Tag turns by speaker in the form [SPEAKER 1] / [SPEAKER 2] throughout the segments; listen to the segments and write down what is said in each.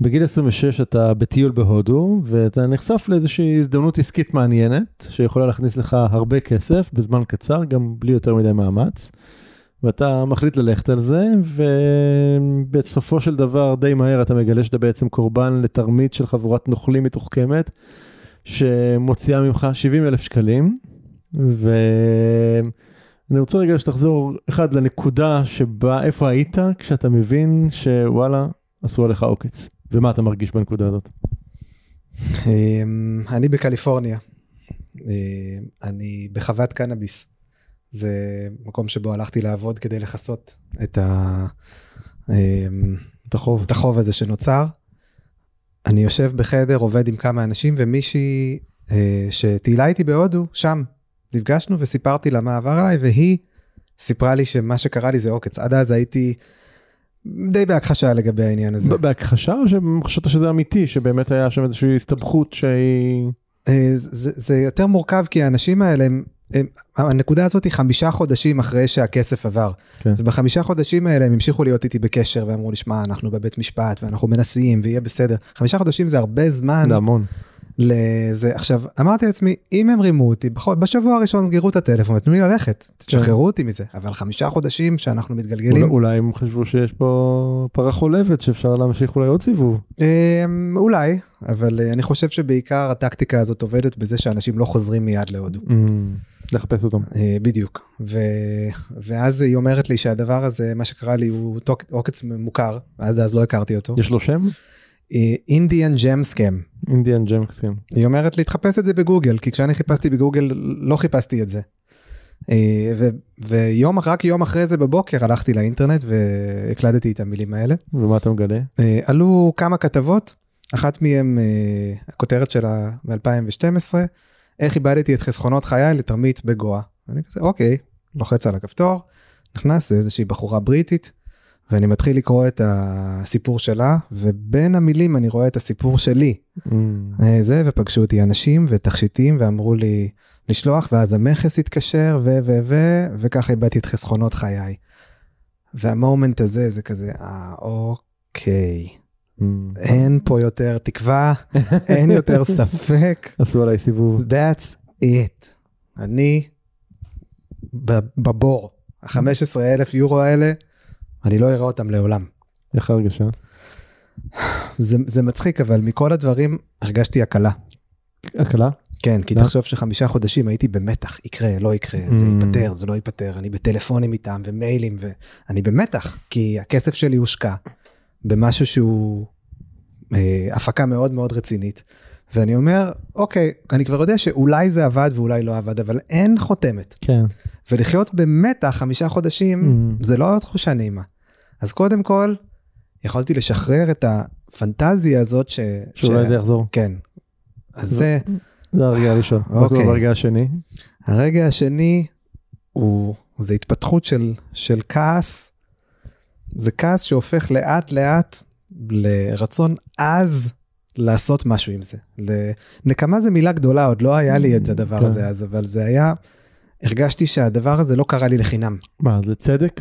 [SPEAKER 1] בגיל 26 אתה בטיול בהודו ואתה נחשף לאיזושהי הזדמנות עסקית מעניינת שיכולה להכניס לך הרבה כסף בזמן קצר גם בלי יותר מדי מאמץ. ואתה מחליט ללכת על זה ובסופו של דבר די מהר אתה מגלה שאתה בעצם קורבן לתרמית של חבורת נוכלים מתוחכמת שמוציאה ממך 70 אלף שקלים. ואני רוצה רגע שתחזור אחד לנקודה שבה איפה היית כשאתה מבין שוואלה עשו עליך עוקץ ומה אתה מרגיש בנקודה הזאת.
[SPEAKER 2] אמ, אני בקליפורניה. אמ, אני בחוות קנאביס. זה מקום שבו הלכתי לעבוד כדי לכסות את, ה... אמ,
[SPEAKER 1] את החוב.
[SPEAKER 2] את החוב הזה שנוצר. אני יושב בחדר, עובד עם כמה אנשים, ומישהי אה, שטיילה איתי בהודו, שם, נפגשנו וסיפרתי לה מה עבר עליי, והיא סיפרה לי שמה שקרה לי זה עוקץ. עד אז הייתי די בהכחשה לגבי העניין הזה.
[SPEAKER 1] בהכחשה או שחשבת שזה אמיתי, שבאמת היה שם איזושהי הסתבכות שהיא...
[SPEAKER 2] אה, זה, זה יותר מורכב כי האנשים האלה הם הנקודה הזאת היא חמישה חודשים אחרי שהכסף עבר. כן. ובחמישה חודשים האלה הם המשיכו להיות איתי בקשר ואמרו לי, שמע, אנחנו בבית משפט ואנחנו מנסים ויהיה בסדר. חמישה חודשים זה הרבה זמן.
[SPEAKER 1] זה המון.
[SPEAKER 2] לזה. עכשיו, אמרתי לעצמי, אם הם רימו אותי, בשבוע הראשון סגרו את הטלפון, תנו לי ללכת, תשחררו אותי מזה. אבל חמישה חודשים שאנחנו מתגלגלים...
[SPEAKER 1] אולי הם חשבו שיש פה פרה חולבת שאפשר להמשיך אולי עוד סיבוב.
[SPEAKER 2] אמ, אולי, אבל אה, אני חושב שבעיקר הטקטיקה הזאת עובדת בזה שאנשים לא חוזרים מיד להודו.
[SPEAKER 1] לחפש אותם.
[SPEAKER 2] אה, בדיוק. ו... ואז היא אומרת לי שהדבר הזה, מה שקרה לי הוא עוקץ מוכר, אז אז לא הכרתי אותו.
[SPEAKER 1] יש לו שם?
[SPEAKER 2] אינדיאן ג'ם סקאם.
[SPEAKER 1] אינדיאן ג'ם סקאם.
[SPEAKER 2] היא אומרת לי תחפש את זה בגוגל, כי כשאני חיפשתי בגוגל לא חיפשתי את זה. אה, ו, ויום רק יום אחרי זה בבוקר הלכתי לאינטרנט והקלדתי את המילים האלה.
[SPEAKER 1] ומה אתה מגלה?
[SPEAKER 2] אה, עלו כמה כתבות, אחת מהן הכותרת שלה מ-2012, איך איבדתי את חסכונות חיי לתרמית בגואה. אני כזה אוקיי, לוחץ על הכפתור, נכנס, איזושהי בחורה בריטית, ואני מתחיל לקרוא את הסיפור שלה, ובין המילים אני רואה את הסיפור שלי. Mm. אה, זה, ופגשו אותי אנשים ותכשיטים ואמרו לי לשלוח, ואז המכס התקשר, ו, ו, ו, וככה איבדתי את חסכונות חיי. והמומנט הזה זה כזה, אה, אוקיי. Mm. אין פה יותר תקווה, אין יותר ספק.
[SPEAKER 1] עשו עליי סיבוב.
[SPEAKER 2] That's it. אני בבור. ה-15 אלף יורו האלה, אני לא אראה אותם לעולם.
[SPEAKER 1] איך הרגשה?
[SPEAKER 2] זה, זה מצחיק, אבל מכל הדברים הרגשתי הקלה.
[SPEAKER 1] הקלה?
[SPEAKER 2] כן, כי תחשוב שחמישה חודשים הייתי במתח, יקרה, לא יקרה, mm. זה ייפתר, זה לא ייפתר, אני בטלפונים איתם ומיילים, ואני במתח, כי הכסף שלי הושקע במשהו שהוא אה, הפקה מאוד מאוד רצינית. ואני אומר, אוקיי, אני כבר יודע שאולי זה עבד ואולי לא עבד, אבל אין חותמת.
[SPEAKER 1] כן.
[SPEAKER 2] ולחיות במתח חמישה חודשים, mm. זה לא תחושה נעימה. אז קודם כל, יכולתי לשחרר את הפנטזיה הזאת ש...
[SPEAKER 1] שאולי ש... זה יחזור.
[SPEAKER 2] כן. אז זה...
[SPEAKER 1] זה הרגע הראשון. אוקיי. הרגע השני?
[SPEAKER 2] הרגע השני הוא, זה התפתחות של, של כעס. זה כעס שהופך לאט לאט לרצון עז לעשות משהו עם זה. נקמה זה מילה גדולה, עוד לא היה לי את זה, הדבר כן. הזה אז, אבל זה היה, הרגשתי שהדבר הזה לא קרה לי לחינם.
[SPEAKER 1] מה, זה צדק?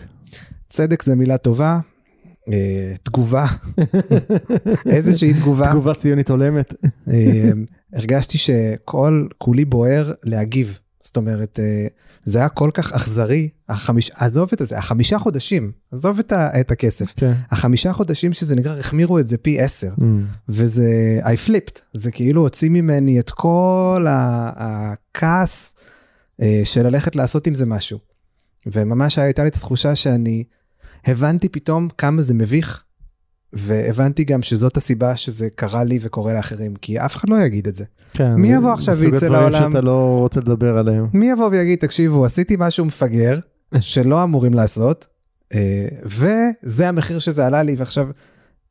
[SPEAKER 2] צדק זה מילה טובה, אה, תגובה, איזושהי תגובה.
[SPEAKER 1] תגובה ציונית הולמת.
[SPEAKER 2] אה, הרגשתי שכל כולי בוער להגיב. זאת אומרת, אה, זה היה כל כך אכזרי, החמיש, עזוב את זה, החמישה חודשים, עזוב את, ה, את הכסף, okay. כן. החמישה חודשים שזה נקרא, החמירו את זה פי עשר, mm. וזה, I flipped, זה כאילו הוציא ממני את כל הכעס של ללכת לעשות עם זה משהו. וממש הייתה לי את התחושה שאני הבנתי פתאום כמה זה מביך, והבנתי גם שזאת הסיבה שזה קרה לי וקורה לאחרים, כי אף אחד לא יגיד את זה. כן, מי יבוא עכשיו ויצא לעולם?
[SPEAKER 1] סוג הדברים שאתה לא רוצה לדבר עליהם.
[SPEAKER 2] מי יבוא ויגיד, תקשיבו, עשיתי משהו מפגר, שלא אמורים לעשות, אה, וזה המחיר שזה עלה לי, ועכשיו,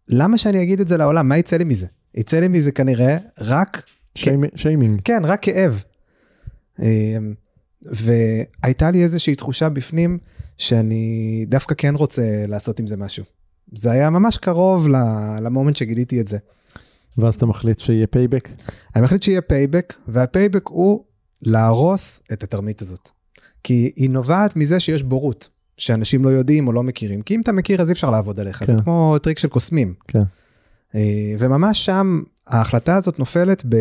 [SPEAKER 2] למה שאני אגיד את זה לעולם? מה יצא לי מזה? יצא לי מזה כנראה רק...
[SPEAKER 1] שיימינג.
[SPEAKER 2] כן, רק כאב. אה, והייתה לי איזושהי תחושה בפנים שאני דווקא כן רוצה לעשות עם זה משהו. זה היה ממש קרוב למומנט שגיליתי את זה.
[SPEAKER 1] ואז אתה מחליט שיהיה payback?
[SPEAKER 2] אני מחליט שיהיה payback, וה payback הוא להרוס את התרמית הזאת. כי היא נובעת מזה שיש בורות, שאנשים לא יודעים או לא מכירים. כי אם אתה מכיר אז אי אפשר לעבוד עליך, כן. זה כמו טריק של קוסמים.
[SPEAKER 1] כן.
[SPEAKER 2] אה, וממש שם ההחלטה הזאת נופלת ב,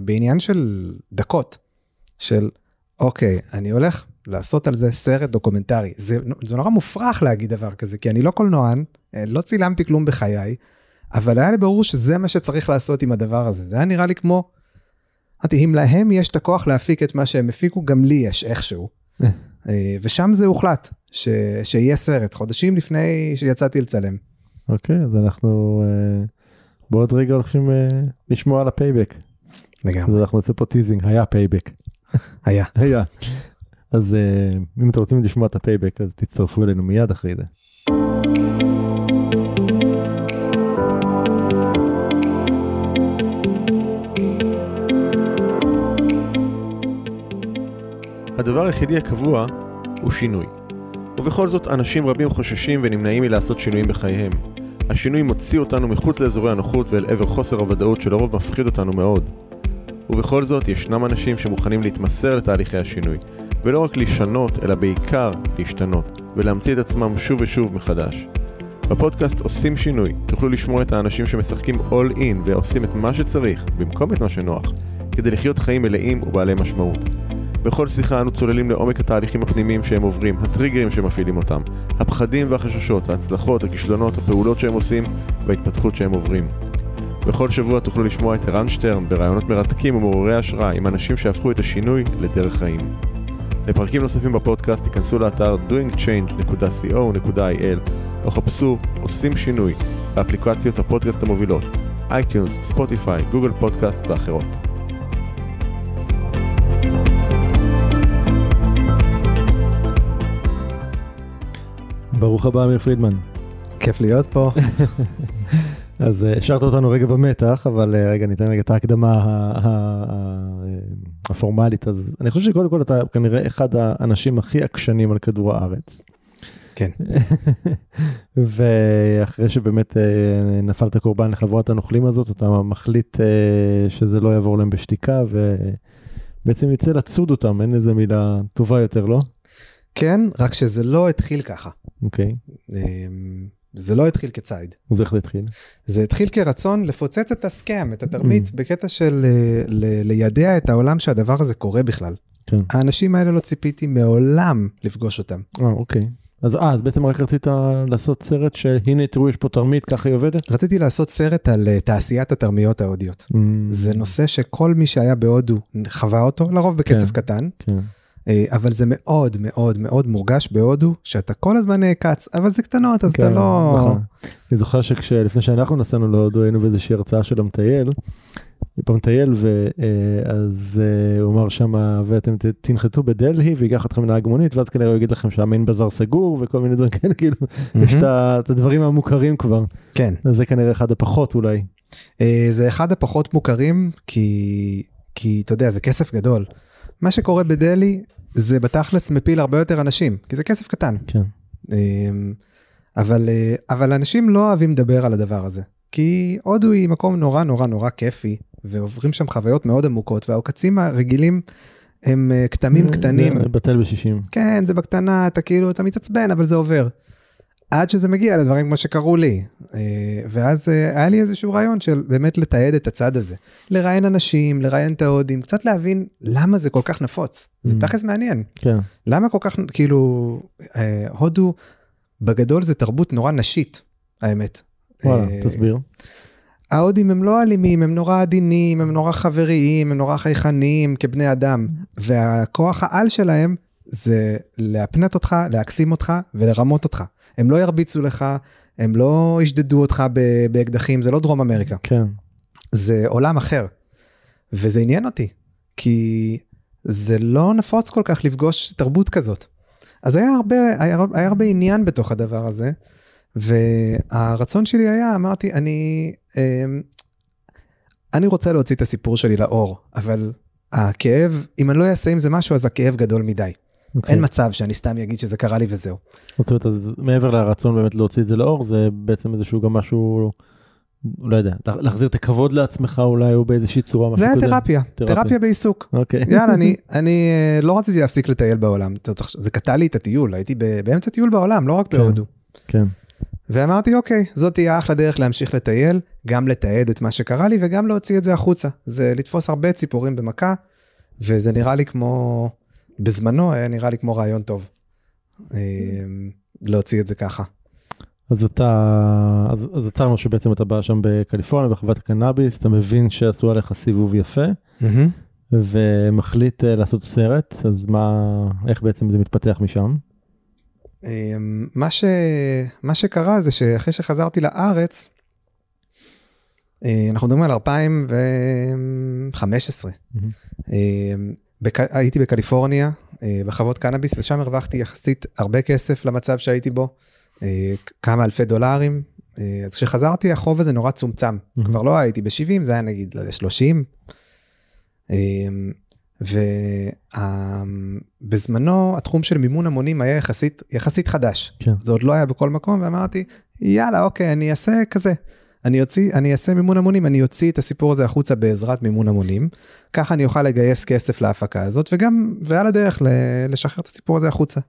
[SPEAKER 2] בעניין של דקות, של אוקיי, אני הולך לעשות על זה סרט דוקומנטרי. זה, זה נורא מופרך להגיד דבר כזה, כי אני לא קולנוען, אה, לא צילמתי כלום בחיי, אבל היה לי ברור שזה מה שצריך לעשות עם הדבר הזה. זה היה נראה לי כמו, אמרתי, אם להם יש את הכוח להפיק את מה שהם הפיקו, גם לי יש איכשהו. אה, ושם זה הוחלט, ש, שיהיה סרט, חודשים לפני שיצאתי לצלם.
[SPEAKER 1] אוקיי, אז אנחנו אה, בעוד רגע הולכים אה, לשמוע על ה payback.
[SPEAKER 2] לגמרי.
[SPEAKER 1] אז אנחנו נעשה פה teasing, היה payback.
[SPEAKER 2] היה.
[SPEAKER 1] היה. אז אה, אם אתם רוצים לשמוע את ה payback, אז תצטרפו אלינו מיד אחרי זה. הדבר היחידי הקבוע הוא שינוי. ובכל זאת, אנשים רבים חוששים ונמנעים מלעשות שינויים בחייהם. השינוי מוציא אותנו מחוץ לאזורי הנוחות ואל עבר חוסר הוודאות שלרוב מפחיד אותנו מאוד. ובכל זאת, ישנם אנשים שמוכנים להתמסר לתהליכי השינוי, ולא רק לשנות, אלא בעיקר להשתנות, ולהמציא את עצמם שוב ושוב מחדש. בפודקאסט עושים שינוי, תוכלו לשמוע את האנשים שמשחקים all in ועושים את מה שצריך, במקום את מה שנוח, כדי לחיות חיים מלאים ובעלי משמעות. בכל שיחה אנו צוללים לעומק התהליכים הפנימיים שהם עוברים, הטריגרים שמפעילים אותם, הפחדים והחששות, ההצלחות, הכישלונות, הפעולות שהם עושים וההתפתחות שהם עוברים. בכל שבוע תוכלו לשמוע את ערן שטרן ברעיונות מרתקים ומעוררי השראה עם אנשים שהפכו את השינוי לדרך חיים. לפרקים נוספים בפודקאסט תיכנסו לאתר doingchange.co.il או חפשו עושים שינוי באפליקציות הפודקאסט המובילות iTunes, Spotify, Google Podcast ואחרות. ברוך הבא אמיר פרידמן.
[SPEAKER 2] כיף להיות פה.
[SPEAKER 1] אז אה, השארת אותנו רגע במתח, אבל אה, רגע ניתן רגע את ההקדמה ה- ה- ה- הפורמלית. אז אני חושב שקודם כל אתה כנראה אחד האנשים הכי עקשנים על כדור הארץ.
[SPEAKER 2] כן.
[SPEAKER 1] ואחרי שבאמת אה, נפלת קורבן לחבורת הנוכלים הזאת, אתה מחליט אה, שזה לא יעבור להם בשתיקה, ובעצם יצא לצוד אותם, אין איזה מילה טובה יותר, לא?
[SPEAKER 2] כן, רק שזה לא התחיל ככה.
[SPEAKER 1] אוקיי,
[SPEAKER 2] אמ, זה לא התחיל כציד.
[SPEAKER 1] אז איך זה התחיל?
[SPEAKER 2] זה התחיל כרצון לפוצץ את הסכם, את התרמית,
[SPEAKER 1] Mm.
[SPEAKER 2] בקטע של אה, ל- לידע את העולם שהדבר הזה קורה בכלל.
[SPEAKER 1] כן.
[SPEAKER 2] האנשים האלה לא ציפיתי מעולם לפגוש אותם.
[SPEAKER 1] אה, אוקיי. אז אה, אז בעצם רק רצית לעשות סרט שהנה תראו יש פה תרמית, ככה היא עובדת?
[SPEAKER 2] רציתי לעשות סרט על אה, תעשיית התרמיות ההודיות.
[SPEAKER 1] Mm.
[SPEAKER 2] זה נושא שכל מי שהיה בהודו חווה אותו, לרוב בכסף
[SPEAKER 1] כן.
[SPEAKER 2] קטן,
[SPEAKER 1] כן.
[SPEAKER 2] אה, אבל זה מאוד מאוד מאוד מורגש בהודו, שאתה כל הזמן נעקץ, אבל זה קטנות, אז אתה
[SPEAKER 1] כן,
[SPEAKER 2] לא...
[SPEAKER 1] נכון. אני זוכר שכשלפני שאנחנו נסענו להודו היינו באיזושהי הרצאה של המטייל, במטייל ואז הוא אמר שמה ואתם תנחתו בדלהי וייקח אתכם נהג מונית ואז כנראה הוא יגיד לכם שהמיין בזאר סגור וכל מיני דברים כאלה כאילו יש את הדברים המוכרים כבר
[SPEAKER 2] כן.
[SPEAKER 1] אז זה כנראה אחד הפחות אולי.
[SPEAKER 2] אה, זה אחד הפחות מוכרים, כי, כי אתה יודע, זה כסף גדול. מה שקורה בדלהי, זה בתכלס מפיל הרבה יותר אנשים, כי זה כסף קטן.
[SPEAKER 1] כן.
[SPEAKER 2] אמ, אבל, אה, אבל אנשים לא אוהבים לדבר על הדבר הזה. כי הודו היא מקום נורא נורא נורא כיפי, ועוברים שם חוויות מאוד עמוקות, והעוקצים הרגילים הם אה, כתמים קטנים.
[SPEAKER 1] זה בטל בשישים.
[SPEAKER 2] כן, זה בקטנה, אתה כאילו, אתה מתעצבן, אבל זה עובר. עד שזה מגיע לדברים כמו שקרו לי. אה, ואז אה, היה לי איזשהו רעיון של באמת לתעד את הצד הזה. לראיין אנשים, לראיין את ההודים, קצת להבין למה זה כל כך נפוץ. זה
[SPEAKER 1] Mm.
[SPEAKER 2] תכלס מעניין.
[SPEAKER 1] כן.
[SPEAKER 2] למה כל כך, כאילו, אה, הודו, בגדול זה תרבות נורא נשית, האמת.
[SPEAKER 1] וואלה תסביר.
[SPEAKER 2] ההודים הם לא אלימים, הם נורא עדינים, הם נורא חבריים, הם נורא חייכניים כבני אדם. והכוח העל שלהם זה להפנט אותך, להקסים אותך ולרמות אותך. הם לא ירביצו לך, הם לא ישדדו אותך באקדחים, זה לא דרום אמריקה.
[SPEAKER 1] כן.
[SPEAKER 2] זה עולם אחר. וזה עניין אותי, כי זה לא נפוץ כל כך לפגוש תרבות כזאת. אז היה הרבה, היה, היה הרבה עניין בתוך הדבר הזה, והרצון שלי היה, אמרתי, אני, אמ, אני רוצה להוציא את הסיפור שלי לאור, אבל הכאב, אם אני לא אעשה עם זה משהו, אז הכאב גדול מדי.
[SPEAKER 1] אוקיי.
[SPEAKER 2] אין מצב שאני סתם אגיד שזה קרה לי וזהו.
[SPEAKER 1] זאת אומרת, אז מעבר לרצון באמת להוציא את זה לאור, זה בעצם איזשהו גם משהו, לא יודע, להחזיר את הכבוד לעצמך אולי, או באיזושהי צורה.
[SPEAKER 2] זה היה. תרפיה,
[SPEAKER 1] תרפיה.
[SPEAKER 2] תרפיה בעיסוק.
[SPEAKER 1] אוקיי.
[SPEAKER 2] יאללה, אני, אני אה, לא רציתי להפסיק לטייל בעולם, זה קטע לי את הטיול, הייתי באמצע טיול בעולם, לא רק
[SPEAKER 1] כן.
[SPEAKER 2] בהודו.
[SPEAKER 1] כן.
[SPEAKER 2] ואמרתי, אוקיי, זאת תהיה אחלה דרך להמשיך לטייל, גם לתעד את מה שקרה לי וגם להוציא את זה החוצה. זה לתפוס הרבה ציפורים במכה, וזה נראה לי כמו, בזמנו היה נראה לי כמו רעיון טוב. אה, להוציא את זה ככה.
[SPEAKER 1] אז אתה, אז, אז עצרנו שבעצם אתה בא שם בקליפורניה בחוות הקנאביס, אתה מבין שעשו עליך סיבוב יפה, ומחליט אה, לעשות סרט, אז מה, איך בעצם זה מתפתח משם?
[SPEAKER 2] אמ, מה, ש... מה שקרה זה שאחרי שחזרתי לארץ, אה, אנחנו מדברים על 2015. אמ, בק... הייתי בקליפורניה, אה, בחוות קנאביס, ושם הרווחתי יחסית הרבה כסף למצב שהייתי בו, אה, כמה אלפי דולרים. אז כשחזרתי החוב הזה נורא צומצם, כבר לא הייתי ב-70, זה היה נגיד 30. ובזמנו התחום של מימון המונים היה יחסית, יחסית חדש. כן. זה עוד לא היה בכל מקום, ואמרתי, יאללה, אוקיי, אני אעשה כזה. אני אוציא, אני אעשה מימון המונים, אני אוציא את הסיפור הזה החוצה בעזרת מימון המונים. ככה אני אוכל לגייס כסף להפקה הזאת, וגם, ועל הדרך לשחרר את הסיפור הזה החוצה.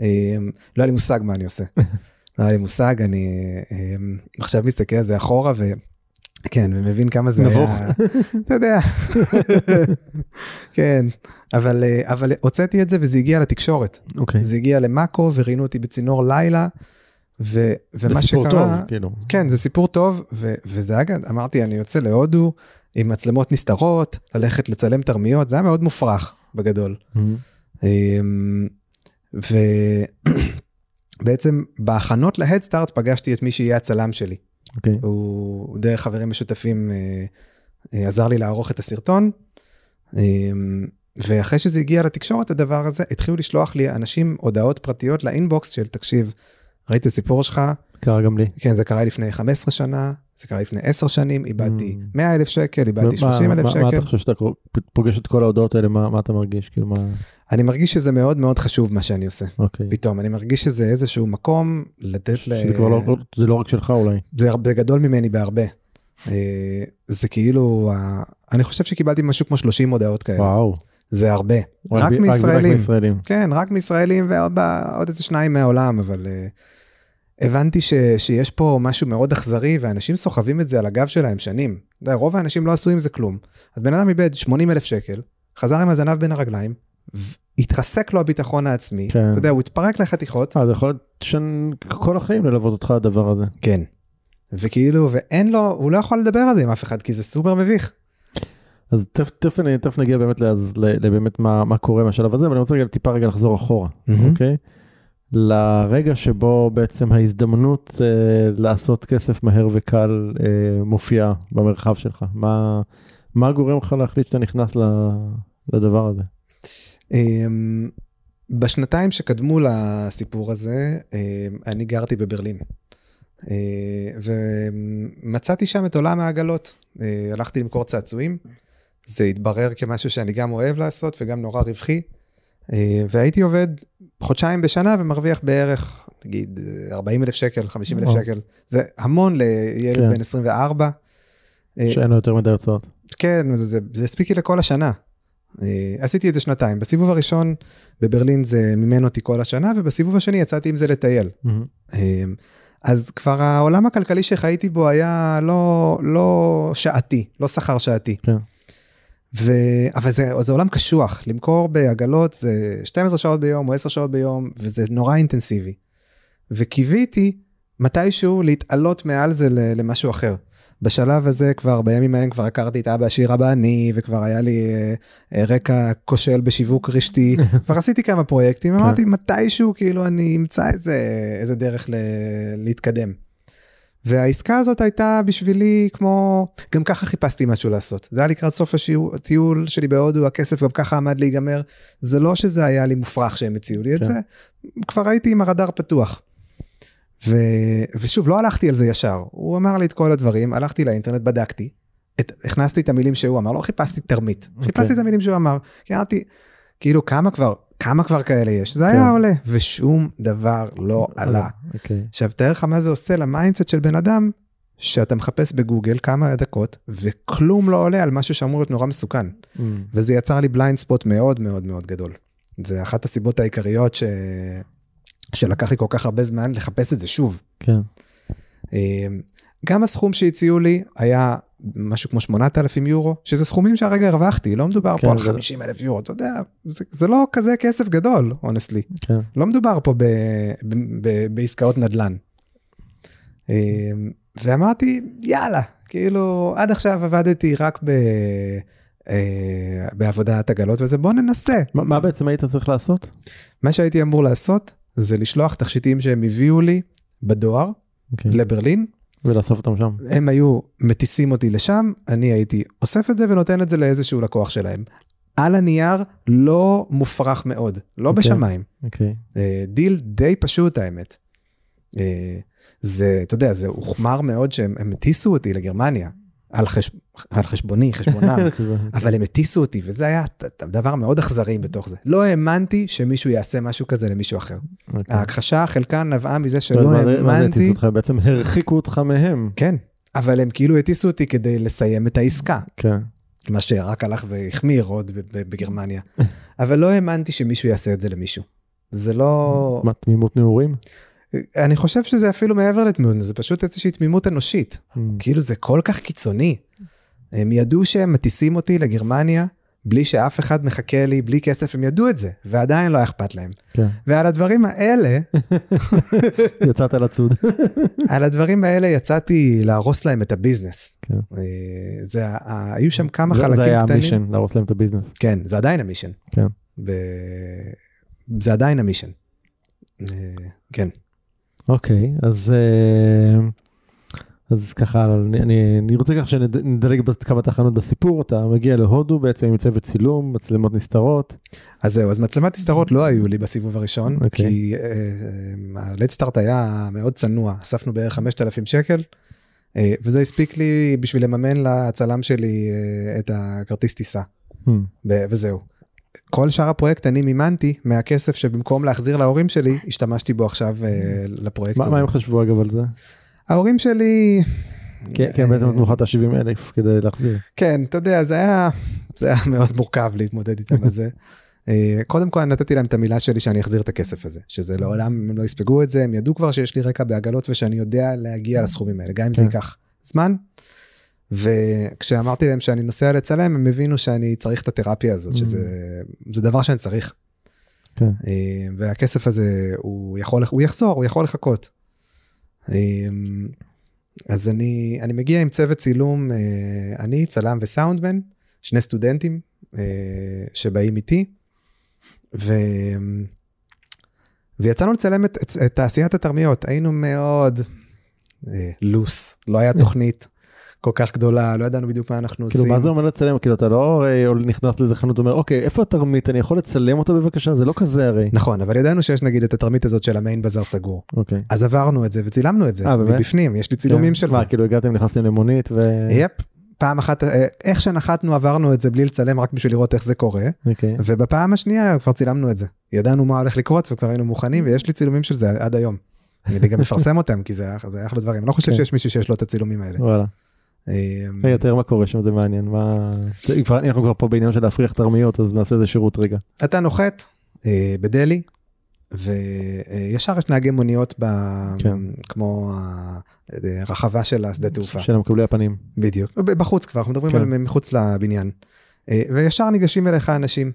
[SPEAKER 2] אמ, לא היה לי מושג מה אני עושה. לא היה לי מושג, אני אמ, עכשיו מסתכל על זה אחורה, ו... כן, ומבין כמה זה
[SPEAKER 1] נבוך.
[SPEAKER 2] היה... אתה יודע. כן, אבל, אה, אבל הוצאתי את זה וזה הגיע לתקשורת.
[SPEAKER 1] אוקיי.
[SPEAKER 2] זה הגיע למאקו וראיינו אותי בצינור לילה. ו, ומה
[SPEAKER 1] זה סיפור
[SPEAKER 2] שקרה,
[SPEAKER 1] טוב, כאילו.
[SPEAKER 2] כן, זה סיפור טוב, ו, וזה היה, אמרתי, אני יוצא להודו עם מצלמות נסתרות, ללכת לצלם תרמיות, זה היה מאוד מופרך בגדול.
[SPEAKER 1] Mhm.
[SPEAKER 2] אמ, ובעצם בהכנות להדסטארט פגשתי את מי שיהיה הצלם שלי.
[SPEAKER 1] אוקיי.
[SPEAKER 2] הוא דרך חברים משותפים אה, אה, עזר לי לערוך את הסרטון. אה, ואחרי שזה הגיע לתקשורת הדבר הזה התחילו לשלוח לי אנשים הודעות פרטיות לאינבוקס של תקשיב ראיתי את הסיפור שלך
[SPEAKER 1] קרה גם לי.
[SPEAKER 2] כן זה קרה לפני 15 שנה זה קרה לפני 10 שנים איבדתי
[SPEAKER 1] Mm.
[SPEAKER 2] 100 אלף שקל איבדתי
[SPEAKER 1] מה-
[SPEAKER 2] 30 אלף
[SPEAKER 1] מה- מה
[SPEAKER 2] שקל
[SPEAKER 1] אתה חושב שאתה פוגש את כל ההודעות האלה, מה מה אתה מרגיש? כאילו מה...
[SPEAKER 2] אני מרגיש שזה מאוד מאוד חשוב מה שאני עושה
[SPEAKER 1] אוקיי.
[SPEAKER 2] פתאום אני מרגיש שזה איזשהו מקום לתת ל...
[SPEAKER 1] שזה כבר לא, זה לא רק שלך אולי.
[SPEAKER 2] זה הרבה גדול ממני בהרבה. אה, זה כאילו אני חושב שקיבלתי משהו כמו 30 הודעות כאלה
[SPEAKER 1] וואו.
[SPEAKER 2] זה הרבה רק
[SPEAKER 1] ב-
[SPEAKER 2] מישראלים
[SPEAKER 1] מישראלים.
[SPEAKER 2] כן רק מישראלים ועוד איזה שניים מהעולם אבל uh, הבנתי ש, שיש פה משהו מאוד אכזרי ואנשים סוחבים את זה על הגב שלהם שנים. יודע, רוב האנשים לא עשו עם זה כלום. אז בן אדם איבד 80 אלף שקל חזר עם הזנב בין הרגליים. התרסק לו הביטחון העצמי,
[SPEAKER 1] כן.
[SPEAKER 2] אתה יודע, הוא התפרק לחתיכות,
[SPEAKER 1] אה, זה יכול להיות שכל החיים ללוות אותך הדבר הזה.
[SPEAKER 2] כן. וכאילו, ואין לו, הוא לא יכול לדבר על זה עם אף אחד, כי זה סופר מביך.
[SPEAKER 1] אז תכף- תכף אני- תכף נגיע באמת לאז- לבאמת מה מה קורה מהשלב הזה, אבל אני רוצה רגע טיפה רגע לחזור אחורה. אוקיי? לרגע שבו בעצם ההזדמנות אה, לעשות כסף מהר וקל אה, מופיעה במרחב שלך. מה מה גורם לך להחליט שאתה נכנס ל- לדבר הזה?
[SPEAKER 2] אמ, בשנתיים שקדמו לסיפור הזה, אמ, אני גרתי בברלין. אה, ומצאתי שם את עולם העגלות. אה, הלכתי למכור צעצועים, זה התברר כמשהו שאני גם אוהב לעשות וגם נורא רווחי. אה, והייתי עובד חודשיים בשנה ומרוויח בערך, נגיד, 40 אלף שקל, 50 אלף. שקל. זה המון לילד
[SPEAKER 1] כן.
[SPEAKER 2] בן 24. אה,
[SPEAKER 1] שאין לו יותר מדי הוצאות.
[SPEAKER 2] כן, זה, זה, זה הספיק לי לכל השנה. אה, עשיתי את זה שנתיים. בסיבוב הראשון בברלין זה מימן אותי כל השנה, ובסיבוב השני יצאתי עם זה לטייל. אז כבר העולם הכלכלי שחייתי בו היה לא, לא שעתי, לא שכר שעתי.
[SPEAKER 1] כן.
[SPEAKER 2] ו... אבל זה, זה עולם קשוח, למכור בעגלות זה 12 שעות ביום או 10 שעות ביום, וזה נורא אינטנסיבי. וקיוויתי מתישהו להתעלות מעל זה למשהו אחר. בשלב הזה כבר בימים ההם כבר הכרתי את אבא עשיר אבא אני וכבר היה לי אה, אה, רקע כושל בשיווק רשתי כבר עשיתי כמה פרויקטים אמרתי מתישהו כאילו אני אמצא איזה איזה דרך ל- להתקדם. והעסקה הזאת הייתה בשבילי כמו גם ככה חיפשתי משהו לעשות זה היה לקראת סוף הטיול שלי בהודו הכסף גם ככה עמד להיגמר זה לא שזה היה לי מופרך שהם הציעו לי את
[SPEAKER 1] כן.
[SPEAKER 2] זה כבר הייתי עם הרדאר פתוח. ו... ושוב לא הלכתי על זה ישר הוא אמר לי את כל הדברים הלכתי לאינטרנט בדקתי. את... הכנסתי את המילים שהוא אמר לא חיפשתי תרמית
[SPEAKER 1] אוקיי.
[SPEAKER 2] חיפשתי את המילים שהוא אמר כי אמרתי כאילו כמה כבר כמה כבר כאלה יש זה
[SPEAKER 1] כן.
[SPEAKER 2] היה עולה ושום דבר לא עלה.
[SPEAKER 1] אוקיי.
[SPEAKER 2] עכשיו תאר לך מה זה עושה ל mindset של בן אדם שאתה מחפש בגוגל כמה דקות וכלום לא עולה על משהו שאמור להיות נורא מסוכן
[SPEAKER 1] מהמם.
[SPEAKER 2] וזה יצר לי בליינד ספוט מאוד מאוד מאוד גדול. זה אחת הסיבות העיקריות ש... שלקח לי כל כך הרבה זמן לחפש את זה שוב.
[SPEAKER 1] כן.
[SPEAKER 2] אמ, גם הסכום שהציעו לי היה משהו כמו 8,000 יורו, שזה סכומים שהרגע הרווחתי, לא מדובר
[SPEAKER 1] כן,
[SPEAKER 2] פה על
[SPEAKER 1] זה-
[SPEAKER 2] 50 אלף יורו, אתה יודע, זה, זה לא כזה כסף גדול, אונסטלי.
[SPEAKER 1] כן.
[SPEAKER 2] לא מדובר פה ב, ב, ב, בעסקאות נדל"ן. אמ, ואמרתי, יאללה, כאילו, עד עכשיו עבדתי רק ב, אה, בעבודת עגלות וזה, בוא ננסה.
[SPEAKER 1] מה- מה בעצם היית צריך לעשות?
[SPEAKER 2] מה שהייתי אמור לעשות זה לשלוח תכשיטים שהם הביאו לי בדואר
[SPEAKER 1] אוקיי.
[SPEAKER 2] לברלין,
[SPEAKER 1] ולאסוף אותם שם.
[SPEAKER 2] הם היו מטיסים אותי לשם, אני הייתי אוסף את זה ונותן את זה לאיזשהו לקוח שלהם. על הנייר לא מופרך מאוד, לא
[SPEAKER 1] אוקיי.
[SPEAKER 2] בשמיים.
[SPEAKER 1] אוקיי.
[SPEAKER 2] אה, דיל די פשוט האמת. אה, זה, אתה יודע, זה הוחמר מאוד שהם הם הטיסו אותי לגרמניה, על, חש, על חשבוני, חשבונם, אבל הם הטיסו אותי, וזה היה דבר מאוד אכזרי בתוך זה. לא האמנתי שמישהו יעשה משהו כזה למישהו אחר.
[SPEAKER 1] אוקיי.
[SPEAKER 2] ההכחשה חלקה נבעה מזה שלא
[SPEAKER 1] זה- מה זה
[SPEAKER 2] האמנתי,
[SPEAKER 1] הטיסו אותך? בעצם הרחיקו אותך מהם.
[SPEAKER 2] כן, אבל הם כאילו הטיסו אותי כדי לסיים את העסקה.
[SPEAKER 1] כן.
[SPEAKER 2] מה שרק הלך והחמיר עוד בגרמניה. אבל לא האמנתי שמישהו יעשה את זה למישהו. זה לא...
[SPEAKER 1] מה, תמימות נעורים?
[SPEAKER 2] אני חושב שזה אפילו מעבר לתמימות, זה פשוט איזושהי תמימות אנושית.
[SPEAKER 1] Mm.
[SPEAKER 2] כאילו זה כל כך קיצוני. הם ידעו שהם מטיסים אותי לגרמניה בלי שאף אחד מחכה לי, בלי כסף, הם ידעו את זה, ועדיין לא היה אכפת להם.
[SPEAKER 1] כן.
[SPEAKER 2] ועל הדברים האלה,
[SPEAKER 1] יצאת לצוד.
[SPEAKER 2] על הדברים האלה יצאתי להרוס להם את הביזנס.
[SPEAKER 1] כן.
[SPEAKER 2] אה, זה, היו שם כמה
[SPEAKER 1] זה-
[SPEAKER 2] חלקים
[SPEAKER 1] זה היה
[SPEAKER 2] קטנים.
[SPEAKER 1] המישן, להרוס להם את הביזנס.
[SPEAKER 2] כן, זה עדיין המישן.
[SPEAKER 1] כן.
[SPEAKER 2] ו... זה עדיין המישן. אה, כן.
[SPEAKER 1] אוקיי, אז אה, אז ככה, אני, אני, אני רוצה ככה שנדלג בכמה תחנות בסיפור, אתה מגיע להודו בעצם עם צוות צילום, מצלמות נסתרות.
[SPEAKER 2] אז זהו, אז מצלמת הסתרות לא היו לי בסיבוב הראשון,
[SPEAKER 1] אוקיי.
[SPEAKER 2] כי ה-Late Start היה מאוד צנוע, אספנו בערך 5,000 שקל, אה, וזה הספיק לי בשביל לממן לצלם שלי אה, את הכרטיס טיסה,
[SPEAKER 1] Hmm,
[SPEAKER 2] וזהו. כל שאר הפרויקט אני מימנתי מהכסף שבמקום להחזיר להורים שלי, השתמשתי בו עכשיו אה, לפרויקט
[SPEAKER 1] מה,
[SPEAKER 2] הזה.
[SPEAKER 1] מה הם חשבו אגב על זה?
[SPEAKER 2] ההורים שלי...
[SPEAKER 1] כן, כן, בעצם נתנו לך את ה-70 אלף כדי להחזיר.
[SPEAKER 2] כן, אתה יודע, זה היה, זה היה מאוד מורכב להתמודד איתם על זה. אה, קודם כל נתתי להם את המילה שלי שאני אחזיר את הכסף הזה, שזה לעולם הם לא יספגו את זה, הם ידעו כבר שיש לי רקע בעגלות ושאני יודע להגיע לסכומים האלה, גם אם זה
[SPEAKER 1] כן.
[SPEAKER 2] ייקח זמן. וכשאמרתי להם שאני נוסע לצלם, הם הבינו שאני צריך את התרפיה הזאת, שזה זה דבר שאני צריך.
[SPEAKER 1] כן.
[SPEAKER 2] אה, והכסף הזה, הוא יכול, הוא יחזור, הוא יכול לחכות. אה, אז אני, אני מגיע עם צוות צילום, אה, אני, צלם וסאונדמן, שני סטודנטים שבאים איתי, ו... ויצאנו לצלם את, את, את תעשיית התרמיות, היינו מאוד אה, לוס, לא היה תוכנית כל כך גדולה, לא ידענו בדיוק מה אנחנו
[SPEAKER 1] כאילו
[SPEAKER 2] עושים.
[SPEAKER 1] מה זה אומר לצלם? כאילו אתה לא הרי נכנס לאיזה חנות ואומר אוקיי איפה התרמית אני יכול לצלם אותה בבקשה זה לא כזה הרי.
[SPEAKER 2] נכון, אבל ידענו שיש נגיד את התרמית הזאת של המיין בזאר סגור.
[SPEAKER 1] אוקיי.
[SPEAKER 2] אז עברנו את זה וצילמנו את זה,
[SPEAKER 1] אה, באמת?
[SPEAKER 2] מבפנים, יש לי צילומים
[SPEAKER 1] כן.
[SPEAKER 2] של זה.
[SPEAKER 1] מה כאילו הגעתם נכנסתם למונית ו...
[SPEAKER 2] יפ, פעם אחת, אה, איך שנחתנו עברנו את זה בלי לצלם רק בשביל לראות איך זה קורה,
[SPEAKER 1] אוקיי.
[SPEAKER 2] ובפעם השנייה כבר צילמנו את זה. ידענו מה הולך לקרות וכבר היינו מוכנים ויש לי צילומים של זה עד היום. אני גם מפרסם אותם כי זה זה אחלה דברים, אני לא חושב
[SPEAKER 1] כן.
[SPEAKER 2] שיש מישהו שיש לו את הצילומים האלה.
[SPEAKER 1] וואלה.
[SPEAKER 2] אה,
[SPEAKER 1] רגע תראה מה קורה שם זה מעניין מה אנחנו כבר פה בעניין של להפריח תרמיות אז נעשה איזה שירות רגע.
[SPEAKER 2] אתה נוחת אה, בדלהי, וישר יש נהגי מוניות ב...
[SPEAKER 1] כן.
[SPEAKER 2] כמו הרחבה של השדה תעופה.
[SPEAKER 1] של המקבלי הפנים.
[SPEAKER 2] בדיוק, בחוץ כבר, אנחנו מדברים
[SPEAKER 1] כן.
[SPEAKER 2] על מחוץ לבניין. אה, וישר ניגשים אליך אנשים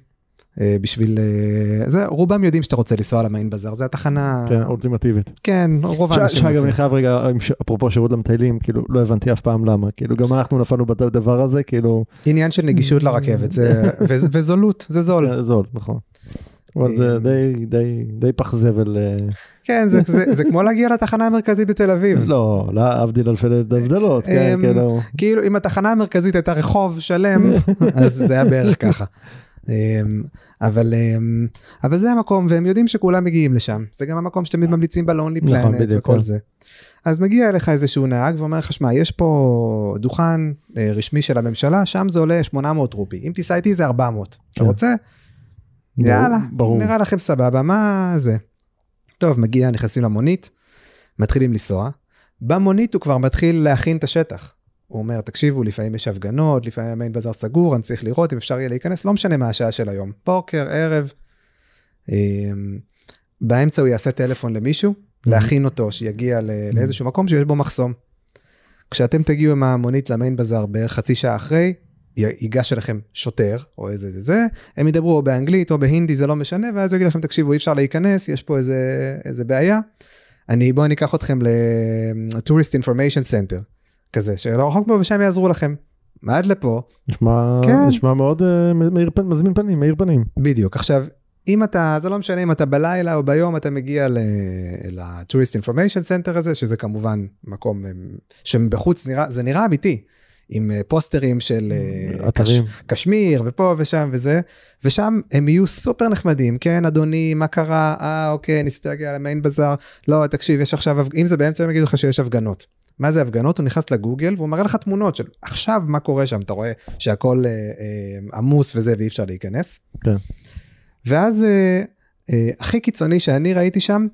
[SPEAKER 2] בשביל, אה, זה, רובם יודעים שאתה רוצה לנסוע למיין בזאר, זה התחנה,
[SPEAKER 1] כן אולטימטיבית.
[SPEAKER 2] כן, רוב האנשים
[SPEAKER 1] שאגב. אני חייב רגע אפרופו שירות למטיילים כאילו לא הבנתי אף פעם למה כאילו גם אנחנו נפלנו בדבר הזה כאילו
[SPEAKER 2] עניין של נגישות לרכבת, זה, וזולות, זה זול.
[SPEAKER 1] זה זול נכון. אבל זה
[SPEAKER 2] אה,
[SPEAKER 1] די די די פח זבל. אה,
[SPEAKER 2] כן, זה, זה, זה כמו להגיע לתחנה המרכזית בתל אביב.
[SPEAKER 1] לא להבדיל אלפי הבדלות כן
[SPEAKER 2] אמ,
[SPEAKER 1] כאילו.
[SPEAKER 2] כאילו אם התחנה המרכזית הייתה רחוב שלם, אז זה היה בערך ככה. אמ, אבל אמ, אבל זה המקום והם יודעים שכולם מגיעים לשם זה גם המקום שתמיד ממליצים בלונלי
[SPEAKER 1] נכון,
[SPEAKER 2] פלנט וכל
[SPEAKER 1] כן.
[SPEAKER 2] זה. אז מגיע אליך איזשהו נהג ואומר לך שמע יש פה דוכן אה, רשמי של הממשלה שם זה עולה 800 רופי אם תיסע איתי זה 400 אתה
[SPEAKER 1] כן.
[SPEAKER 2] רוצה
[SPEAKER 1] ברור,
[SPEAKER 2] יאללה
[SPEAKER 1] ברור.
[SPEAKER 2] נראה לכם סבבה מה זה. טוב מגיע נכנסים למונית מתחילים לנסוע במונית הוא כבר מתחיל להכין את השטח. הוא אומר תקשיבו לפעמים יש הפגנות לפעמים המיין בזאר סגור אני צריך לראות אם אפשר יהיה להיכנס לא משנה מה השעה של היום בוקר ערב. אמ, באמצע הוא יעשה טלפון למישהו, להכין אותו שיגיע ל- לאיזשהו מקום שיש בו מחסום. כשאתם תגיעו עם המונית למיין בזאר בערך חצי שעה אחרי, ייגש אליכם שוטר או איזה זה זה, הם ידברו או באנגלית או בהינדי זה לא משנה, ואז הוא יגיד לכם תקשיבו אי אפשר להיכנס, יש פה איזה, איזה בעיה. אני בואו אני אקח אתכם ל-Tourist Information Center, כזה, שלא רחוק בו ושם יעזרו לכם. עד לפה,
[SPEAKER 1] נשמע,
[SPEAKER 2] כן.
[SPEAKER 1] נשמע מאוד אה, מאיר פנים, מזמין פנים, מאיר פנים.
[SPEAKER 2] בדיוק. עכשיו, אם אתה, זה לא משנה אם אתה בלילה או ביום, אתה מגיע ל-Tourist Information Center הזה, שזה כמובן מקום אמ, שבחוץ נראה, זה נראה אמיתי, עם אה, פוסטרים של אה,
[SPEAKER 1] אתרים.
[SPEAKER 2] קש, קשמיר ופה ושם וזה, ושם הם יהיו סופר נחמדים, כן אדוני, מה קרה? אה אוקיי, ניסית להגיע למיין בזאר, לא, תקשיב, יש עכשיו, אם זה באמצע הם יגידו לך שיש הפגנות. מה זה הפגנות? הוא נכנס לגוגל והוא מראה לך תמונות של עכשיו מה קורה שם, אתה רואה שהכל אה, אה, עמוס וזה ואי אפשר להיכנס.
[SPEAKER 1] כן.
[SPEAKER 2] ואז אה, אה, הכי קיצוני שאני ראיתי שם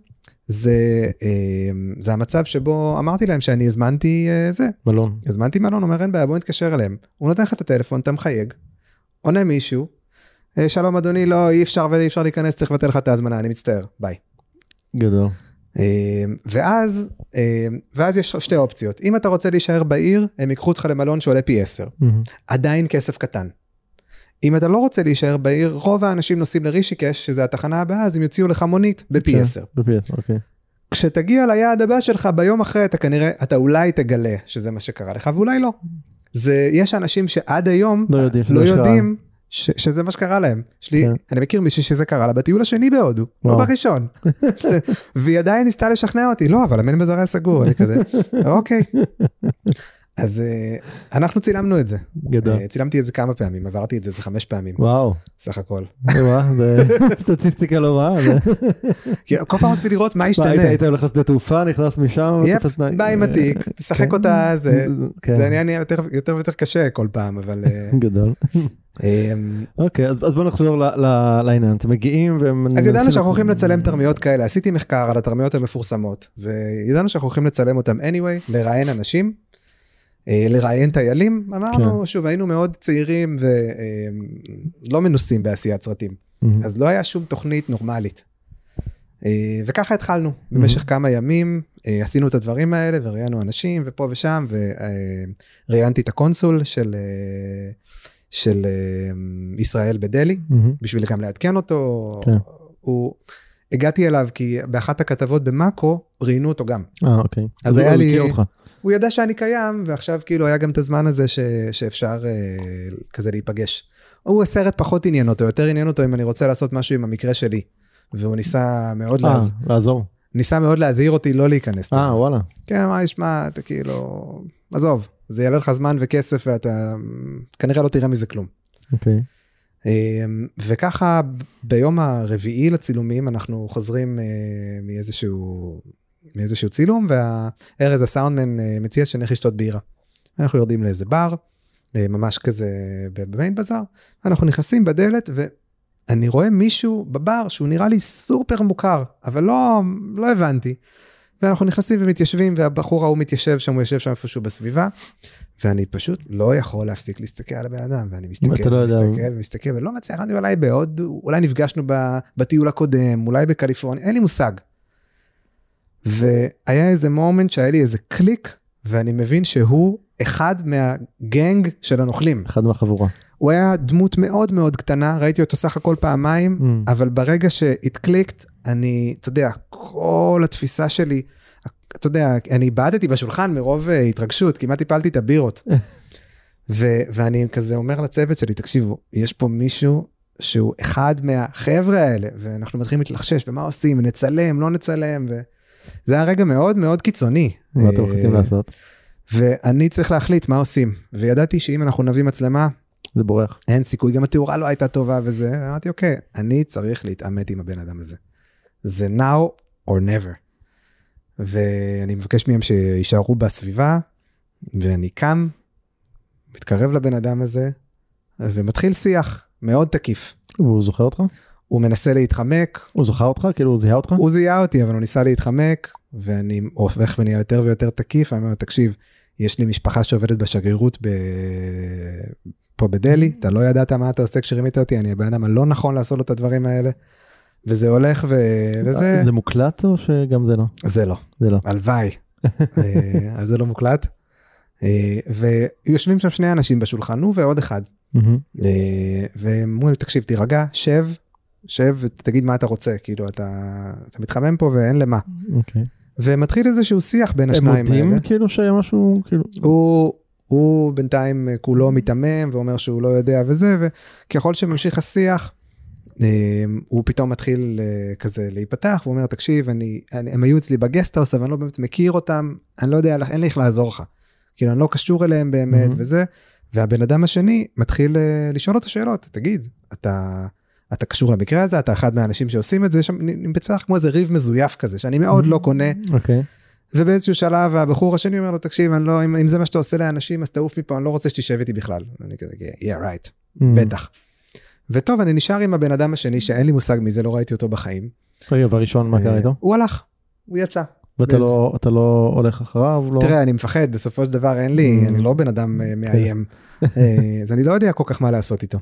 [SPEAKER 2] זה אה, זה המצב שבו אמרתי להם שאני הזמנתי אה, זה
[SPEAKER 1] מלון.
[SPEAKER 2] הזמנתי מלון אומר אין בעיה בוא נתקשר אליהם הוא נותן לך את הטלפון אתה מחייג עונה מישהו אה, שלום אדוני לא אי אפשר ואי אפשר להיכנס צריך לבטל לך את ההזמנה אני מצטער ביי.
[SPEAKER 1] גדול.
[SPEAKER 2] אה, ואז אה, ואז יש שתי אופציות אם אתה רוצה להישאר בעיר הם ייקחו אותך למלון שעולה פי 10
[SPEAKER 1] מהמם.
[SPEAKER 2] עדיין כסף קטן. אם אתה לא רוצה להישאר בעיר, רוב האנשים נוסעים לרישיקש, שזה התחנה הבאה, אז הם יוציאו לך מונית בפי
[SPEAKER 1] כן,
[SPEAKER 2] 10.
[SPEAKER 1] בפי 10, אוקיי.
[SPEAKER 2] כשתגיע ליעד הבא שלך, ביום אחרי אתה כנראה, אתה אולי תגלה שזה מה שקרה לך, ואולי לא. זה, יש אנשים שעד היום
[SPEAKER 1] לא יודעים
[SPEAKER 2] לא. יודעים ש, שזה מה שקרה להם. יש לי,
[SPEAKER 1] כן.
[SPEAKER 2] אני מכיר מישהי שזה קרה לה בטיול השני בהודו, לא. בראשון. והיא עדיין ניסתה לשכנע אותי, לא, אבל המן בזר היה סגור, אני כזה, אוקיי. אז אה, אנחנו צילמנו את זה.
[SPEAKER 1] גדול.
[SPEAKER 2] אה, צילמתי את זה כמה פעמים, עברתי את זה איזה חמש פעמים,
[SPEAKER 1] וואו.
[SPEAKER 2] סך הכל.
[SPEAKER 1] וואו, זה סטטיסטיקה לא רעה.
[SPEAKER 2] כל פעם רציתי לראות מה
[SPEAKER 1] מה, היית-
[SPEAKER 2] ישתנה.
[SPEAKER 1] היית הולך לשדה תעופה, נכנס משם,
[SPEAKER 2] יפ, בא עם התיק, משחק
[SPEAKER 1] כן.
[SPEAKER 2] אותה, זה
[SPEAKER 1] כן.
[SPEAKER 2] נהיה יותר יותר ויותר קשה כל פעם, אבל... אה,
[SPEAKER 1] גדול.
[SPEAKER 2] אמ,
[SPEAKER 1] אוקיי, אז בוא נחזור לעניין. אתם מגיעים והם...
[SPEAKER 2] אז ידענו שאנחנו הולכים לצלם תרמיות כאלה, עשיתי מחקר על התרמיות המפורסמות, וידענו שאנחנו הולכים לצלם אותם anyway, לראיין אנשים, לראיין טיילים, אמרנו, שוב, היינו מאוד צעירים ולא מנוסים בעשיית סרטים,
[SPEAKER 1] מהמם.
[SPEAKER 2] אז לא היה שום תוכנית נורמלית. אה, וככה התחלנו, במשך כמה ימים אה, עשינו את הדברים האלה וראיינו אנשים ופה ושם, וראיינתי את הקונסול של, אה, של אה, ישראל בדלהי.
[SPEAKER 1] מהמם.
[SPEAKER 2] בשביל גם לעדכן אותו.
[SPEAKER 1] כן.
[SPEAKER 2] הוא, הגעתי אליו כי באחת הכתבות במאקרו ראיינו אותו גם.
[SPEAKER 1] אה, אוקיי.
[SPEAKER 2] אז
[SPEAKER 1] הוא
[SPEAKER 2] היה לי-
[SPEAKER 1] הכיר אותך.
[SPEAKER 2] הוא ידע שאני קיים ועכשיו כאילו היה גם את הזמן הזה ש, שאפשר אה, כזה להיפגש. הוא הסרט פחות עניין אותו, יותר עניין אותו אם אני רוצה לעשות משהו עם המקרה שלי. והוא ניסה מאוד,
[SPEAKER 1] אה,
[SPEAKER 2] להז...
[SPEAKER 1] לעזור.
[SPEAKER 2] ניסה מאוד להזהיר אותי לא להיכנס.
[SPEAKER 1] אה. וואלה.
[SPEAKER 2] כן, מה ישמע, אתה כאילו, עזוב, זה יעלה לך זמן וכסף ואתה כנראה לא תראה מזה כלום.
[SPEAKER 1] אוקיי.
[SPEAKER 2] אמ, וככה ב- ביום הרביעי לצילומים אנחנו חוזרים אה, מאיזשהו, מאיזשהו צילום והארז הסאונדמן אה, מציע שנלך לשתות בירה. אנחנו יורדים לאיזה בר, אה, ממש כזה במיין בזאר, אנחנו נכנסים בדלת ואני רואה מישהו בבר שהוא נראה לי סופר מוכר, אבל לא, לא הבנתי. ואנחנו נכנסים ומתיישבים והבחור ההוא מתיישב שם, הוא יושב שם איפשהו בסביבה, ואני פשוט לא יכול להפסיק להסתכל על הבן אדם, ואני מסתכל
[SPEAKER 1] לא.
[SPEAKER 2] ומסתכל ומסתכל, ולא מצליח, אני אולי בהודו, אולי נפגשנו בטיול הקודם, אולי בקליפורניה, אין לי מושג. והיה איזה מומנט שהיה לי איזה קליק, ואני מבין שהוא אחד מהגנג של הנוכלים.
[SPEAKER 1] אחד מהחבורה.
[SPEAKER 2] הוא היה דמות מאוד מאוד קטנה, ראיתי אותו סך הכל פעמיים,
[SPEAKER 1] Mm.
[SPEAKER 2] אבל ברגע שהתקליקט, אני, אתה יודע, כל התפיסה שלי, אתה יודע, אני בעטתי בשולחן מרוב uh, התרגשות, כמעט הפלתי את הבירות. ו- ואני כזה אומר לצוות שלי, תקשיבו, יש פה מישהו שהוא אחד מהחבר'ה האלה, ואנחנו מתחילים להתלחשש, ומה עושים, נצלם, לא נצלם, וזה היה רגע מאוד מאוד קיצוני.
[SPEAKER 1] מה אתם
[SPEAKER 2] אה,
[SPEAKER 1] מחליטים לעשות?
[SPEAKER 2] ואני צריך להחליט מה עושים. וידעתי שאם אנחנו נביא מצלמה,
[SPEAKER 1] זה בורח.
[SPEAKER 2] אין סיכוי, גם התאורה לא הייתה טובה וזה, אמרתי, אוקיי, אני צריך להתעמת עם הבן אדם הזה. זה now or never. ואני מבקש מהם שיישארו בסביבה, ואני קם, מתקרב לבן אדם הזה, ומתחיל שיח מאוד תקיף.
[SPEAKER 1] והוא זוכר אותך?
[SPEAKER 2] הוא מנסה להתחמק,
[SPEAKER 1] הוא זוכר אותך? כאילו הוא זיהה אותך?
[SPEAKER 2] הוא זיהה אותי, אבל הוא ניסה להתחמק, ואני הופך ונהיה יותר ויותר תקיף, אני אומר, תקשיב, יש לי משפחה שעובדת בשגרירות ב... פה בדלהי, אתה לא ידעת מה אתה עושה כשרימית אותי, אני הבן אדם הלא נכון לעשות לו את הדברים האלה. וזה הולך ו... וזה,
[SPEAKER 1] זה מוקלט או שגם זה לא?
[SPEAKER 2] זה לא,
[SPEAKER 1] זה לא.
[SPEAKER 2] הלוואי, אה, אז זה לא מוקלט. אה, ויושבים שם שני אנשים בשולחן, הוא ועוד אחד. אה, והם אומרים תקשיב, תירגע, שב, שב ותגיד מה אתה רוצה, כאילו, אתה, אתה מתחמם פה ואין למה.
[SPEAKER 1] אוקיי.
[SPEAKER 2] ומתחיל איזשהו שיח בין
[SPEAKER 1] הם
[SPEAKER 2] השניים האלה.
[SPEAKER 1] מודים כאילו שהיה משהו כאילו
[SPEAKER 2] הוא, הוא בינתיים כולו מיתמם ואומר שהוא לא יודע וזה, וככל שממשיך השיח, הוא פתאום מתחיל אה, כזה להיפתח, והוא אומר, תקשיב, אני, אני, הם היו אצלי בגסטהאוס, אבל אני לא באמת מכיר אותם, אני לא יודע, אין לי איך לעזור לך. כאילו, אני לא קשור אליהם באמת
[SPEAKER 1] Mhm.
[SPEAKER 2] וזה, והבן אדם השני מתחיל אה, לשאול אותו שאלות, תגיד, אתה... אתה קשור למקרה הזה, אתה אחד מהאנשים שעושים את זה, שם נפתח כמו איזה ריב מזויף כזה, שאני מאוד לא קונה,
[SPEAKER 1] אוקיי.
[SPEAKER 2] ובאיזשהו שלב הבחור השני אומר לו, תקשיב, אני לא, אם, אם זה מה שאתה עושה לאנשים, אז תעוף מפה, אני לא רוצה שתשב איתי בכלל. אני כזה, yeah, right,
[SPEAKER 1] מהמם.
[SPEAKER 2] בטח. וטוב, אני נשאר עם הבן אדם השני, שאין לי מושג מי זה, לא ראיתי אותו בחיים.
[SPEAKER 1] רגע והראשון מה קרה
[SPEAKER 2] אה,
[SPEAKER 1] איתו?
[SPEAKER 2] הוא הלך, הוא יצא.
[SPEAKER 1] ואתה לא אתה לא הולך אחריו? לא?
[SPEAKER 2] תראה, אני מפחד, בסופו של דבר אין לי,
[SPEAKER 1] Mm.
[SPEAKER 2] אני לא בן אדם אה, מאיים. אה, אז אני לא יודע כל כך מה לעשות איתו.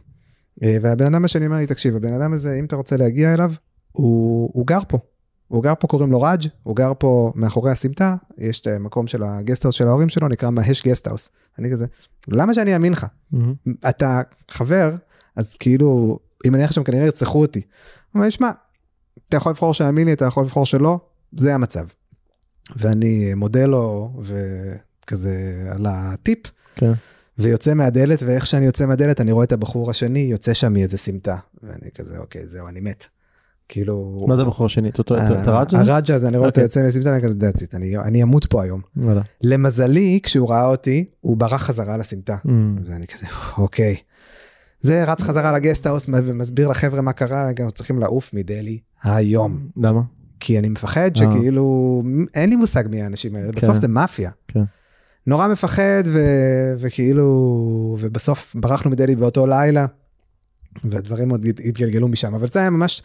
[SPEAKER 2] והבן אדם השני אומר לי, תקשיב, הבן אדם הזה, אם אתה רוצה להגיע אליו, הוא הוא גר פה. הוא גר פה, קוראים לו ראג', הוא גר פה מאחורי הסמטה, יש את המקום של ה guesthouse של ההורים שלו, נקרא מהש guesthouse. אני כזה, למה שאני אאמין לך?
[SPEAKER 1] מהמם.
[SPEAKER 2] אתה חבר, אז כאילו, אם אני שם כנראה ירצחו אותי. הוא אומר, שמע, אתה יכול לבחור שיאמין לי, אתה יכול לבחור שלא, זה המצב. ואני מודה לו, וכזה על הטיפ,
[SPEAKER 1] כן.
[SPEAKER 2] ויוצא מהדלת, ואיך שאני יוצא מהדלת, אני רואה את הבחור השני יוצא שם מאיזה סמטה. ואני כזה, אוקיי, זהו, אני מת. כאילו...
[SPEAKER 1] מה זה הבחור השני? את אותו- את
[SPEAKER 2] ה-
[SPEAKER 1] את הראג'ה?
[SPEAKER 2] הראג'ה הזה, אני רואה אותו
[SPEAKER 1] אוקיי.
[SPEAKER 2] יוצא מהסמטה, ואני כזה, that's it, אני- אמות פה היום. למזלי, כשהוא ראה אותי, הוא ברח חזרה לסמטה.
[SPEAKER 1] מהמם.
[SPEAKER 2] ואני כזה, אוקיי. זה רץ חזרה ל guesthouse ומסביר לחבר'ה מה קרה, גם צריכים לעוף מדלהי היום.
[SPEAKER 1] למה?
[SPEAKER 2] כי אני מפחד
[SPEAKER 1] אה.
[SPEAKER 2] שכאילו, אין לי מושג מי האנשים האלה, בסוף
[SPEAKER 1] כן.
[SPEAKER 2] זה מאפיה.
[SPEAKER 1] כן.
[SPEAKER 2] נורא מפחד ו- וכאילו, ובסוף ברחנו מדלהי באותו לילה, והדברים עוד הת- התגלגלו משם, אבל זה היה ממש,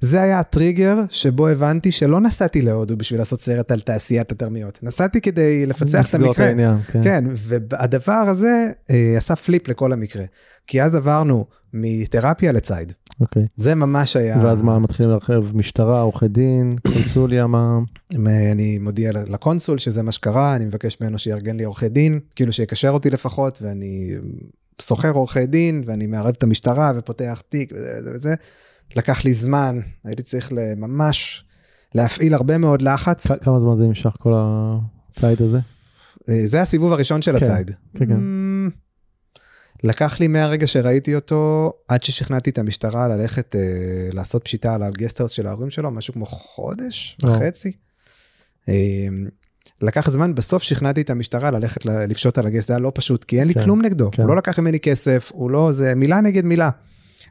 [SPEAKER 2] זה היה הטריגר שבו הבנתי שלא נסעתי להודו בשביל לעשות סרט על תעשיית התרמיות, נסעתי כדי לפצח את המקרה.
[SPEAKER 1] העניין, כן.
[SPEAKER 2] כן, והדבר הזה אה, עשה flip לכל המקרה. כי אז עברנו מתרפיה לציד.
[SPEAKER 1] אוקיי.
[SPEAKER 2] זה ממש היה...
[SPEAKER 1] ואז מה מתחילים להרחיב משטרה עורכי דין קונסוליה מה
[SPEAKER 2] אה, אני מודיע לקונסול שזה מה שקרה, אני מבקש ממנו שיארגן לי עורכי דין, כאילו שיקשר אותי לפחות, ואני שוכר עורכי דין, ואני מערב את המשטרה ופותח תיק וזה וזה וזה. לקח לי זמן, הייתי צריך ממש להפעיל הרבה מאוד לחץ.
[SPEAKER 1] כמה זמן זה נמשך כל הציד הזה?
[SPEAKER 2] אה, זה הסיבוב הראשון של
[SPEAKER 1] כן,
[SPEAKER 2] הציד.
[SPEAKER 1] כן, כן.
[SPEAKER 2] Mm, לקח לי מהרגע שראיתי אותו עד ששכנעתי את המשטרה ללכת אה, לעשות פשיטה על הגסטהאוס של ההורים שלו, משהו כמו חודש. וחצי. אה, לקח זמן, בסוף שכנעתי את המשטרה ללכת לפשוט על הגסט, זה היה לא פשוט, כי אין לי
[SPEAKER 1] כן,
[SPEAKER 2] כלום נגדו,
[SPEAKER 1] כן.
[SPEAKER 2] הוא לא לקח ממני כסף, הוא לא, זה מילה נגד מילה.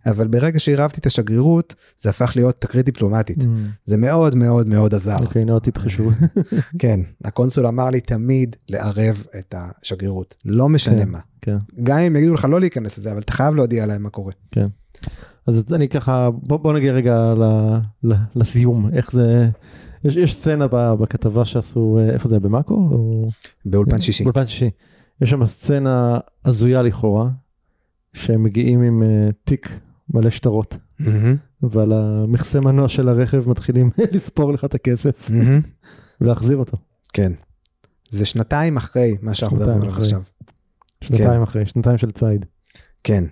[SPEAKER 2] אבל ברגע שעירבתי את השגרירות, זה הפך להיות תקרית דיפלומטית.
[SPEAKER 1] מהמם.
[SPEAKER 2] זה מאוד מאוד מאוד עזר.
[SPEAKER 1] אוקיי, עוד טיפ חשוב.
[SPEAKER 2] כן, הקונסול אמר לי תמיד לערב את השגרירות, לא משנה
[SPEAKER 1] כן.
[SPEAKER 2] מה.
[SPEAKER 1] כן.
[SPEAKER 2] גם אם יגידו לך לא להיכנס לזה, אבל אתה חייב להודיע להם מה קורה.
[SPEAKER 1] אז אני ככה בוא בוא נגיע רגע ל- ל- לסיום איך זה. יש, יש סצנה בכתבה שעשו אה, איפה זה במאקו? או...
[SPEAKER 2] באולפן שישי.
[SPEAKER 1] באולפן שישי. יש שם סצנה הזויה לכאורה, שהם מגיעים עם אה, תיק מלא שטרות, ועל המכסה מנוע של הרכב מתחילים לספור לך את הכסף. ולהחזיר אותו.
[SPEAKER 2] כן. זה שנתיים אחרי מה שאנחנו מדברים עליו. עכשיו.
[SPEAKER 1] שנתיים אחרי, שנתיים של ציד.
[SPEAKER 2] כן.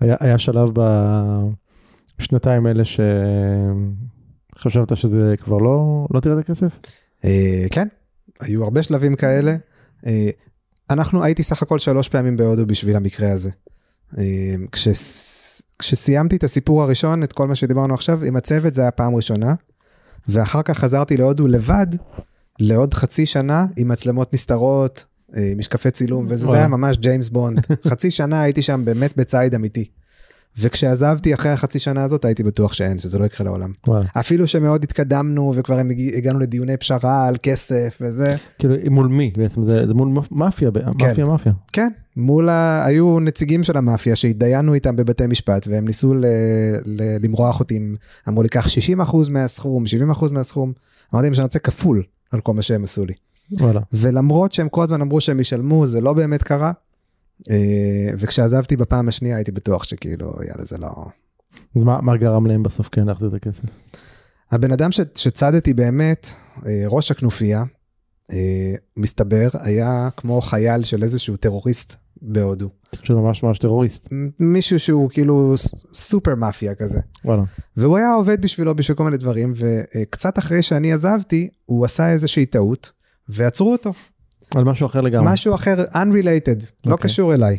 [SPEAKER 1] היה, היה שלב בשנתיים האלה שחשבת שזה כבר לא, לא תראה את הכסף?
[SPEAKER 2] אה, כן, היו הרבה שלבים כאלה. אה, אנחנו, הייתי סך הכל שלוש פעמים בהודו בשביל המקרה הזה. אה, כשס- כשסיימתי את הסיפור הראשון, את כל מה שדיברנו עכשיו, עם הצוות זה היה פעם ראשונה, ואחר כך חזרתי להודו לבד, לעוד חצי שנה עם מצלמות נסתרות, אה, משקפי צילום, וזה. היה ממש ג'יימס בונד. חצי שנה הייתי שם באמת בציד אמיתי. וכשעזבתי אחרי החצי שנה הזאת הייתי בטוח שאין, שזה לא יקרה לעולם.
[SPEAKER 1] וואלה.
[SPEAKER 2] אפילו שמאוד התקדמנו וכבר הגענו לדיוני פשרה על כסף וזה.
[SPEAKER 1] כאילו מול מי בעצם זה, זה מול מאפ- מאפיה, ב- מאפיה מאפיה.
[SPEAKER 2] כן, מול ה... היו נציגים של המאפיה שהתדיינו איתם בבתי משפט והם ניסו ל... ל... למרוח אותי, אמרו לי קח 60% מהסכום, 70% מהסכום. אמרתי להם שאני רוצה כפול על כל מה שהם עשו לי.
[SPEAKER 1] וואלה.
[SPEAKER 2] ולמרות שהם כל הזמן אמרו שהם ישלמו, זה לא באמת קרה. אה, וכשעזבתי בפעם השנייה הייתי בטוח שכאילו, יאללה, זה לא...
[SPEAKER 1] אז מה, מה גרם להם בסוף כן להחזיר את הכסף?
[SPEAKER 2] הבן אדם ש, שצדתי באמת, אה, ראש הכנופיה, אה, מסתבר, היה כמו חייל של איזשהו טרוריסט בהודו.
[SPEAKER 1] של ממש ממש טרוריסט.
[SPEAKER 2] מישהו שהוא כאילו סופר מאפיה כזה.
[SPEAKER 1] וואלה.
[SPEAKER 2] והוא היה עובד בשבילו בשביל כל מיני דברים, וקצת אחרי שאני עזבתי, הוא עשה איזושהי טעות, ועצרו אותו.
[SPEAKER 1] על משהו אחר לגמרי.
[SPEAKER 2] משהו אחר, unrelated, לא
[SPEAKER 1] אוקיי.
[SPEAKER 2] קשור אליי.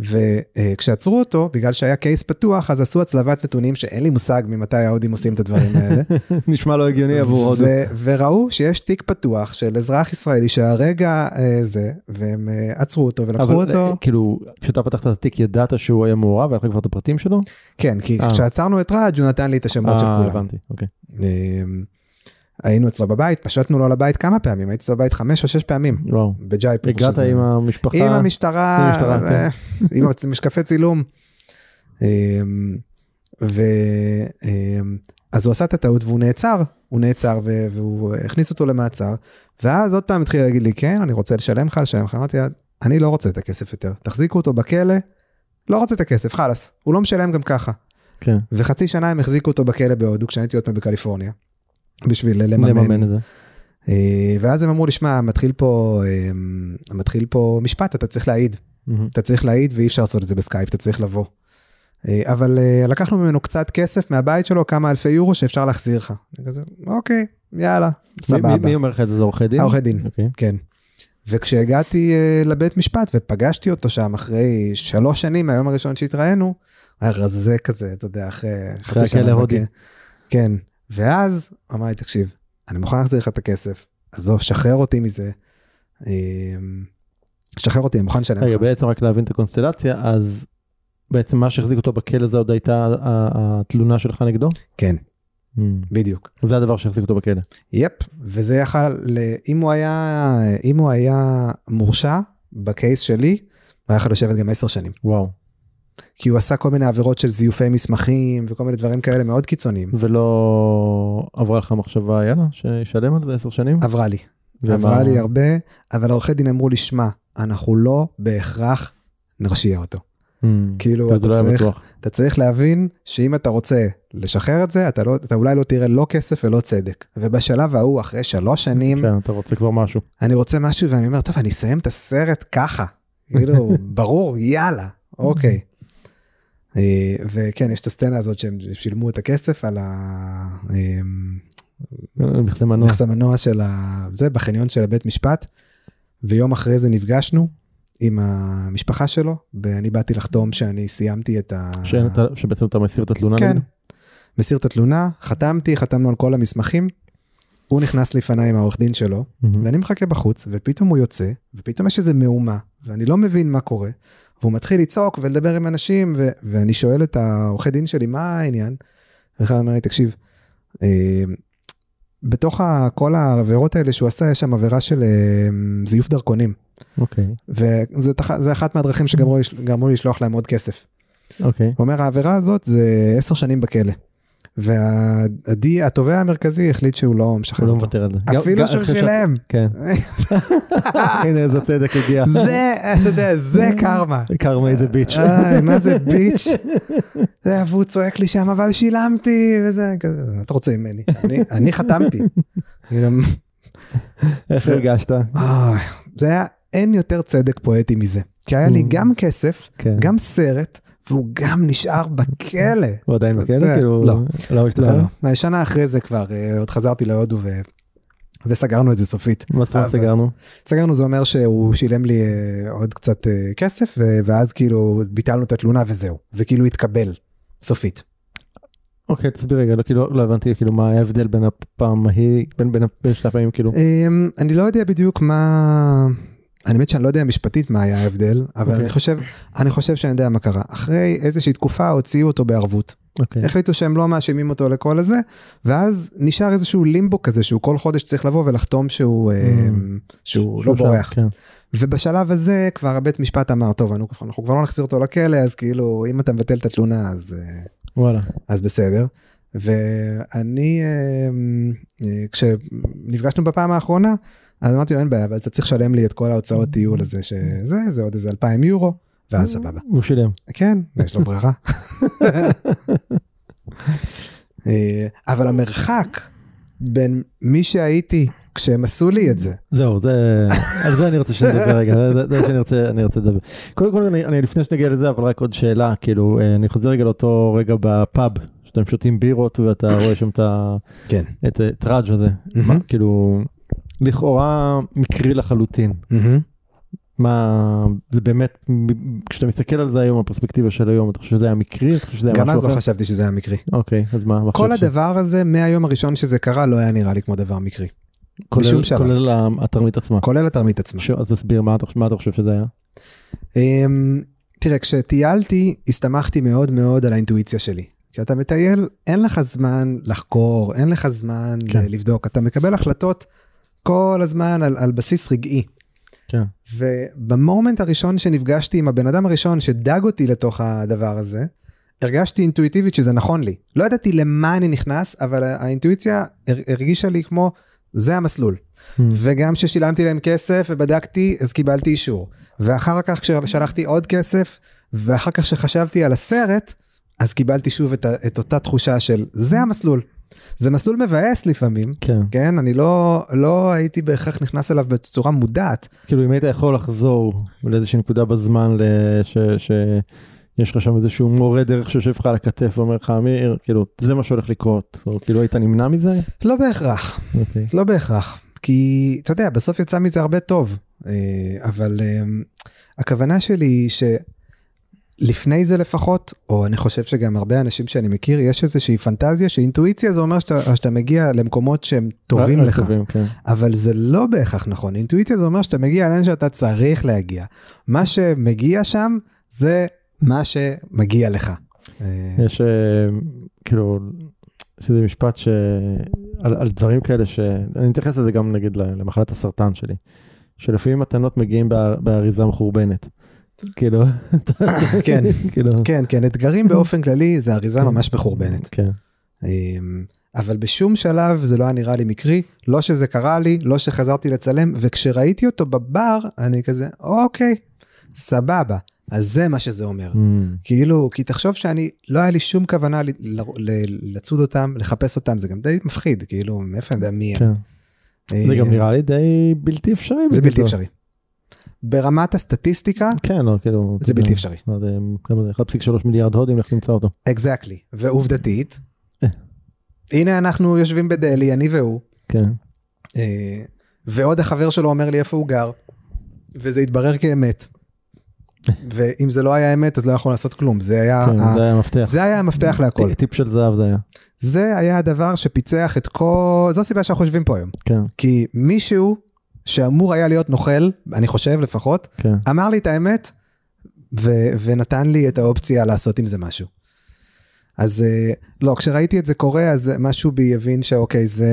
[SPEAKER 2] וכשעצרו אותו, בגלל שהיה קייס פתוח, אז עשו הצלבת נתונים שאין לי מושג ממתי ההודים עושים את הדברים האלה.
[SPEAKER 1] נשמע לא הגיוני עבור הודו.
[SPEAKER 2] וראו שיש תיק פתוח של אזרח ישראלי שהרגע אה, זה, והם אה, עצרו אותו ולקחו
[SPEAKER 1] אבל
[SPEAKER 2] אותו.
[SPEAKER 1] אה, כאילו כשאתה פתחת את התיק ידעת שהוא היה מעורב והיה לך כבר את הפרטים שלו?
[SPEAKER 2] כן, כי
[SPEAKER 1] אה.
[SPEAKER 2] כשעצרנו את ראג' הוא נתן לי את השמות של
[SPEAKER 1] אה,
[SPEAKER 2] כולם.
[SPEAKER 1] הבנתי, אוקיי.
[SPEAKER 2] היינו אצלו בבית, פשטנו לו לבית כמה פעמים, הייתי אצלו בבית חמש או שש פעמים,
[SPEAKER 1] וואו.
[SPEAKER 2] בג'ייפור.
[SPEAKER 1] הגעת
[SPEAKER 2] שזה-
[SPEAKER 1] עם המשפחה?
[SPEAKER 2] עם המשטרה,
[SPEAKER 1] עם המשטרה,
[SPEAKER 2] זה- עם משקפי צילום. אמ, ו... אמ, אז הוא עשה את הטעות והוא נעצר, הוא נעצר ו- והוא הכניס אותו למעצר, ואז עוד פעם התחיל להגיד לי, כן, אני רוצה לשלם לך, לשלם לך, אמרתי, אני לא רוצה את הכסף יותר, תחזיקו אותו בכלא, לא רוצה את הכסף, חלאס, הוא לא משלם גם ככה.
[SPEAKER 1] כן.
[SPEAKER 2] וחצי שנה הם החזיקו אותו בכלא בהודו, כשאני הייתי עוד פעם בקליפורניה, בשביל לממן.
[SPEAKER 1] לממן את זה.
[SPEAKER 2] אה, ואז הם אמרו לי, שמע, מתחיל פה, אה, מתחיל פה משפט, אתה צריך להעיד.
[SPEAKER 1] מהמם.
[SPEAKER 2] אתה צריך להעיד ואי אפשר לעשות את זה בסקייפ, אתה צריך לבוא. אה, אבל לקחנו ממנו קצת כסף מהבית שלו, כמה אלפי יורו שאפשר להחזיר לך. כזה, אוקיי, יאללה, סבבה.
[SPEAKER 1] מי- מי אומר לך את זה? עורכי דין?
[SPEAKER 2] העורכי דין,
[SPEAKER 1] אוקיי.
[SPEAKER 2] כן. וכשהגעתי לבית משפט ופגשתי אותו שם אחרי שלוש שנים מהיום הראשון שהתראינו, היה רזה כזה, אתה יודע, אחרי
[SPEAKER 1] אחרי
[SPEAKER 2] חצי שנה.
[SPEAKER 1] הכלא ההודי.
[SPEAKER 2] בכלא. כן, ואז אמר לי, תקשיב, אני מוכן להחזיר לך את הכסף, עזוב, שחרר אותי מזה. אה, שחרר אותי, אני מוכן לשלם
[SPEAKER 1] רגע,
[SPEAKER 2] לך.
[SPEAKER 1] בעצם רק להבין את הקונסטלציה, אז בעצם מה שהחזיק אותו בכלא זה עוד הייתה התלונה שלך נגדו?
[SPEAKER 2] כן,
[SPEAKER 1] Mm.
[SPEAKER 2] בדיוק.
[SPEAKER 1] זה הדבר שהחזיק אותו בכלא.
[SPEAKER 2] יפ, וזה יכל, אם הוא היה, אם הוא היה מורשע בקייס שלי, הוא היה יכול לשבת גם עשר שנים.
[SPEAKER 1] וואו.
[SPEAKER 2] כי הוא עשה כל מיני עבירות של זיופי מסמכים וכל מיני דברים כאלה מאוד קיצוניים.
[SPEAKER 1] ולא עברה לך מחשבה, יאללה, שישלם על זה עשר שנים?
[SPEAKER 2] עברה לי,
[SPEAKER 1] ומה-
[SPEAKER 2] עברה לי הרבה, אבל עורכי דין אמרו לי, שמע, אנחנו לא בהכרח נרשיע אותו.
[SPEAKER 1] Mm.
[SPEAKER 2] כאילו, אתה
[SPEAKER 1] לא
[SPEAKER 2] צריך-. אתה צריך להבין שאם אתה רוצה לשחרר את זה, אתה, לא, אתה אולי לא תראה לא כסף ולא צדק. ובשלב ההוא, אחרי שלוש שנים,
[SPEAKER 1] כן, אתה רוצה כבר משהו.
[SPEAKER 2] אני רוצה משהו ואני אומר, טוב, אני אסיים את הסרט ככה. כאילו, ברור, יאללה, אוקיי. אה, וכן, יש את הסצנה הזאת שהם שילמו את הכסף על
[SPEAKER 1] מכסה מנוע.
[SPEAKER 2] הנכס המנוע של ה... זה, בחניון של הבית משפט, ויום אחרי זה נפגשנו עם המשפחה שלו, ואני באתי לחתום שאני סיימתי את ה...
[SPEAKER 1] שאין את ה- שבעצם אתה מסיר את התלונה
[SPEAKER 2] כן.
[SPEAKER 1] נגדו?
[SPEAKER 2] מסיר את התלונה, חתמתי, חתמנו על כל המסמכים. הוא נכנס לפניי עם העורך דין שלו,
[SPEAKER 1] מהמם.
[SPEAKER 2] ואני מחכה בחוץ, ופתאום הוא יוצא, ופתאום יש איזה מהומה, ואני לא מבין מה קורה, והוא מתחיל לצעוק ולדבר עם אנשים, ו- ואני שואל את העורכי דין שלי, מה העניין? ואחד אומר לי, תקשיב, אה, בתוך כל העבירות האלה שהוא עשה, יש שם עבירה של אה, זיוף דרכונים,
[SPEAKER 1] אוקיי,
[SPEAKER 2] וזה תח- זה אחת מהדרכים שגרמו לשלוח להם עוד כסף.
[SPEAKER 1] אוקיי.
[SPEAKER 2] הוא אומר, העבירה הזאת זה עשר שנים בכלא. והתובע המרכזי החליט שהוא לא משחרר
[SPEAKER 1] הוא לא
[SPEAKER 2] אותו.
[SPEAKER 1] מוותר על זה.
[SPEAKER 2] אפילו שהוא שילם.
[SPEAKER 1] כן. הנה איזה צדק הגיע.
[SPEAKER 2] זה, אתה יודע, זה קרמה.
[SPEAKER 1] קרמה איזה ביץ'.
[SPEAKER 2] איי, מה זה ביץ'. זה, והוא צועק לי שם, אבל שילמתי, וזה, כזה, מה אתה רוצה ממני? אני- חתמתי. כאילו,
[SPEAKER 1] איך הרגשת?
[SPEAKER 2] אוי, זה היה, אין יותר צדק פואטי מזה. כי היה לי
[SPEAKER 1] Mm.
[SPEAKER 2] גם כסף,
[SPEAKER 1] כן.
[SPEAKER 2] גם סרט, והוא גם נשאר בכלא.
[SPEAKER 1] הוא עדיין בכלא? כאילו...
[SPEAKER 2] לא.
[SPEAKER 1] לא השתחרר?
[SPEAKER 2] לא, מהשנה אחרי זה כבר, אה, עוד חזרתי להודו ו... וסגרנו את זה סופית.
[SPEAKER 1] מה זאת אומרת סגרנו?
[SPEAKER 2] סגרנו זה אומר שהוא שילם לי אה, עוד קצת אה, כסף ואז כאילו ביטלנו את התלונה וזהו זה כאילו התקבל סופית.
[SPEAKER 1] אוקיי, תסביר רגע, לא, כאילו, לא הבנתי כאילו מה ההבדל בין הפעם ההיא, בין, בין, בין שתי הפעמים כאילו.
[SPEAKER 2] אמ, אני לא יודע בדיוק מה אני באמת שאני לא יודע משפטית מה היה ההבדל אבל
[SPEAKER 1] אוקיי.
[SPEAKER 2] אני חושב אני חושב שאני יודע מה קרה אחרי איזושהי תקופה הוציאו אותו בערבות
[SPEAKER 1] אוקיי.
[SPEAKER 2] החליטו שהם לא מאשימים אותו לכל הזה ואז נשאר איזשהו לימבו כזה שהוא כל חודש צריך לבוא ולחתום שהוא אמ, שהוא לא בורח.
[SPEAKER 1] כן.
[SPEAKER 2] ובשלב הזה כבר הבית משפט אמר טוב אנחנו, אנחנו כבר לא נחזיר אותו לכלא אז כאילו אם אתה מבטל את התלונה אז אה,
[SPEAKER 1] וואלה.
[SPEAKER 2] אז בסדר. ואני אה, אה, כשנפגשנו בפעם האחרונה אז אמרתי לו אין בעיה אבל אתה צריך לשלם לי את כל ההוצאות טיול הזה שזה זה עוד איזה 2,000 יורו ואז סבבה.
[SPEAKER 1] הוא שילם.
[SPEAKER 2] כן, יש לו ברירה. אה, אבל המרחק בין מי שהייתי כשהם עשו לי את זה,
[SPEAKER 1] זהו, זה, על זה אני רוצה שנדבר רגע, זה שאני רוצה, אני רוצה לדבר. קודם כל, אני, אני לפני שנגיע לזה, אבל רק עוד שאלה, כאילו, אה, אני חוזר רגע לאותו רגע בפאב, שאתם שותים בירות ואתה רואה שם את ה-
[SPEAKER 2] כן.
[SPEAKER 1] הזה, כאילו, לכאורה מקרי לחלוטין. מה, זה באמת, כשאתה מסתכל על זה היום, הפרספקטיבה של היום, אתה חושב שזה היה מקרי? שזה היה
[SPEAKER 2] גם אז
[SPEAKER 1] אחר?
[SPEAKER 2] לא חשבתי שזה היה מקרי.
[SPEAKER 1] אוקיי, אז מה?
[SPEAKER 2] כל
[SPEAKER 1] חשבת ש-
[SPEAKER 2] הדבר הזה מהיום הראשון שזה קרה לא היה נראה לי כמו דבר מקרי.
[SPEAKER 1] כולל-. כולל התרמית עצמה.
[SPEAKER 2] כולל התרמית עצמה.
[SPEAKER 1] ש- אז תסביר, מה אתה מה אתה חושב שזה היה?
[SPEAKER 2] אמ, תראה, כשטיילתי, הסתמכתי מאוד מאוד על האינטואיציה שלי. כשאתה מטייל, אין לך זמן לחקור, אין לך זמן
[SPEAKER 1] כן.
[SPEAKER 2] לבדוק, אתה מקבל החלטות כל הזמן על, על בסיס רגעי.
[SPEAKER 1] כן.
[SPEAKER 2] ובמומנט הראשון שנפגשתי עם הבן אדם הראשון שדג אותי לתוך הדבר הזה, הרגשתי אינטואיטיבית שזה נכון לי. לא ידעתי למה אני נכנס, אבל האינטואיציה הר- הרגישה לי כמו, זה המסלול. וגם כששילמתי להם כסף ובדקתי, אז קיבלתי אישור. ואחר כך כששלחתי עוד כסף, ואחר כך כשחשבתי על הסרט, אז קיבלתי שוב את, את אותה תחושה של זה המסלול. זה מסלול מבאס לפעמים,
[SPEAKER 1] כן.
[SPEAKER 2] כן? אני לא, לא הייתי בהכרח נכנס אליו בצורה מודעת.
[SPEAKER 1] כאילו אם היית יכול לחזור לאיזושהי נקודה בזמן ש- שיש לך שם איזשהו מורה דרך שיושב לך על הכתף ואומר לך אמיר כאילו זה מה שהולך לקרות או כאילו היית נמנע מזה?
[SPEAKER 2] לא בהכרח,
[SPEAKER 1] אוקיי.
[SPEAKER 2] לא בהכרח. כי אתה יודע, בסוף יצא מזה הרבה טוב. אה, אבל אה, הכוונה שלי היא שלפני זה לפחות, או אני חושב שגם הרבה אנשים שאני מכיר, יש איזושהי פנטזיה שאינטואיציה זה אומר שאתה, שאתה מגיע למקומות שהם טובים
[SPEAKER 1] רק
[SPEAKER 2] לך.
[SPEAKER 1] טובים, כן.
[SPEAKER 2] אבל זה לא בהכרח נכון. אינטואיציה זה אומר שאתה מגיע לאן שאתה צריך להגיע. מה שמגיע שם זה מה שמגיע לך. אה,
[SPEAKER 1] יש אה, כאילו שזה משפט ש... על, על דברים כאלה שאני מתייחס לזה גם נגיד למחלת הסרטן שלי. שלפעמים מתנות מגיעים בא- באריזה מחורבנת. כאילו,
[SPEAKER 2] כן.
[SPEAKER 1] כאילו,
[SPEAKER 2] כן, כן, אתגרים באופן כללי זה אריזה
[SPEAKER 1] כן.
[SPEAKER 2] ממש מחורבנת.
[SPEAKER 1] כן,
[SPEAKER 2] אמ, אבל בשום שלב זה לא היה נראה לי מקרי, לא שזה קרה לי, לא שחזרתי לצלם, וכשראיתי אותו בבר, אני כזה, אוקיי, סבבה, אז זה מה שזה אומר.
[SPEAKER 1] Mm,
[SPEAKER 2] כאילו, כי תחשוב שאני, לא היה לי שום כוונה ל- ל- ל- לצוד אותם, לחפש אותם, זה גם די מפחיד, כאילו, מאיפה אני יודע מי הם.
[SPEAKER 1] כן. זה גם
[SPEAKER 2] אה,
[SPEAKER 1] נראה לי די בלתי אפשרי.
[SPEAKER 2] זה בלתי. אפשרי. ברמת הסטטיסטיקה,
[SPEAKER 1] כן, לא, כאילו,
[SPEAKER 2] זה
[SPEAKER 1] יודע,
[SPEAKER 2] בלתי אפשרי.
[SPEAKER 1] כמה זה, 1.3 מיליארד הודים, לך תמצא אותו.
[SPEAKER 2] אקזקטלי, ועובדתית,
[SPEAKER 1] אה.
[SPEAKER 2] הנה אנחנו יושבים בדלהי, אני והוא,
[SPEAKER 1] כן,
[SPEAKER 2] אה, ועוד החבר שלו אומר לי איפה הוא גר, וזה התברר כאמת. ואם זה לא היה אמת אז לא יכול לעשות כלום, זה היה,
[SPEAKER 1] כן,
[SPEAKER 2] ה-
[SPEAKER 1] זה היה המפתח.
[SPEAKER 2] זה היה המפתח להכל.
[SPEAKER 1] טיפ של זהב זה היה.
[SPEAKER 2] זה היה הדבר שפיצח את כל, זו הסיבה שאנחנו יושבים פה היום.
[SPEAKER 1] כן,
[SPEAKER 2] כי מישהו שאמור היה להיות נוכל, אני חושב לפחות,
[SPEAKER 1] כן.
[SPEAKER 2] אמר לי את האמת ו- ונתן לי את האופציה לעשות עם זה משהו. אז אה, לא, כשראיתי את זה קורה, אז משהו בי הבין שאוקיי, זה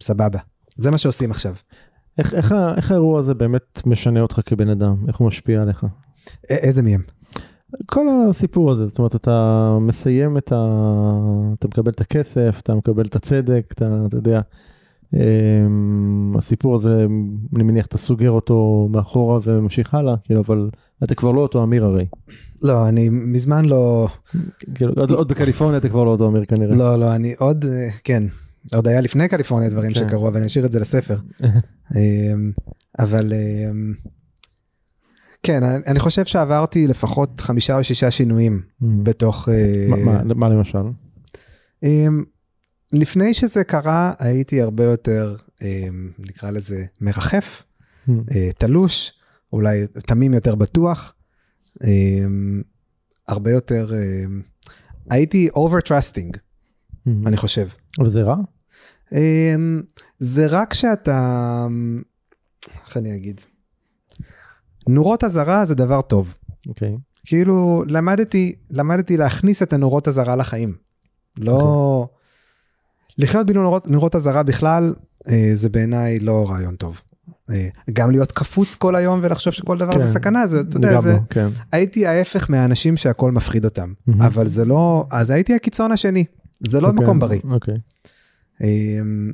[SPEAKER 2] סבבה. זה מה שעושים עכשיו.
[SPEAKER 1] איך- איך איך האירוע הזה באמת משנה אותך כבן אדם? איך הוא משפיע עליך?
[SPEAKER 2] א- איזה מהם?
[SPEAKER 1] כל הסיפור הזה, זאת אומרת, אתה מסיים את ה... אתה מקבל את הכסף, אתה מקבל את הצדק, אתה, אתה יודע. אמ, הסיפור הזה, אני מניח, אתה סוגר אותו מאחורה וממשיך הלאה, כאילו, אבל אתה כבר לא אותו אמיר הרי.
[SPEAKER 2] לא, אני מזמן לא,
[SPEAKER 1] כאילו, עוד, עוד בקליפורניה אתה כבר לא אותו אמיר כנראה.
[SPEAKER 2] לא, לא, אני עוד, אה, כן, עוד היה לפני קליפורניה דברים
[SPEAKER 1] כן.
[SPEAKER 2] שקרו, אבל אני אשאיר את זה לספר. אמ, אבל אמ, כן, אני חושב שעברתי לפחות חמישה או שישה שינויים
[SPEAKER 1] אמ,
[SPEAKER 2] בתוך... אה,
[SPEAKER 1] מה- מה למשל?
[SPEAKER 2] לפני שזה קרה הייתי הרבה יותר, אמ, נקרא לזה, מרחף,
[SPEAKER 1] אמ,
[SPEAKER 2] אה, תלוש, אולי תמים יותר בטוח, אמ, הרבה יותר, הייתי over trusting,
[SPEAKER 1] אמ,
[SPEAKER 2] אני חושב.
[SPEAKER 1] אבל זה רע?
[SPEAKER 2] זה רק שאתה, איך אני אגיד? נורות אזהרה זה דבר טוב.
[SPEAKER 1] אוקיי.
[SPEAKER 2] כאילו למדתי למדתי להכניס את הנורות אזהרה לחיים. לא לחיות בלי נורות, נורות אזהרה בכלל אה, זה בעיניי לא רעיון טוב. אה, גם להיות קפוץ כל היום ולחשוב שכל דבר
[SPEAKER 1] כן.
[SPEAKER 2] זה סכנה זה אתה יודע זה
[SPEAKER 1] לא, כן.
[SPEAKER 2] הייתי ההפך מהאנשים שהכל מפחיד אותם
[SPEAKER 1] מהמם.
[SPEAKER 2] אבל זה לא אז הייתי הקיצון השני זה לא
[SPEAKER 1] אוקיי,
[SPEAKER 2] מקום בריא.
[SPEAKER 1] אוקיי.
[SPEAKER 2] אמ,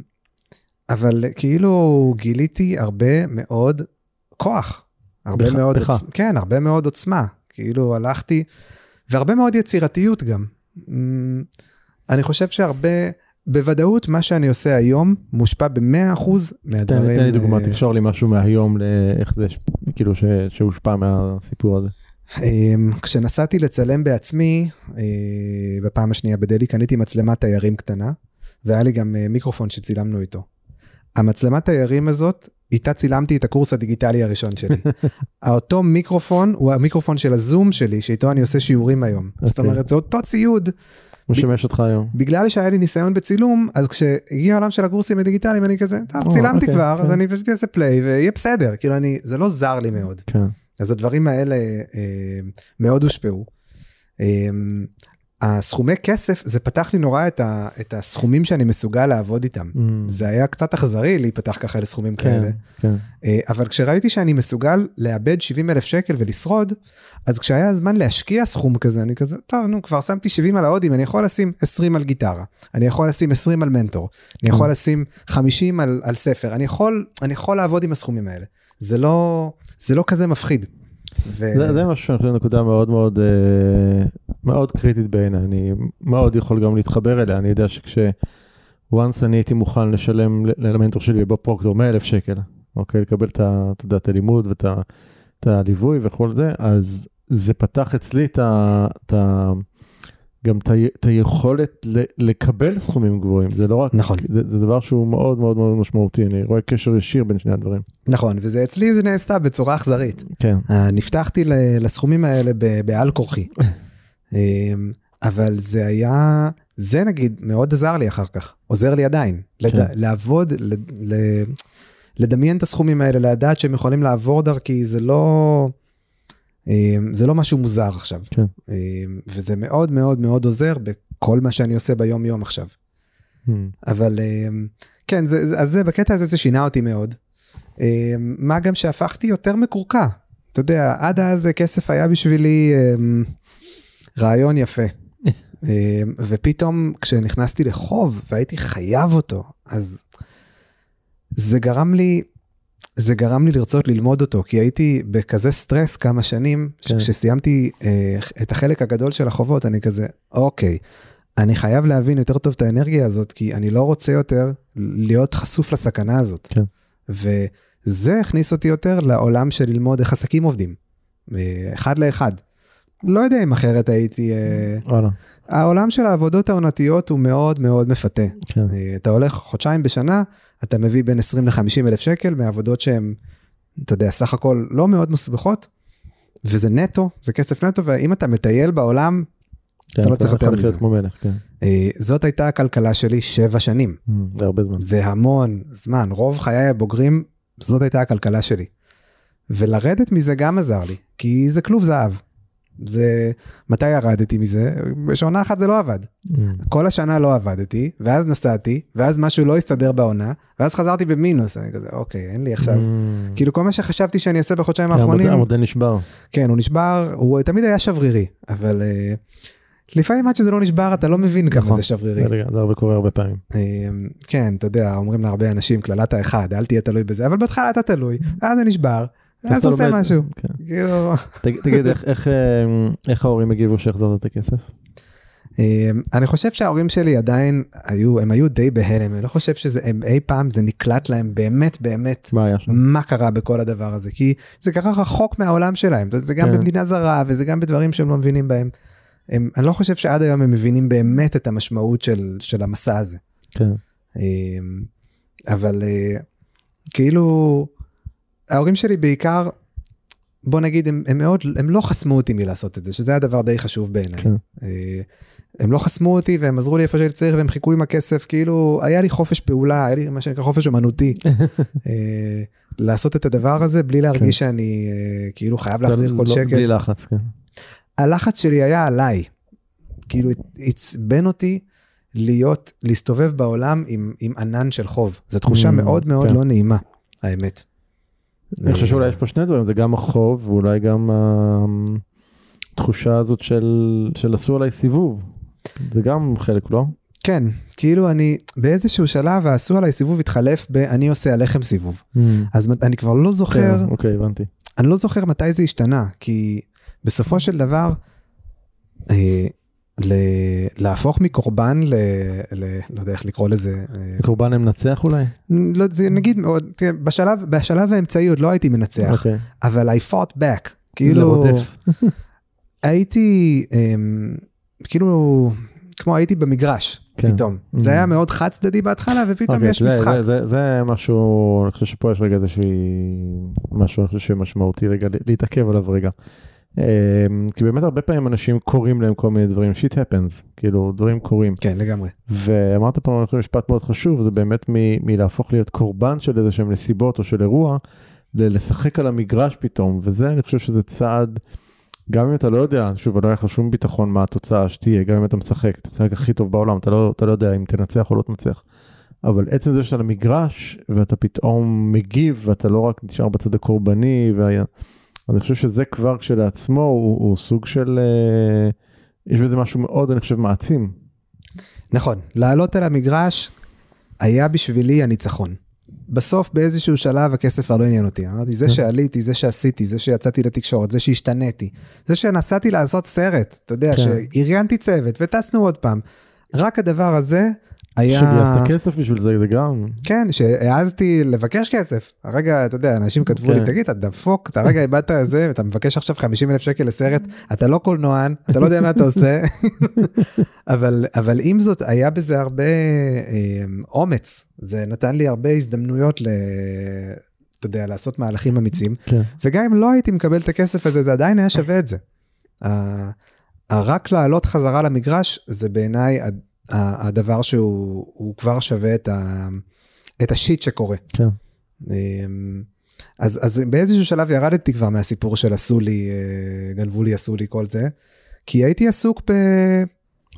[SPEAKER 2] אבל כאילו גיליתי הרבה מאוד כוח. הרבה
[SPEAKER 1] בך-
[SPEAKER 2] מאוד
[SPEAKER 1] בך.
[SPEAKER 2] עוצ... כן הרבה מאוד עוצמה כאילו הלכתי, והרבה מאוד יצירתיות גם. אמ, אני חושב שהרבה, בוודאות מה שאני עושה היום מושפע ב-100%
[SPEAKER 1] תן
[SPEAKER 2] מהדברים.
[SPEAKER 1] לי- תן לי דוגמה,
[SPEAKER 2] אה,
[SPEAKER 1] תקשור לי משהו מהיום לאיך זה, כאילו ש- שהושפע מהסיפור הזה.
[SPEAKER 2] אמ, כשנסעתי לצלם בעצמי, אה, בפעם השנייה בדלהי, קניתי מצלמת תיירים קטנה, והיה לי גם אה, מיקרופון שצילמנו איתו. המצלמת תיירים הזאת, איתה צילמתי את הקורס הדיגיטלי הראשון שלי. אותו מיקרופון הוא המיקרופון של הזום שלי, שאיתו אני עושה שיעורים היום. זאת
[SPEAKER 1] אוקיי.
[SPEAKER 2] אומרת, זה אותו ציוד.
[SPEAKER 1] שימש אותך היום.
[SPEAKER 2] בגלל שהיה לי ניסיון בצילום, אז כשהגיע העולם של הקורסים הדיגיטליים, אני כזה, טוב, צילמתי
[SPEAKER 1] אוקיי,
[SPEAKER 2] כבר, אז
[SPEAKER 1] כן.
[SPEAKER 2] אני פשוט אעשה פליי ויהיה בסדר. כאילו, אני, זה לא זר לי מאוד.
[SPEAKER 1] כן.
[SPEAKER 2] אז הדברים האלה אה, מאוד הושפעו. הסכומי כסף, זה פתח לי נורא את, ה, את הסכומים שאני מסוגל לעבוד איתם.
[SPEAKER 1] Mm,
[SPEAKER 2] זה היה קצת אכזרי להיפתח ככה לסכומים
[SPEAKER 1] כן,
[SPEAKER 2] כאלה.
[SPEAKER 1] כן.
[SPEAKER 2] אה, אבל כשראיתי שאני מסוגל לאבד 70 אלף שקל ולשרוד, אז כשהיה הזמן להשקיע סכום כזה, אני כזה, טוב, נו, כבר שמתי 70 על ההודים, אני יכול לשים 20 על גיטרה, אני יכול לשים 20 על מנטור, אני יכול לשים 50 על, על ספר, אני יכול, אני יכול לעבוד עם הסכומים האלה. זה לא, זה לא כזה מפחיד. ו...
[SPEAKER 1] זה, זה משהו שאני חושב נקודה מאוד מאוד אה, מאוד קריטית בעיניי, אני מאוד יכול גם להתחבר אליה, אני יודע שכש... once אני הייתי מוכן לשלם ל- למנטור שלי בפרוקטור 100 אלף שקל, אוקיי, לקבל את אתה יודע, את הלימוד ואת את הליווי וכל זה, אז זה פתח אצלי את ה... גם את, היכולת. לקבל סכומים גבוהים, זה לא רק,
[SPEAKER 2] נכון.
[SPEAKER 1] זה, זה דבר שהוא מאוד מאוד מאוד משמעותי, אני רואה קשר ישיר בין שני הדברים.
[SPEAKER 2] נכון, וזה אצלי זה נעשה בצורה אכזרית.
[SPEAKER 1] כן,
[SPEAKER 2] אה, נפתחתי לסכומים האלה בעל כורחי. אמ, אבל זה היה, זה נגיד מאוד עזר לי אחר כך, עוזר לי עדיין. לד...
[SPEAKER 1] כן.
[SPEAKER 2] לעבוד, ל... ל... לדמיין את הסכומים האלה, לדעת שהם יכולים לעבור דרכי, זה לא, זה לא משהו מוזר עכשיו.
[SPEAKER 1] כן.
[SPEAKER 2] אמ, וזה מאוד מאוד מאוד עוזר בכל מה שאני עושה ביום יום עכשיו.
[SPEAKER 1] Hmm.
[SPEAKER 2] אבל אמ, כן, זה, אז זה בקטע הזה זה שינה אותי מאוד. אמ, מה גם שהפכתי יותר מקורקע. אתה יודע, עד אז כסף היה בשבילי אמ, רעיון יפה. אמ, ופתאום כשנכנסתי לחוב והייתי חייב אותו, אז זה גרם לי, זה גרם לי לרצות ללמוד אותו, כי הייתי בכזה סטרס כמה שנים,
[SPEAKER 1] כן.
[SPEAKER 2] כשסיימתי אה, את החלק הגדול של החובות, אני כזה, אוקיי, אני חייב להבין יותר טוב את האנרגיה הזאת, כי אני לא רוצה יותר להיות חשוף לסכנה הזאת.
[SPEAKER 1] כן.
[SPEAKER 2] וזה הכניס אותי יותר לעולם של ללמוד איך עסקים עובדים, אה, אחד לאחד. לא יודע אם אחרת הייתי... אה,
[SPEAKER 1] וואלה,
[SPEAKER 2] העולם של העבודות העונתיות הוא מאוד מאוד מפתה.
[SPEAKER 1] כן.
[SPEAKER 2] אה, אתה הולך חודשיים בשנה, אתה מביא בין 20 ל-50 אלף שקל מעבודות שהן, אתה יודע, סך הכל לא מאוד מסובכות, וזה נטו, זה כסף נטו, ואם אתה מטייל בעולם,
[SPEAKER 1] כן,
[SPEAKER 2] אתה לא צריך יותר מזה.
[SPEAKER 1] כמו מלך, כן.
[SPEAKER 2] אה, זאת הייתה הכלכלה שלי שבע שנים.
[SPEAKER 1] Hmm, זה הרבה זמן.
[SPEAKER 2] זה המון זמן, רוב חיי הבוגרים, זאת הייתה הכלכלה שלי. ולרדת מזה גם עזר לי, כי זה כלוב זהב. זה, מתי ירדתי מזה? בשעונה אחת זה לא עבד.
[SPEAKER 1] Hmm.
[SPEAKER 2] כל השנה לא עבדתי, ואז נסעתי, ואז משהו לא הסתדר בעונה, ואז חזרתי במינוס, אני כזה, אוקיי, אין לי עכשיו.
[SPEAKER 1] Hmm.
[SPEAKER 2] כאילו כל מה שחשבתי שאני אעשה בחודשיים
[SPEAKER 1] המודל-
[SPEAKER 2] האחרונים,
[SPEAKER 1] המודל נשבר.
[SPEAKER 2] כן, הוא נשבר, הוא תמיד היה שברירי, אבל אה, לפעמים עד שזה לא נשבר אתה לא מבין כמה
[SPEAKER 1] נכון.
[SPEAKER 2] זה שברירי.
[SPEAKER 1] זה זה הרבה קורה הרבה פעמים.
[SPEAKER 2] אה, כן, אתה יודע, אומרים להרבה אנשים, קללת האחד, אל תהיה תלוי בזה, אבל בהתחלה אתה תלוי, ואז זה נשבר,
[SPEAKER 1] אתה
[SPEAKER 2] עושה משהו.
[SPEAKER 1] כן.
[SPEAKER 2] כאילו,
[SPEAKER 1] תג- תגיד, איך- אה, איך ההורים הגיבו שהחזרת את הכסף?
[SPEAKER 2] אה, אני חושב שההורים שלי עדיין היו, הם היו די בהלם, אני לא חושב שזה, הם אי פעם זה נקלט להם באמת באמת
[SPEAKER 1] מה?
[SPEAKER 2] מה קרה בכל הדבר הזה, כי זה קרה רחוק מהעולם שלהם, זה גם
[SPEAKER 1] כן.
[SPEAKER 2] במדינה זרה וזה גם בדברים שהם לא מבינים בהם. הם, אני לא חושב שעד היום הם מבינים באמת את המשמעות של, של המסע הזה.
[SPEAKER 1] כן.
[SPEAKER 2] אמ, אבל אה, כאילו ההורים שלי בעיקר בוא נגיד הם, הם מאוד הם לא חסמו אותי מלעשות את זה שזה היה דבר די חשוב בעיניי.
[SPEAKER 1] כן.
[SPEAKER 2] אה, הם לא חסמו אותי והם עזרו לי איפה שהייתי צריך והם חיכו עם הכסף כאילו היה לי חופש פעולה היה לי מה שנקרא חופש אומנותי אה, לעשות את הדבר הזה בלי להרגיש שאני אה, כאילו חייב להחזיר כל
[SPEAKER 1] לא-
[SPEAKER 2] שקל.
[SPEAKER 1] בלי לחץ, כן.
[SPEAKER 2] הלחץ שלי היה עליי. כאילו עצבן אותי להיות, להסתובב בעולם עם, עם ענן של חוב. זו תחושה
[SPEAKER 1] Mm,
[SPEAKER 2] מאוד מאוד
[SPEAKER 1] כן.
[SPEAKER 2] לא נעימה, האמת.
[SPEAKER 1] אני חושב שאולי יש פה שני דברים, זה גם החוב ואולי גם התחושה הזאת של של עשו עליי סיבוב. זה גם חלק, לא?
[SPEAKER 2] כן, כאילו אני באיזשהו שלב עשו עליי סיבוב התחלף ב אני עושה עליכם סיבוב. אז אני כבר לא זוכר,
[SPEAKER 1] כן, אוקיי, הבנתי.
[SPEAKER 2] אני לא זוכר מתי זה השתנה, כי בסופו של דבר, אה, להפוך מקורבן ל... ל... לא יודע איך לקרוא לזה. אה,
[SPEAKER 1] קורבן המנצח אולי?
[SPEAKER 2] לא, זה נגיד תראה, בשלב, בשלב האמצעי עוד לא הייתי מנצח,
[SPEAKER 1] אוקיי.
[SPEAKER 2] אבל I fought back, כאילו,
[SPEAKER 1] לרודף.
[SPEAKER 2] הייתי, אמ, כאילו, כמו הייתי במגרש,
[SPEAKER 1] כן.
[SPEAKER 2] פתאום.
[SPEAKER 1] Mm.
[SPEAKER 2] זה היה מאוד חד צדדי בהתחלה, ופתאום
[SPEAKER 1] אוקיי,
[SPEAKER 2] יש
[SPEAKER 1] זה-
[SPEAKER 2] משחק.
[SPEAKER 1] זה- זה- זה משהו, אני חושב שפה יש רגע איזושהי, משהו, אני חושב שמשמעותי רגע, להתעכב עליו רגע. אמ, כי באמת הרבה פעמים אנשים קוראים להם כל מיני דברים, שיט happens, כאילו דברים קורים.
[SPEAKER 2] כן, לגמרי.
[SPEAKER 1] ואמרת פה משפט מאוד חשוב, זה באמת מ- מלהפוך להיות קורבן של איזה שהם נסיבות או של אירוע, לשחק על המגרש פתאום, וזה אני חושב שזה צעד, גם אם אתה לא יודע, שוב, לא היה לך שום ביטחון מה התוצאה שתהיה, גם אם אתה משחק, אתה משחק הכי טוב בעולם, אתה לא, אתה לא יודע אם תנצח או לא תנצח. אבל עצם זה שאתה על המגרש, ואתה פתאום מגיב, ואתה לא רק נשאר בצד הקורבני, והיה... אני חושב שזה כבר כשלעצמו הוא, הוא סוג של, אה, יש בזה משהו מאוד, אני חושב, מעצים.
[SPEAKER 2] נכון, לעלות על המגרש היה בשבילי הניצחון. בסוף באיזשהו שלב הכסף כבר לא עניין אותי. אמרתי, זה
[SPEAKER 1] כן.
[SPEAKER 2] שעליתי, זה שעשיתי, זה שיצאתי לתקשורת, זה שהשתניתי, זה שנסעתי לעשות סרט, אתה יודע,
[SPEAKER 1] כן.
[SPEAKER 2] שארגנתי צוות וטסנו עוד פעם. רק הדבר הזה היה...
[SPEAKER 1] שגייסת כסף בשביל זה, זה גם,
[SPEAKER 2] כן, שהעזתי לבקש כסף. הרגע, אתה יודע, אנשים כתבו לי,
[SPEAKER 1] כן.
[SPEAKER 2] תגיד, אתה דפוק, אתה הרגע איבדת את זה, אתה מבקש עכשיו 50 אלף שקל לסרט, אתה לא קולנוען, אתה לא יודע מה אתה עושה. אבל, אבל עם זאת, היה בזה הרבה אה, אומץ. זה נתן לי הרבה הזדמנויות ל... אתה יודע, לעשות מהלכים אמיצים.
[SPEAKER 1] כן.
[SPEAKER 2] וגם אם לא הייתי מקבל את הכסף הזה, זה עדיין היה שווה את זה. רק לעלות חזרה למגרש, זה בעיניי הדבר שהוא הוא כבר שווה את, ה, את השיט שקורה.
[SPEAKER 1] כן.
[SPEAKER 2] אמ, אז, אז באיזשהו שלב ירדתי כבר מהסיפור של עשו לי, אה, גנבו לי, עשו לי כל זה, כי הייתי עסוק ב...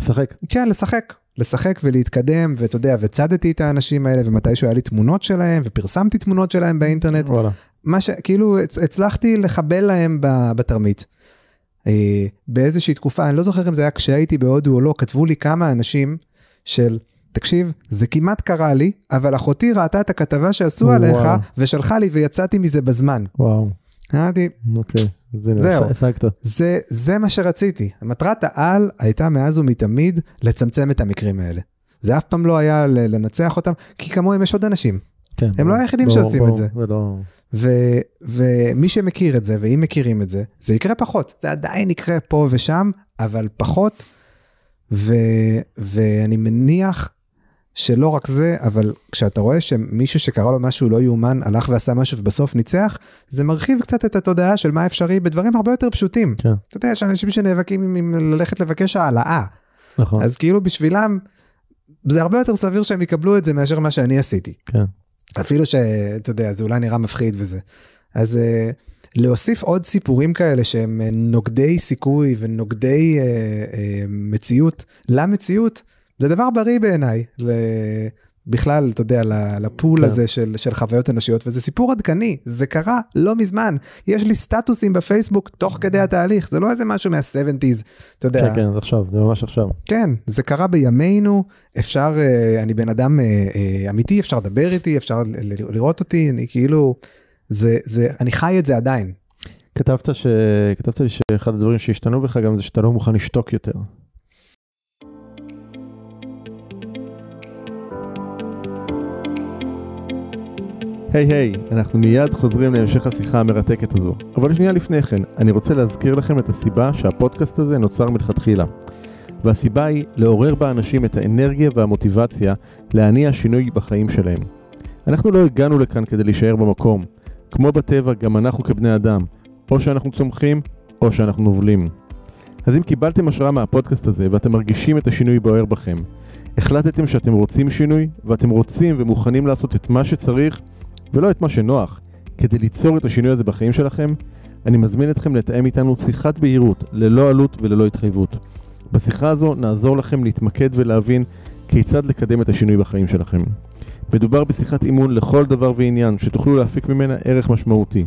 [SPEAKER 1] שחק.
[SPEAKER 2] כן, לשחק. לשחק ולהתקדם, ואתה יודע, וצדתי את האנשים האלה, ומתישהו היה לי תמונות שלהם, ופרסמתי תמונות שלהם באינטרנט,
[SPEAKER 1] וואלה.
[SPEAKER 2] מה ש... כאילו, הצ- הצלחתי לחבל להם בתרמית. אה, באיזושהי תקופה, אני לא זוכר אם זה היה כשהייתי בהודו או לא, כתבו לי כמה אנשים של, תקשיב, זה כמעט קרה לי, אבל אחותי ראתה את הכתבה שעשו
[SPEAKER 1] וואו.
[SPEAKER 2] עליך, ושלחה לי ויצאתי מזה בזמן.
[SPEAKER 1] וואו.
[SPEAKER 2] אמרתי,
[SPEAKER 1] אוקיי. הנה,
[SPEAKER 2] זהו.
[SPEAKER 1] השגת.
[SPEAKER 2] זה, זה מה שרציתי. מטרת העל הייתה מאז ומתמיד לצמצם את המקרים האלה. זה אף פעם לא היה לנצח אותם, כי כמוהם יש עוד אנשים.
[SPEAKER 1] כן.
[SPEAKER 2] הם לא היחידים
[SPEAKER 1] ברור,
[SPEAKER 2] שעושים
[SPEAKER 1] ברור,
[SPEAKER 2] את זה.
[SPEAKER 1] זה לא...
[SPEAKER 2] ו- ומי שמכיר את זה, ואם מכירים את זה, זה יקרה פחות. זה עדיין יקרה פה ושם, אבל פחות. ו- ואני מניח שלא רק זה, אבל כשאתה רואה שמישהו שקרה לו משהו לא יאומן, הלך ועשה משהו ובסוף ניצח, זה מרחיב קצת את התודעה של מה אפשרי בדברים הרבה יותר פשוטים.
[SPEAKER 1] כן.
[SPEAKER 2] אתה יודע, יש אנשים שנאבקים עם, עם ללכת לבקש העלאה,
[SPEAKER 1] נכון.
[SPEAKER 2] אז כאילו בשבילם, זה הרבה יותר סביר שהם יקבלו את זה מאשר מה שאני עשיתי.
[SPEAKER 1] כן.
[SPEAKER 2] אפילו שאתה יודע, זה אולי נראה מפחיד וזה. אז אה, להוסיף עוד סיפורים כאלה שהם אה, נוגדי סיכוי ונוגדי אה, אה, מציאות למציאות, זה דבר בריא בעיניי. בכלל, אתה יודע, לפול
[SPEAKER 1] כן.
[SPEAKER 2] הזה של, של חוויות אנושיות, וזה סיפור עדכני, זה קרה לא מזמן. יש לי סטטוסים בפייסבוק תוך כדי התהליך, זה לא איזה משהו מה-70's, אתה יודע.
[SPEAKER 1] כן, כן, זה עכשיו, זה ממש עכשיו.
[SPEAKER 2] כן, זה קרה בימינו, אפשר, אה, אני בן אדם אה, אה, אמיתי, אפשר לדבר איתי, אפשר לראות אותי, אני כאילו, זה, זה, אני חי את זה עדיין.
[SPEAKER 1] כתבת ש... כתבת לי שאחד הדברים שהשתנו בך גם זה שאתה לא מוכן לשתוק יותר. היי היי, אנחנו מיד חוזרים להמשך השיחה המרתקת הזו. אבל שנייה לפני כן, אני רוצה להזכיר לכם את הסיבה שהפודקאסט הזה נוצר מלכתחילה. והסיבה היא לעורר באנשים את האנרגיה והמוטיבציה להניע שינוי בחיים שלהם. אנחנו לא הגענו לכאן כדי להישאר במקום. כמו בטבע, גם אנחנו כבני אדם. או שאנחנו צומחים, או שאנחנו נובלים. אז אם קיבלתם השראה מהפודקאסט הזה ואתם מרגישים את השינוי בוער בכם, החלטתם שאתם רוצים שינוי, ואתם רוצים ומוכנים לעשות את מה שצריך, ולא את מה שנוח, כדי ליצור את השינוי הזה בחיים שלכם, אני מזמין אתכם לתאם איתנו שיחת בהירות, ללא עלות וללא התחייבות. בשיחה הזו נעזור לכם להתמקד ולהבין כיצד לקדם את השינוי בחיים שלכם. מדובר בשיחת אימון לכל דבר ועניין, שתוכלו להפיק ממנה ערך משמעותי.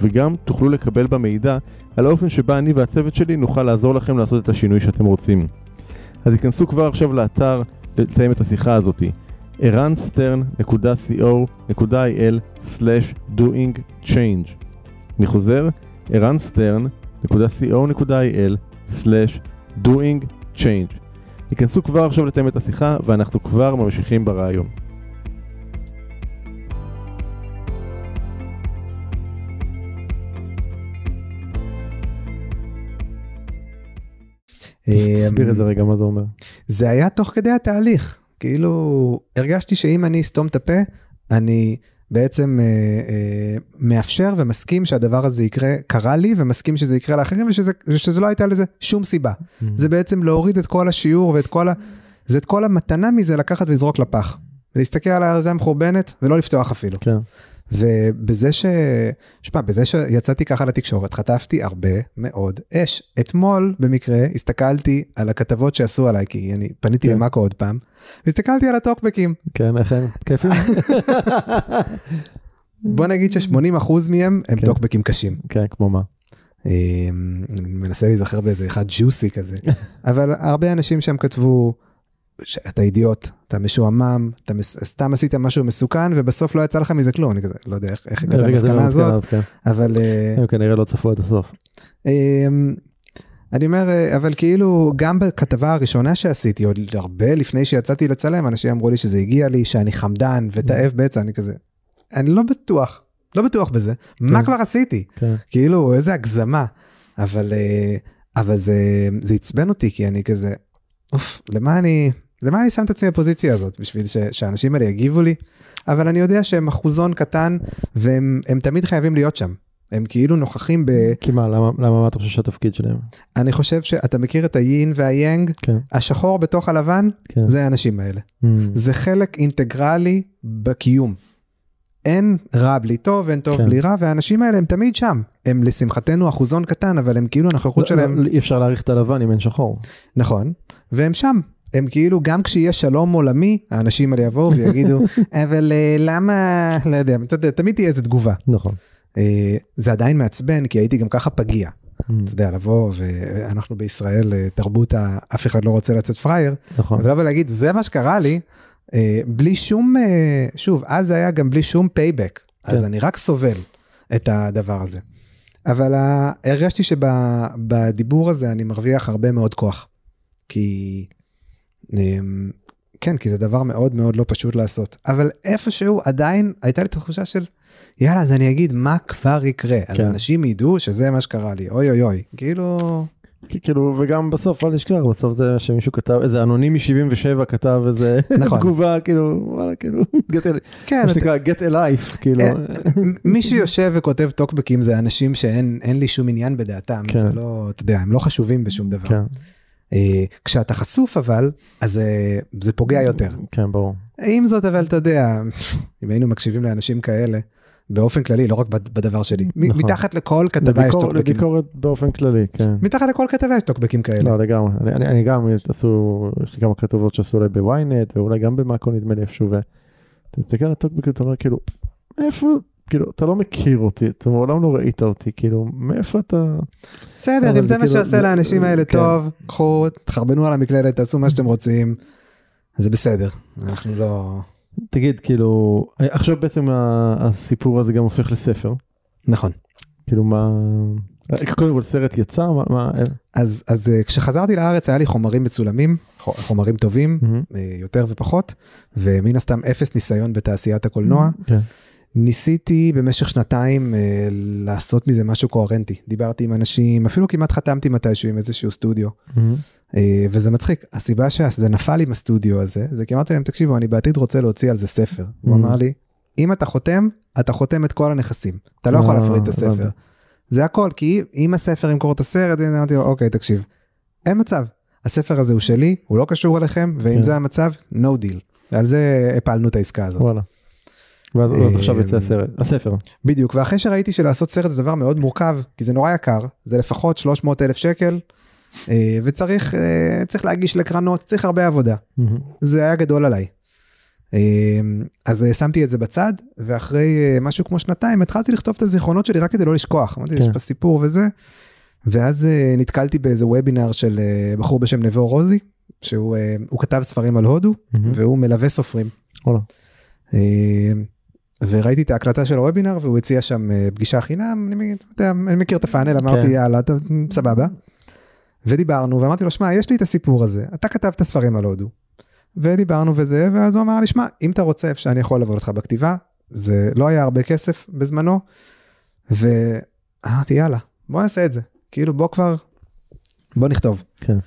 [SPEAKER 1] וגם תוכלו לקבל בה מידע על האופן שבה אני והצוות שלי נוכל לעזור לכם לעשות את השינוי שאתם רוצים. אז היכנסו כבר עכשיו לאתר לתאם את השיחה הזאתי ערנסטרן.co.il/doing change אני חוזר, ערנסטרן, www.doing change. היכנסו כבר עכשיו לתאם את השיחה ואנחנו כבר ממשיכים ברעיון. תסביר את זה רגע מה זה אומר.
[SPEAKER 2] זה היה תוך כדי התהליך, כאילו הרגשתי שאם אני אסתום את הפה, אני בעצם אה, אה, מאפשר ומסכים שהדבר הזה יקרה, קרה לי ומסכים שזה יקרה לאחרים ושזה, ושזה לא הייתה לזה שום סיבה. Mm-hmm. זה בעצם להוריד את כל השיעור ואת כל ה... זה את כל המתנה מזה לקחת ולזרוק לפח. ולהסתכל על הארזה המחורבנת ולא לפתוח אפילו.
[SPEAKER 1] כן.
[SPEAKER 2] ובזה ש... שמע, בזה שיצאתי ככה לתקשורת, חטפתי הרבה מאוד אש. אתמול, במקרה, הסתכלתי על הכתבות שעשו עליי, כי אני פניתי כן. למאקו עוד פעם, והסתכלתי על הטוקבקים.
[SPEAKER 1] כן, איך הם? כיפים.
[SPEAKER 2] בוא נגיד ש-80% מהם הם כן. טוקבקים קשים.
[SPEAKER 1] כן, כמו מה?
[SPEAKER 2] אמ, אני מנסה להיזכר באיזה אחד ג'וסי כזה, אבל הרבה אנשים שם כתבו, אתה אידיוט, אתה משועמם, אתה מס... סתם עשית משהו מסוכן ובסוף לא יצא לך מזה כלום, אני כזה, לא יודע איך, הגעת למסקנה לא הזאת, כן. אבל...
[SPEAKER 1] אה, הם כנראה לא צפו עד הסוף.
[SPEAKER 2] אמ, אני אומר, אה, אבל כאילו, גם בכתבה הראשונה שעשיתי, עוד הרבה לפני שיצאתי לצלם, אנשים אמרו לי שזה הגיע לי, שאני חמדן ותאב בצע, אני כזה, אני לא בטוח, לא בטוח בזה, מה כן. כבר עשיתי? כן. כאילו, איזה הגזמה. אבל, אה, אבל זה, זה עצבן אותי, כי אני כזה, אוף, למה אני, למה אני שם את עצמי בפוזיציה הזאת? בשביל ש, שהאנשים האלה יגיבו לי? אבל אני יודע שהם אחוזון קטן, והם תמיד חייבים להיות שם. הם כאילו נוכחים ב...
[SPEAKER 1] כי מה, למה, למה מה אתה חושב שהתפקיד שלהם?
[SPEAKER 2] אני חושב שאתה מכיר את היין והיאנג, כן. השחור בתוך הלבן, כן. זה האנשים האלה. Mm. זה חלק אינטגרלי בקיום. אין רע בלי טוב, אין טוב כן. בלי רע, והאנשים האלה הם תמיד שם. הם לשמחתנו אחוזון קטן, אבל הם כאילו הנוכחות לא, שלהם...
[SPEAKER 1] לא, אי אפשר להעריך את הלבן אם אין שחור.
[SPEAKER 2] נכון, והם שם. הם כאילו, גם כשיהיה שלום עולמי, האנשים האלה יבואו ויגידו, אבל uh, למה, לא יודע, תמיד תהיה איזה תגובה.
[SPEAKER 1] נכון. Uh,
[SPEAKER 2] זה עדיין מעצבן, כי הייתי גם ככה פגיע. Mm. אתה יודע, לבוא, ואנחנו בישראל, אה, תרבות, אף אחד לא רוצה לצאת פראייר. נכון. ולבוא להגיד, זה מה שקרה לי, אה, בלי שום, אה, שוב, אז זה היה גם בלי שום payback, כן. אז אני רק סובל את הדבר הזה. אבל הרגשתי שבדיבור הזה אני מרוויח הרבה מאוד כוח. כי, כן, כי זה דבר מאוד מאוד לא פשוט לעשות. אבל איפשהו עדיין הייתה לי את התחושה של, יאללה, אז אני אגיד מה כבר יקרה. כן. אז אנשים ידעו שזה מה שקרה לי, אוי אוי אוי. כאילו...
[SPEAKER 1] כאילו וגם בסוף אל תשכח בסוף זה שמישהו כתב איזה אנונימי 77 כתב איזה נכון. תגובה כאילו וואלה כאילו get a, כן, מה שנקרא get a life כאילו. אה,
[SPEAKER 2] מי שיושב וכותב טוקבקים זה אנשים שאין לי שום עניין בדעתם כן. זה לא אתה יודע הם לא חשובים בשום דבר. כן. אה, כשאתה חשוף אבל אז זה פוגע יותר.
[SPEAKER 1] כן ברור.
[SPEAKER 2] עם זאת אבל אתה יודע אם היינו מקשיבים לאנשים כאלה. באופן כללי, לא רק בדבר שלי. נכון. מתחת לכל כתבה יש טוקבקים.
[SPEAKER 1] לביקורת באופן כללי, כן.
[SPEAKER 2] מתחת לכל כתבה יש טוקבקים כאלה.
[SPEAKER 1] לא, לגמרי. אני, אני, אני גם, עשו, יש לי כמה כתובות שעשו אולי בוויינט, ואולי גם במאקו נדמה לי איפשהו, ואתה מסתכל על הטוקבקים, אתה אומר כאילו, איפה, כאילו, אתה לא מכיר אותי, אתה מעולם לא ראית אותי, כאילו, מאיפה אתה...
[SPEAKER 2] בסדר, אם זה מה כאילו, שעושה לאנשים האלה כן. טוב, קחו, תחרבנו על המקלדת, תעשו מה שאתם רוצים, זה בסדר, אנחנו לא...
[SPEAKER 1] תגיד, כאילו, עכשיו בעצם הסיפור הזה גם הופך לספר.
[SPEAKER 2] נכון.
[SPEAKER 1] כאילו מה... קודם כל סרט יצא, מה... מה...
[SPEAKER 2] אז, אז אה, כשחזרתי לארץ היה לי חומרים מצולמים, חומרים טובים, mm-hmm. יותר ופחות, ומן הסתם אפס ניסיון בתעשיית הקולנוע. Mm-hmm. ניסיתי במשך שנתיים אה, לעשות מזה משהו קוהרנטי. דיברתי עם אנשים, אפילו כמעט חתמתי מתישהו עם איזשהו סטודיו. Mm-hmm. אה, וזה מצחיק, הסיבה שזה נפל עם הסטודיו הזה, זה כי אמרתי להם, תקשיבו, אני בעתיד רוצה להוציא על זה ספר. Mm-hmm. הוא אמר לי, אם אתה חותם, אתה חותם את כל הנכסים. אתה לא יכול להפריד את הספר. זה הכל, כי אם הספר ימכור את הסרט, אמרתי לו, אוקיי, תקשיב, אין מצב. הספר הזה הוא שלי, הוא לא קשור אליכם, ואם כן. זה המצב, no deal. ועל זה הפלנו את העסקה הזאת. וואלה.
[SPEAKER 1] ואז עכשיו יצא הסרט, הספר.
[SPEAKER 2] בדיוק, ואחרי שראיתי שלעשות סרט זה דבר מאוד מורכב, כי זה נורא יקר, זה לפחות 300 אלף שקל, אה, וצריך אה, צריך להגיש לקרנות, צריך הרבה עבודה. זה היה גדול עליי. אה, אז שמתי את זה בצד, ואחרי משהו כמו שנתיים התחלתי לכתוב את הזיכרונות שלי רק כדי לא לשכוח. אמרתי, יש כן. פה סיפור וזה. ואז נתקלתי באיזה וובינר של בחור בשם נבו רוזי, שהוא כתב ספרים על הודו, והוא מלווה סופרים. וראיתי את ההקלטה של הוובינר והוא הציע שם אה, פגישה חינם, אני, אתה אני מכיר את הפאנל, אמרתי
[SPEAKER 1] כן.
[SPEAKER 2] יאללה, טוב, סבבה. ודיברנו ואמרתי לו, שמע, יש לי את הסיפור הזה, אתה כתבת ספרים על הודו. ודיברנו וזה, ואז הוא אמר לי, שמע, אם אתה רוצה, שאני יכול לבוא לך בכתיבה, זה לא היה הרבה כסף בזמנו, ואמרתי, יאללה, בוא נעשה את זה. כאילו, בוא כבר, בוא נכתוב.
[SPEAKER 1] כן.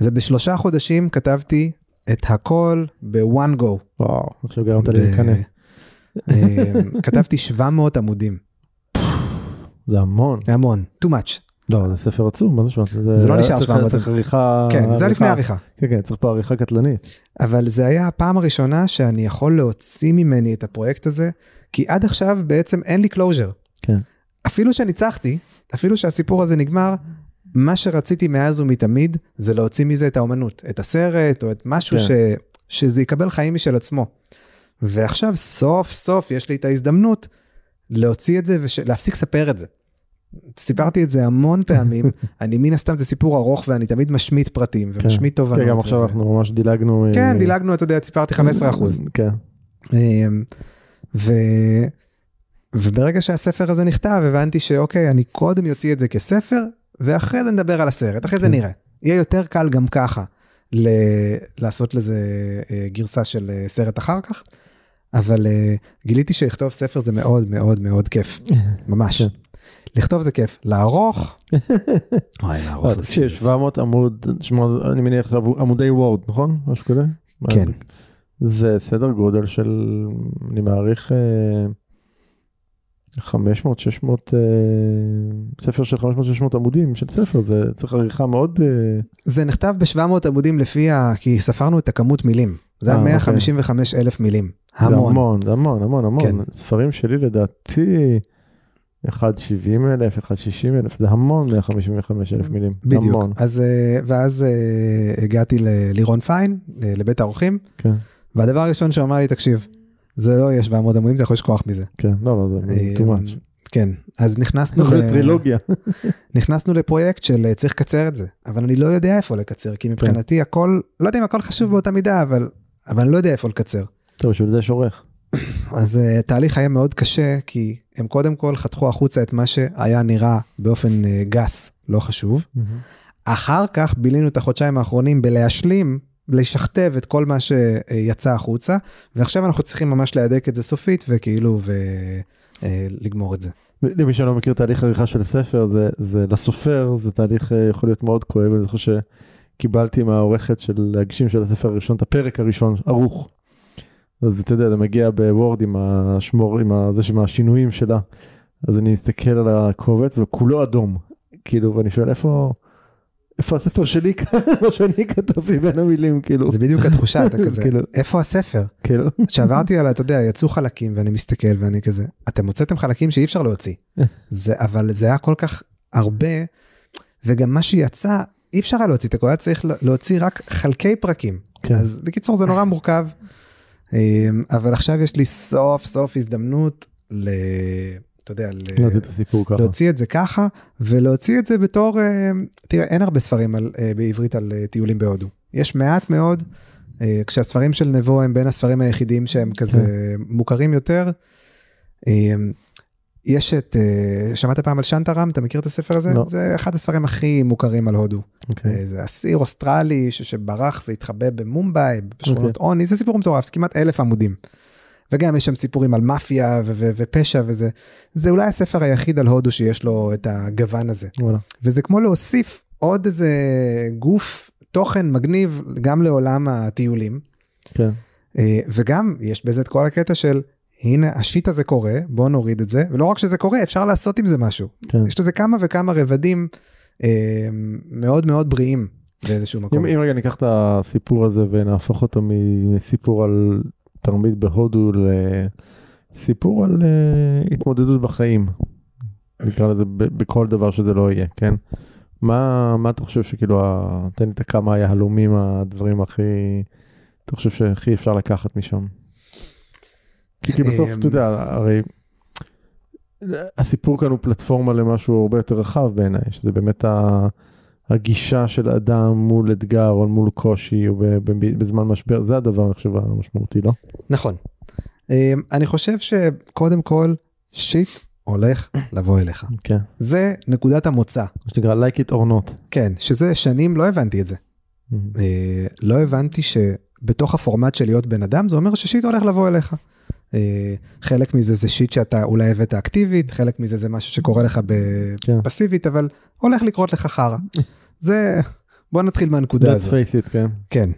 [SPEAKER 2] ובשלושה חודשים כתבתי את הכל בוואן גו.
[SPEAKER 1] וואו, עכשיו גרמת לי לקנא.
[SPEAKER 2] אה, כתבתי 700 עמודים,
[SPEAKER 1] זה המון.
[SPEAKER 2] זה המון, too much.
[SPEAKER 1] לא, זה ספר עצום, מה זה שמעת?
[SPEAKER 2] זה לא נשאר
[SPEAKER 1] צריך-
[SPEAKER 2] 700.
[SPEAKER 1] צריך עריכה...
[SPEAKER 2] כן, זה לפני העריכה.
[SPEAKER 1] כן, כן, צריך פה עריכה קטלנית.
[SPEAKER 2] אבל זה היה הפעם הראשונה שאני יכול להוציא ממני את הפרויקט הזה, כי עד עכשיו בעצם אין לי closure.
[SPEAKER 1] כן.
[SPEAKER 2] אפילו שניצחתי, אפילו שהסיפור הזה נגמר, מה שרציתי מאז ומתמיד זה להוציא מזה את האומנות, את הסרט או את משהו
[SPEAKER 1] כן.
[SPEAKER 2] ש... שזה יקבל חיים משל עצמו. ועכשיו סוף סוף יש לי את ההזדמנות להוציא את זה ולהפסיק לספר את זה. סיפרתי את זה המון פעמים, אני מן הסתם זה סיפור ארוך ואני תמיד משמיט פרטים ומשמיט תובנות.
[SPEAKER 1] כן, גם עכשיו. אנחנו ממש דילגנו.
[SPEAKER 2] כן,
[SPEAKER 1] אה,
[SPEAKER 2] דילגנו, אתה יודע, סיפרתי 15 אחוז.
[SPEAKER 1] כן.
[SPEAKER 2] אמ, ו... וברגע שהספר הזה נכתב הבנתי שאוקיי אני קודם יוציא את זה כספר ואחרי זה נדבר על הסרט אחרי זה
[SPEAKER 1] כן.
[SPEAKER 2] נראה. יהיה יותר קל גם ככה ל... לעשות לזה אה, גרסה של אה, סרט אחר כך. אבל אה, גיליתי שלכתוב ספר זה מאוד מאוד מאוד כיף ממש.
[SPEAKER 1] כן.
[SPEAKER 2] לכתוב זה כיף לערוך. וואי, לערוך זה סיוט.
[SPEAKER 1] 700 עמוד, 700, אני מניח עמודי וורד, נכון? משהו כזה?
[SPEAKER 2] כן.
[SPEAKER 1] זה סדר גודל של, אני מעריך, 500, 600, אה, ספר של 500-600 עמודים של ספר, זה צריך עריכה מאוד, אה,
[SPEAKER 2] זה נכתב ב-700 עמודים לפי ה... כי ספרנו את הכמות מילים. זה היה
[SPEAKER 1] אה, אוקיי.
[SPEAKER 2] 155 אלף מילים. המון.
[SPEAKER 1] המון, המון, המון, המון.
[SPEAKER 2] כן.
[SPEAKER 1] ספרים שלי לדעתי, 1.70 אלף, 1.60 אלף, זה המון 155 אלף מילים.
[SPEAKER 2] בדיוק.
[SPEAKER 1] המון,
[SPEAKER 2] אז, ואז הגעתי ללירון פיין, לבית האורחים,
[SPEAKER 1] כן,
[SPEAKER 2] והדבר הראשון שהוא אמר לי, תקשיב, זה לא יהיה 700 עמודים, אתה יכול לשכוח מזה.
[SPEAKER 1] כן, לא, לא, זה
[SPEAKER 2] אה,
[SPEAKER 1] too much.
[SPEAKER 2] כן, אז נכנסנו, ל-
[SPEAKER 1] טרילוגיה.
[SPEAKER 2] נכנסנו לפרויקט של אה, צריך לקצר את זה, אבל אני לא יודע איפה לקצר, כי מבחינתי הכל, לא יודע אם הכל חשוב באותה מידה, אבל, אבל אני לא יודע איפה לקצר.
[SPEAKER 1] טוב, בשביל זה יש עורך.
[SPEAKER 2] אז uh, התהליך היה מאוד קשה, כי הם קודם כל חתכו החוצה את מה שהיה נראה באופן גס, לא חשוב. אחר כך בילינו את החודשיים האחרונים בלהשלים, לשכתב את כל מה שיצא החוצה, ועכשיו אנחנו צריכים ממש להדק את זה סופית וכאילו ולגמור את זה.
[SPEAKER 1] למי שלא מכיר תהליך עריכה של ספר, זה, זה לסופר, זה תהליך אה, יכול להיות מאוד כואב, אני זוכר שקיבלתי מהעורכת של להגשים של הספר הראשון, את הפרק הראשון, ערוך. אז אתה יודע, זה מגיע בוורד עם השמור, עם זה עם השינויים שלה. אז אני מסתכל על הקובץ וכולו אדום. כאילו, ואני שואל איפה, איפה הספר שלי כאן, מה שאני כתבתי בין המילים, כאילו.
[SPEAKER 2] זה בדיוק התחושה, אתה כזה,
[SPEAKER 1] כאילו.
[SPEAKER 2] איפה הספר?
[SPEAKER 1] כאילו.
[SPEAKER 2] שעברתי עליי, אתה יודע, יצאו חלקים ואני מסתכל ואני כזה, אתם הוצאתם חלקים שאי אפשר להוציא. זה, אבל זה היה כל כך הרבה, וגם מה שיצא, אי אפשר היה להוציא את הכל, היה צריך להוציא רק חלקי פרקים.
[SPEAKER 1] כן.
[SPEAKER 2] אז בקיצור זה נורא מורכב. אמ, אבל עכשיו יש לי סוף סוף הזדמנות ל... אתה יודע, ל...
[SPEAKER 1] להוציא את הסיפור ככה.
[SPEAKER 2] להוציא את זה ככה ולהוציא את זה בתור אה, תראה אין הרבה ספרים על, אה, בעברית על אה, טיולים בהודו יש מעט מאוד כשהספרים של נבו הם בין הספרים היחידים שהם כזה מוכרים יותר. יש את שמעת פעם על שנטרם אתה מכיר את הספר הזה
[SPEAKER 1] לא.
[SPEAKER 2] זה אחד הספרים הכי מוכרים על הודו
[SPEAKER 1] אוקיי.
[SPEAKER 2] אה, זה אסיר אוסטרלי שברח והתחבא במומבאי בשכונות
[SPEAKER 1] אוקיי.
[SPEAKER 2] עוני זה סיפור מטורף זה כמעט אלף עמודים. וגם יש שם סיפורים על מאפיה ו- ו- ופשע וזה זה אולי הספר היחיד על הודו שיש לו את הגוון הזה
[SPEAKER 1] וואלה.
[SPEAKER 2] וזה כמו להוסיף עוד איזה גוף תוכן מגניב גם לעולם הטיולים
[SPEAKER 1] כן.
[SPEAKER 2] אה, וגם יש בזה את כל הקטע של הנה השיט הזה קורה בוא נוריד את זה ולא רק שזה קורה אפשר לעשות עם זה משהו
[SPEAKER 1] כן.
[SPEAKER 2] יש לזה כמה וכמה רבדים אה, מאוד מאוד בריאים באיזשהו מקום.
[SPEAKER 1] אם, אם רגע ניקח את הסיפור הזה ונהפוך אותו מסיפור על תרמית בהודו לסיפור על uh, התמודדות בחיים. נקרא לזה בכל דבר שזה לא יהיה, כן? מה, מה אתה חושב שכאילו, תן לי את הכמה היהלומים, הדברים הכי, אתה חושב שהכי אפשר לקחת משם? כי, כי בסוף,
[SPEAKER 2] אמ,
[SPEAKER 1] אתה יודע, הרי הסיפור כאן הוא פלטפורמה למשהו הרבה יותר רחב בעיניי, שזה באמת ה... הגישה של אדם מול אתגר או מול קושי או בזמן משבר, זה הדבר אני חושב המשמעותי, לא?
[SPEAKER 2] נכון. אמ, אני חושב שקודם כל, שיט הולך לבוא אליך.
[SPEAKER 1] כן.
[SPEAKER 2] זה נקודת המוצא.
[SPEAKER 1] מה שנקרא like it or not.
[SPEAKER 2] כן, שזה שנים לא הבנתי את זה. אה, לא הבנתי שבתוך הפורמט של להיות בן אדם, זה אומר ששיט הולך לבוא אליך. אה, חלק מזה זה שיט שאתה אולי הבאת אקטיבית, חלק מזה זה משהו שקורה לך
[SPEAKER 1] כן.
[SPEAKER 2] בפסיבית, אבל הולך לקרות לך חרא. זה, בוא נתחיל מהנקודה הזאת.
[SPEAKER 1] face it, כן.
[SPEAKER 2] כן.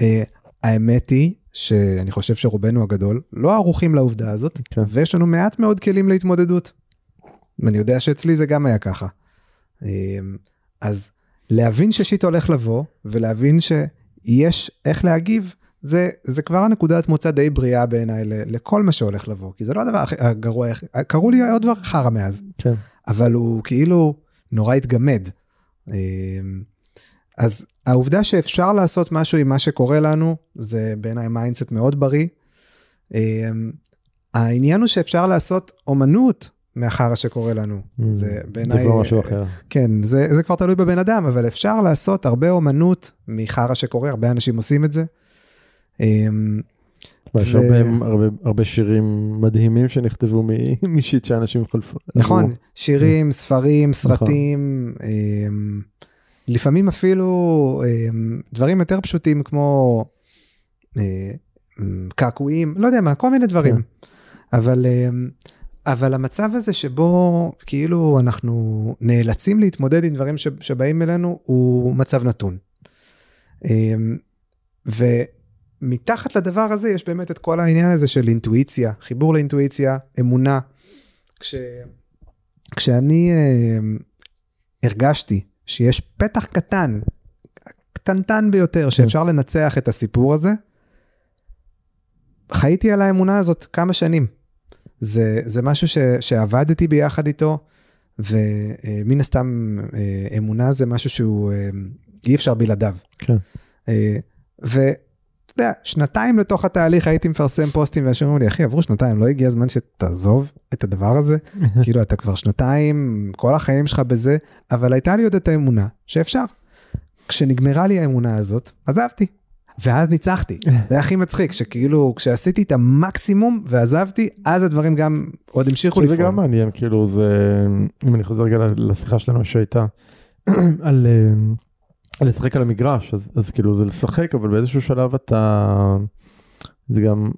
[SPEAKER 2] אה, האמת היא שאני חושב שרובנו הגדול לא ערוכים לעובדה הזאת,
[SPEAKER 1] כן.
[SPEAKER 2] ויש לנו מעט מאוד כלים להתמודדות. ואני יודע שאצלי זה גם היה ככה. אה, אז להבין ששיט הולך לבוא, ולהבין שיש איך להגיב, זה, זה כבר הנקודת מוצא די בריאה בעיניי לכל מה שהולך לבוא, כי זה לא הדבר הגרוע, קראו לי עוד דבר חרא מאז.
[SPEAKER 1] כן.
[SPEAKER 2] אבל הוא כאילו נורא התגמד. אמ, אז העובדה שאפשר לעשות משהו עם מה שקורה לנו, זה בעיניי mindset מאוד בריא. אמ, העניין הוא שאפשר לעשות אומנות מהחרא שקורה לנו. זה בעיניי...
[SPEAKER 1] Mm. זה כבר משהו אחר.
[SPEAKER 2] כן, זה, זה כבר תלוי בבן אדם, אבל אפשר לעשות הרבה אומנות מחרא שקורה, הרבה אנשים עושים את זה. אמ,
[SPEAKER 1] יש
[SPEAKER 2] ו-
[SPEAKER 1] הרבה- הרבה- הרבה שירים מדהימים שנכתבו מ shit שאנשים חולפו.
[SPEAKER 2] נכון. שירים, ספרים, סרטים, אמ, לפעמים אפילו אמ, דברים יותר פשוטים כמו אה, קעקועים, לא יודע מה, כל מיני דברים.
[SPEAKER 1] כן.
[SPEAKER 2] אבל, אבל המצב הזה שבו כאילו אנחנו נאלצים להתמודד עם דברים שבאים אלינו הוא מצב נתון. אמ, ומתחת לדבר הזה יש באמת את כל העניין הזה של אינטואיציה, חיבור לאינטואיציה, אמונה. כש... כשאני אה, הרגשתי שיש פתח קטן, קטנטן ביותר, שאפשר לנצח את הסיפור הזה, חייתי על האמונה הזאת כמה שנים. זה, זה משהו ש, שעבדתי ביחד איתו, ומן הסתם אה, אמונה זה משהו שהוא אה, אי אפשר בלעדיו.
[SPEAKER 1] כן.
[SPEAKER 2] אה, ואתה יודע, שנתיים לתוך התהליך הייתי מפרסם פוסטים ואנשים אומרים לי, אחי, עברו שנתיים, לא הגיע הזמן שתעזוב את הדבר הזה? כאילו, אתה כבר שנתיים, כל החיים שלך בזה, אבל הייתה לי עוד את האמונה שאפשר. כשנגמרה לי האמונה הזאת, עזבתי. ואז ניצחתי. זה הכי מצחיק, שכאילו, כשעשיתי את המקסימום ועזבתי, אז הדברים גם עוד המשיכו
[SPEAKER 1] זה
[SPEAKER 2] לפעול.
[SPEAKER 1] גם מעניין, כאילו זה, אם אני חוזר רגע לשיחה שלנו שהייתה על אה, על לשחק על המגרש, אז, אז כאילו זה לשחק, אבל באיזשהו שלב אתה, זה גם,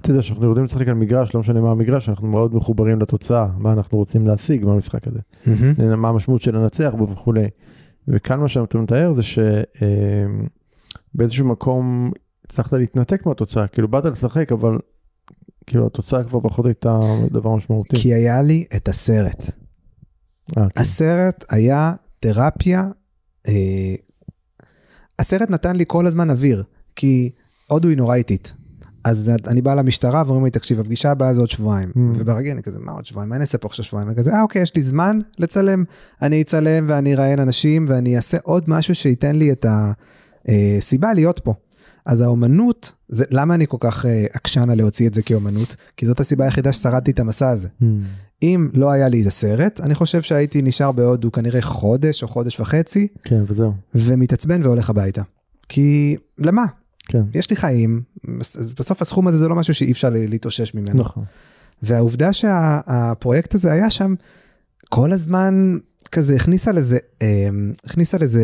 [SPEAKER 1] אתה יודע שאנחנו יודעים לשחק על מגרש, לא משנה מה המגרש, אנחנו מאוד מחוברים לתוצאה, מה אנחנו רוצים להשיג מהמשחק הזה,
[SPEAKER 2] מהמם.
[SPEAKER 1] מה המשמעות של לנצח בו וכולי. וכאן מה שאתה מתאר זה שבאיזשהו מקום הצלחת להתנתק מהתוצאה, כאילו באת לשחק, אבל כאילו התוצאה כבר פחות הייתה דבר משמעותי.
[SPEAKER 2] כי היה לי את הסרט.
[SPEAKER 1] אה, כן.
[SPEAKER 2] הסרט היה תרפיה. אה, הסרט נתן לי כל הזמן אוויר, כי הודו היא נורא איטית. אז אני בא למשטרה ואומרים לי, תקשיב, הפגישה הבאה זה עוד שבועיים.
[SPEAKER 1] Mm.
[SPEAKER 2] וברגיל אני כזה, מה עוד שבועיים? מה אני אעשה פה עכשיו שבועיים? אני כזה, אה, אוקיי, יש לי זמן לצלם. אני אצלם ואני אראיין אנשים ואני אעשה עוד משהו שייתן לי את הסיבה להיות פה. אז האומנות, זה, למה אני כל כך אה, עקשן על להוציא את זה כאומנות? כי זאת הסיבה היחידה ששרדתי את המסע הזה.
[SPEAKER 1] Hmm.
[SPEAKER 2] אם לא היה לי את הסרט, אני חושב שהייתי נשאר בהודו כנראה חודש או חודש וחצי,
[SPEAKER 1] כן, וזהו.
[SPEAKER 2] ומתעצבן והולך הביתה. כי למה?
[SPEAKER 1] כן,
[SPEAKER 2] יש לי חיים, בס- בסוף הסכום הזה זה לא משהו שאי אפשר להתאושש ממנו.
[SPEAKER 1] נכון.
[SPEAKER 2] והעובדה שהפרויקט הזה היה שם, כל הזמן כזה הכניסה לזה, אה, הכניסה לזה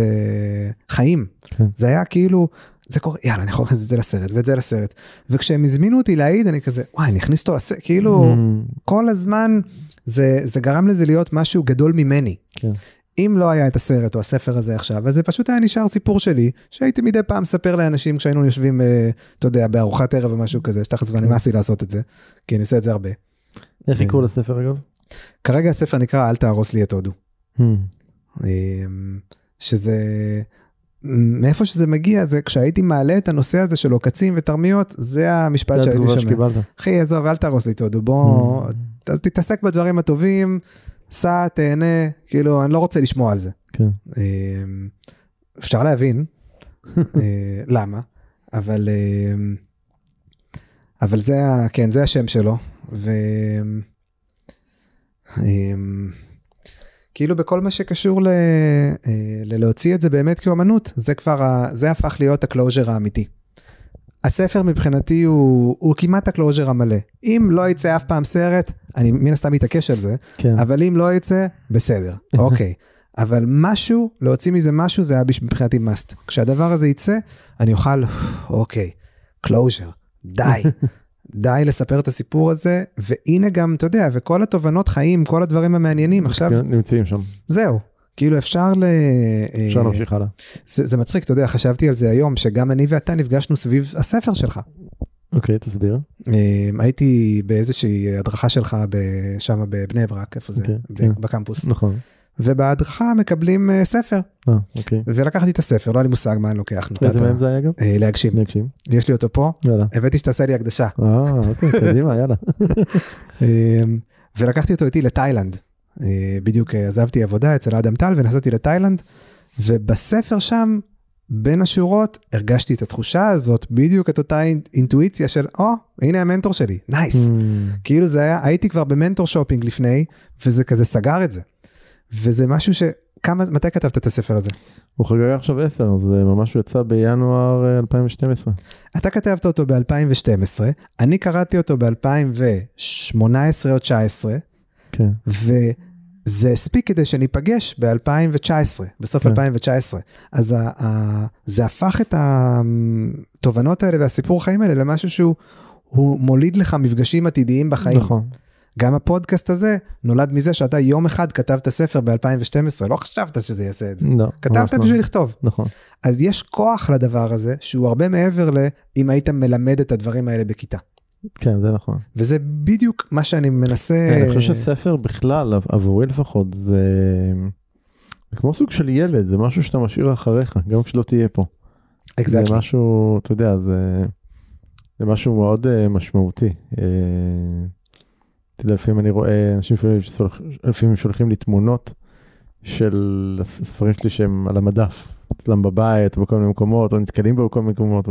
[SPEAKER 2] חיים.
[SPEAKER 1] כן.
[SPEAKER 2] זה היה כאילו, זה קורה, יאללה, אני יכול להכניס את זה לסרט ואת זה לסרט. וכשהם הזמינו אותי להעיד, אני כזה, וואי, אני אכניס אותו לסרט, כאילו,
[SPEAKER 1] Hmm,
[SPEAKER 2] כל הזמן זה, זה גרם לזה להיות משהו גדול ממני.
[SPEAKER 1] כן.
[SPEAKER 2] אם לא היה את הסרט או הספר הזה עכשיו, אז זה פשוט היה נשאר סיפור שלי, שהייתי מדי פעם מספר לאנשים כשהיינו יושבים, אה, אתה יודע, בארוחת ערב או משהו כזה, שתכף כבר נמאס לי לעשות את זה, כי אני עושה את זה הרבה.
[SPEAKER 1] איך יקראו לספר אגב?
[SPEAKER 2] כרגע הספר נקרא אל תהרוס לי את הודו.
[SPEAKER 1] Hmm.
[SPEAKER 2] אמ, שזה, מאיפה שזה מגיע, זה כשהייתי מעלה את הנושא הזה של עוקצים ותרמיות, זה המשפט
[SPEAKER 1] זה
[SPEAKER 2] שהייתי שומע. אחי, עזוב, אל תהרוס לי את הודו, בוא,
[SPEAKER 1] Hmm.
[SPEAKER 2] אז תתעסק בדברים הטובים, סע, תהנה, כאילו, אני לא רוצה לשמוע על זה.
[SPEAKER 1] כן.
[SPEAKER 2] אמ, אפשר להבין אה, למה, אבל, אמ, אבל זה, כן, זה השם שלו, ו... כאילו בכל מה שקשור ל... אה, ללהוציא את זה באמת כאומנות, זה כבר, ה... זה הפך להיות ה closure האמיתי. הספר מבחינתי הוא, הוא כמעט ה closure המלא. אם לא יצא אף פעם סרט, אני מן הסתם מתעקש על זה,
[SPEAKER 1] כן.
[SPEAKER 2] אבל אם לא יצא, בסדר, אוקיי. אבל משהו, להוציא מזה משהו, זה היה מבחינתי must. כשהדבר הזה יצא, אני אוכל, אוקיי, closure, די. די לספר את הסיפור הזה, והנה גם, אתה יודע, וכל התובנות חיים, כל הדברים המעניינים, עכשיו,
[SPEAKER 1] נמצאים שם,
[SPEAKER 2] זהו. כאילו אפשר ל...
[SPEAKER 1] אפשר
[SPEAKER 2] אה,
[SPEAKER 1] להמשיך הלאה.
[SPEAKER 2] זה, זה מצחיק, אתה יודע, חשבתי על זה היום, שגם אני ואתה נפגשנו סביב הספר שלך.
[SPEAKER 1] אוקיי, תסביר.
[SPEAKER 2] אה, הייתי באיזושהי הדרכה שלך שם בבני ברק, איפה זה?
[SPEAKER 1] אוקיי,
[SPEAKER 2] ב-
[SPEAKER 1] כן.
[SPEAKER 2] בקמפוס.
[SPEAKER 1] נכון.
[SPEAKER 2] ובהדרכה מקבלים אה, ספר,
[SPEAKER 1] אה, אוקיי.
[SPEAKER 2] ולקחתי את הספר, לא היה לי מושג מה אני לוקח.
[SPEAKER 1] איזה מהם זה היה גם?
[SPEAKER 2] אה, להגשים.
[SPEAKER 1] נגשים.
[SPEAKER 2] יש לי אותו פה,
[SPEAKER 1] יאללה.
[SPEAKER 2] הבאתי שתעשה לי הקדשה.
[SPEAKER 1] אה, אוקיי, קדימה, יאללה.
[SPEAKER 2] אה, ולקחתי אותו איתי לתאילנד. בדיוק עזבתי עבודה אצל אדם טל ונסעתי לתאילנד, ובספר שם, בין השורות, הרגשתי את התחושה הזאת, בדיוק את אותה אינ- אינטואיציה של, או, הנה המנטור שלי, nice.
[SPEAKER 1] Mm,
[SPEAKER 2] כאילו זה היה, הייתי כבר ב mentor shopping לפני, וזה כזה סגר את זה. וזה משהו ש... כמה, מתי כתבת את הספר הזה?
[SPEAKER 1] הוא חגג עכשיו 10, זה ממש יצא בינואר אה, 2012.
[SPEAKER 2] אתה כתבת אותו ב-2012, אני קראתי אותו ב-2018 או 2019,
[SPEAKER 1] כן.
[SPEAKER 2] וזה הספיק כדי שניפגש ב-2019, בסוף
[SPEAKER 1] כן.
[SPEAKER 2] 2019. אז ה- ה- זה הפך את התובנות האלה והסיפור חיים האלה למשהו שהוא הוא מוליד לך מפגשים עתידיים בחיים.
[SPEAKER 1] נכון.
[SPEAKER 2] גם הפודקאסט הזה נולד מזה שאתה יום אחד כתבת ספר ב-2012, לא חשבת שזה יעשה את זה.
[SPEAKER 1] לא.
[SPEAKER 2] כתבת
[SPEAKER 1] לא.
[SPEAKER 2] בשביל לכתוב.
[SPEAKER 1] נכון.
[SPEAKER 2] אז יש כוח לדבר הזה שהוא הרבה מעבר לאם היית מלמד את הדברים האלה בכיתה.
[SPEAKER 1] כן, זה נכון.
[SPEAKER 2] וזה בדיוק מה שאני מנסה...
[SPEAKER 1] כן, אני חושב שספר בכלל, עבורי לפחות, זה זה כמו סוג של ילד, זה משהו שאתה משאיר אחריך, גם כשלא תהיה פה. זה
[SPEAKER 2] Exactly.
[SPEAKER 1] משהו, אתה יודע, זה, זה משהו מאוד uh, משמעותי. Uh, אתה יודע, לפעמים אני רואה אנשים לפעמים, שולחים לי תמונות של הספרים שלי שהם על המדף, אצלם בבית, בכל מיני מקומות, או נתקלים בו בכל מיני מקומות.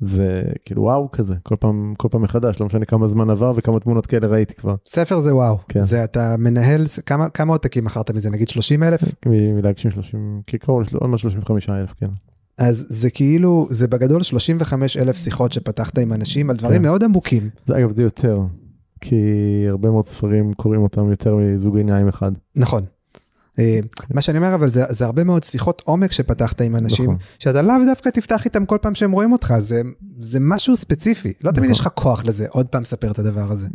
[SPEAKER 1] זה כאילו וואו כזה, כל פעם, כל פעם מחדש, לא משנה כמה זמן עבר וכמה תמונות כאלה ראיתי כבר.
[SPEAKER 2] ספר זה וואו.
[SPEAKER 1] כן.
[SPEAKER 2] זה אתה מנהל, כמה, כמה עותקים מכרת מזה? נגיד 30 אלף?
[SPEAKER 1] מ- מלהגשים 30, כעיקרון יש לו עוד מעט 35 אלף, כן.
[SPEAKER 2] אז זה כאילו, זה בגדול 35 אלף שיחות שפתחת עם אנשים על דברים
[SPEAKER 1] כן.
[SPEAKER 2] מאוד עמוקים.
[SPEAKER 1] זה אגב זה יותר, כי הרבה מאוד ספרים קוראים אותם יותר מזוג עיניים אחד.
[SPEAKER 2] נכון. אה, מה שאני אומר אבל זה, זה הרבה מאוד שיחות עומק שפתחת עם אנשים
[SPEAKER 1] נכון.
[SPEAKER 2] שאתה לאו דווקא תפתח איתם כל פעם שהם רואים אותך זה זה משהו ספציפי לא תמיד
[SPEAKER 1] נכון.
[SPEAKER 2] יש לך כוח לזה עוד פעם ספר את הדבר הזה.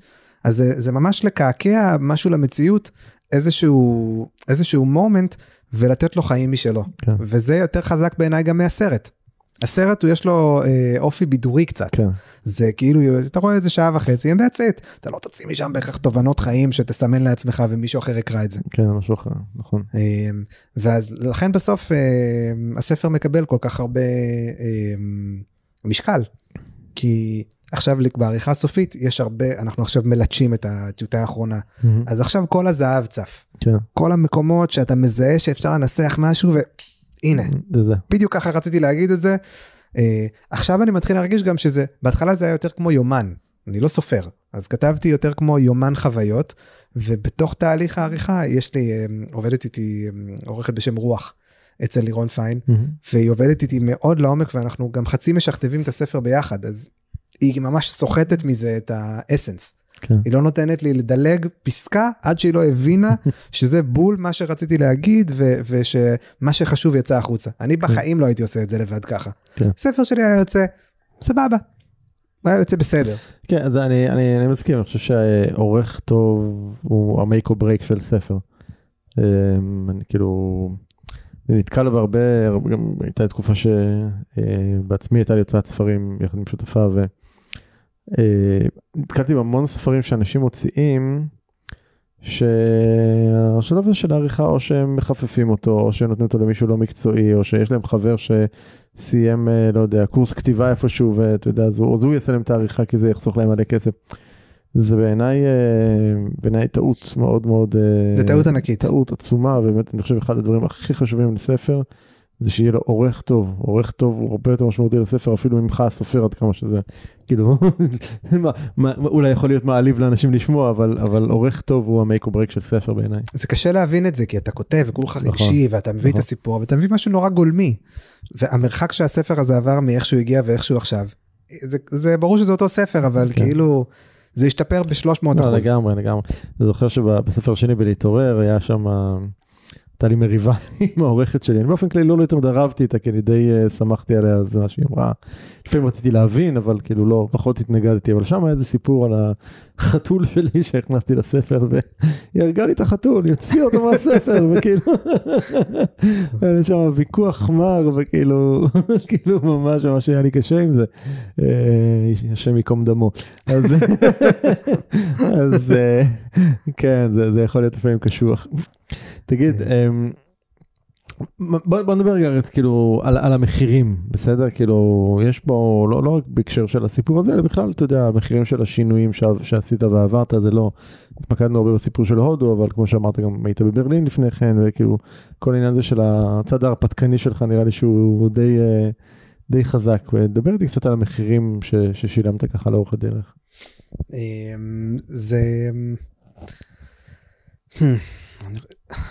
[SPEAKER 2] אז זה, זה ממש לקעקע משהו למציאות איזשהו איזשהו מומנט ולתת לו חיים משלו
[SPEAKER 1] כן.
[SPEAKER 2] וזה יותר חזק בעיניי גם מהסרט. הסרט הוא יש לו אה, אופי בידורי קצת.
[SPEAKER 1] כן,
[SPEAKER 2] זה כאילו אתה רואה איזה שעה וחצי and that's it. אתה לא תוציא משם בהכרח תובנות חיים שתסמן לעצמך ומישהו אחר יקרא את זה.
[SPEAKER 1] כן, משהו אחר, נכון.
[SPEAKER 2] אמ, ואז לכן בסוף אמ, הספר מקבל כל כך הרבה אמ, משקל. כי עכשיו בעריכה הסופית יש הרבה אנחנו עכשיו מלטשים את הטיוטה האחרונה. אז עכשיו כל הזהב צף.
[SPEAKER 1] כן,
[SPEAKER 2] כל המקומות שאתה מזהה שאפשר לנסח משהו והנה
[SPEAKER 1] זה זה.
[SPEAKER 2] בדיוק ככה רציתי להגיד את זה. אה, עכשיו אני מתחיל להרגיש גם שזה בהתחלה זה היה יותר כמו יומן אני לא סופר אז כתבתי יותר כמו יומן חוויות ובתוך תהליך העריכה יש לי אה, עובדת איתי אה, עורכת בשם רוח אצל לירון פיין והיא עובדת איתי מאוד לעומק ואנחנו גם חצי משכתבים את הספר ביחד אז היא ממש סוחטת מזה את ה essence.
[SPEAKER 1] כן,
[SPEAKER 2] היא לא נותנת לי לדלג פסקה עד שהיא לא הבינה שזה בול מה שרציתי להגיד ו- ושמה שחשוב יצא החוצה. אני בחיים לא הייתי עושה את זה לבד ככה.
[SPEAKER 1] כן.
[SPEAKER 2] ספר שלי היה יוצא סבבה. הוא היה יוצא בסדר.
[SPEAKER 1] כן, אז אני, אני, אני מסכים, אני חושב שעורך טוב הוא ה make or break של ספר. אמ, אני כאילו, אני נתקל בהרבה, הרבה- גם הייתה תקופה שבעצמי הייתה לי הוצאת ספרים יחד עם שותפה ונתקלתי בהמון ספרים שאנשים מוציאים, שהשלב הזה של העריכה או שהם מחפפים אותו או שנותנים אותו למישהו לא מקצועי או שיש להם חבר שסיים אה, לא יודע קורס כתיבה איפשהו ואתה יודע אז הוא, אז הוא יעשה להם את העריכה כי זה יחסוך להם מלא כסף. זה בעיניי אה, בעיניי טעות מאוד מאוד אה,
[SPEAKER 2] זה טעות ענקית.
[SPEAKER 1] טעות עצומה באמת אני חושב אחד הדברים הכי חשובים לספר זה שיהיה לו עורך טוב עורך טוב הוא הרבה יותר משמעותי לספר אפילו ממך הסופר עד כמה שזה כאילו מה, מה, אולי יכול להיות מעליב לאנשים לשמוע אבל אבל עורך טוב הוא ה make or break של ספר בעיניי.
[SPEAKER 2] זה קשה להבין את זה כי אתה כותב וכולך
[SPEAKER 1] נכון.
[SPEAKER 2] רגשי ואתה מביא את
[SPEAKER 1] נכון.
[SPEAKER 2] הסיפור ואתה מביא משהו נורא גולמי. והמרחק שהספר הזה עבר מאיך שהוא הגיע ואיך שהוא עכשיו זה, זה ברור שזה אותו ספר, אבל
[SPEAKER 1] כן.
[SPEAKER 2] כאילו, זה השתפר ב-300
[SPEAKER 1] לא,
[SPEAKER 2] אחוז.
[SPEAKER 1] לגמרי, לגמרי. אני זוכר שבספר השני בלהתעורר היה שם, הייתה לי מריבה עם העורכת שלי. אני באופן כללי לא יותר מדי רבתי איתה, כי אני די אה, סמכתי עליה, זה מה שהיא אמרה. לפעמים רציתי להבין, אבל כאילו לא, פחות התנגדתי. אבל שם היה איזה סיפור על החתול שלי שהכנסתי לספר, והיא הרגה לי את החתול, היא הוציאה אותו מהספר, וכאילו, היה לי שם ויכוח מר, וכאילו, כאילו ממש ממש היה לי קשה עם זה. אה, השם ייקום דמו. אז, אז אה, כן, זה, זה יכול להיות לפעמים קשוח. תגיד, אמ, בוא, בוא נדבר רגע כאילו על, על המחירים, בסדר? כאילו, יש פה, לא, לא רק בהקשר של הסיפור הזה, אלא בכלל, אתה יודע, המחירים של השינויים ש, שעשית ועברת, זה לא, התמקדנו הרבה בסיפור של הודו, אבל כמו שאמרת, גם היית בברלין לפני כן, וכאילו, כל העניין הזה של הצד ההרפתקני שלך, נראה לי שהוא די, אה, די חזק. ודבר איתי קצת על המחירים ש, ששילמת ככה לאורך הדרך.
[SPEAKER 2] אמ, זה...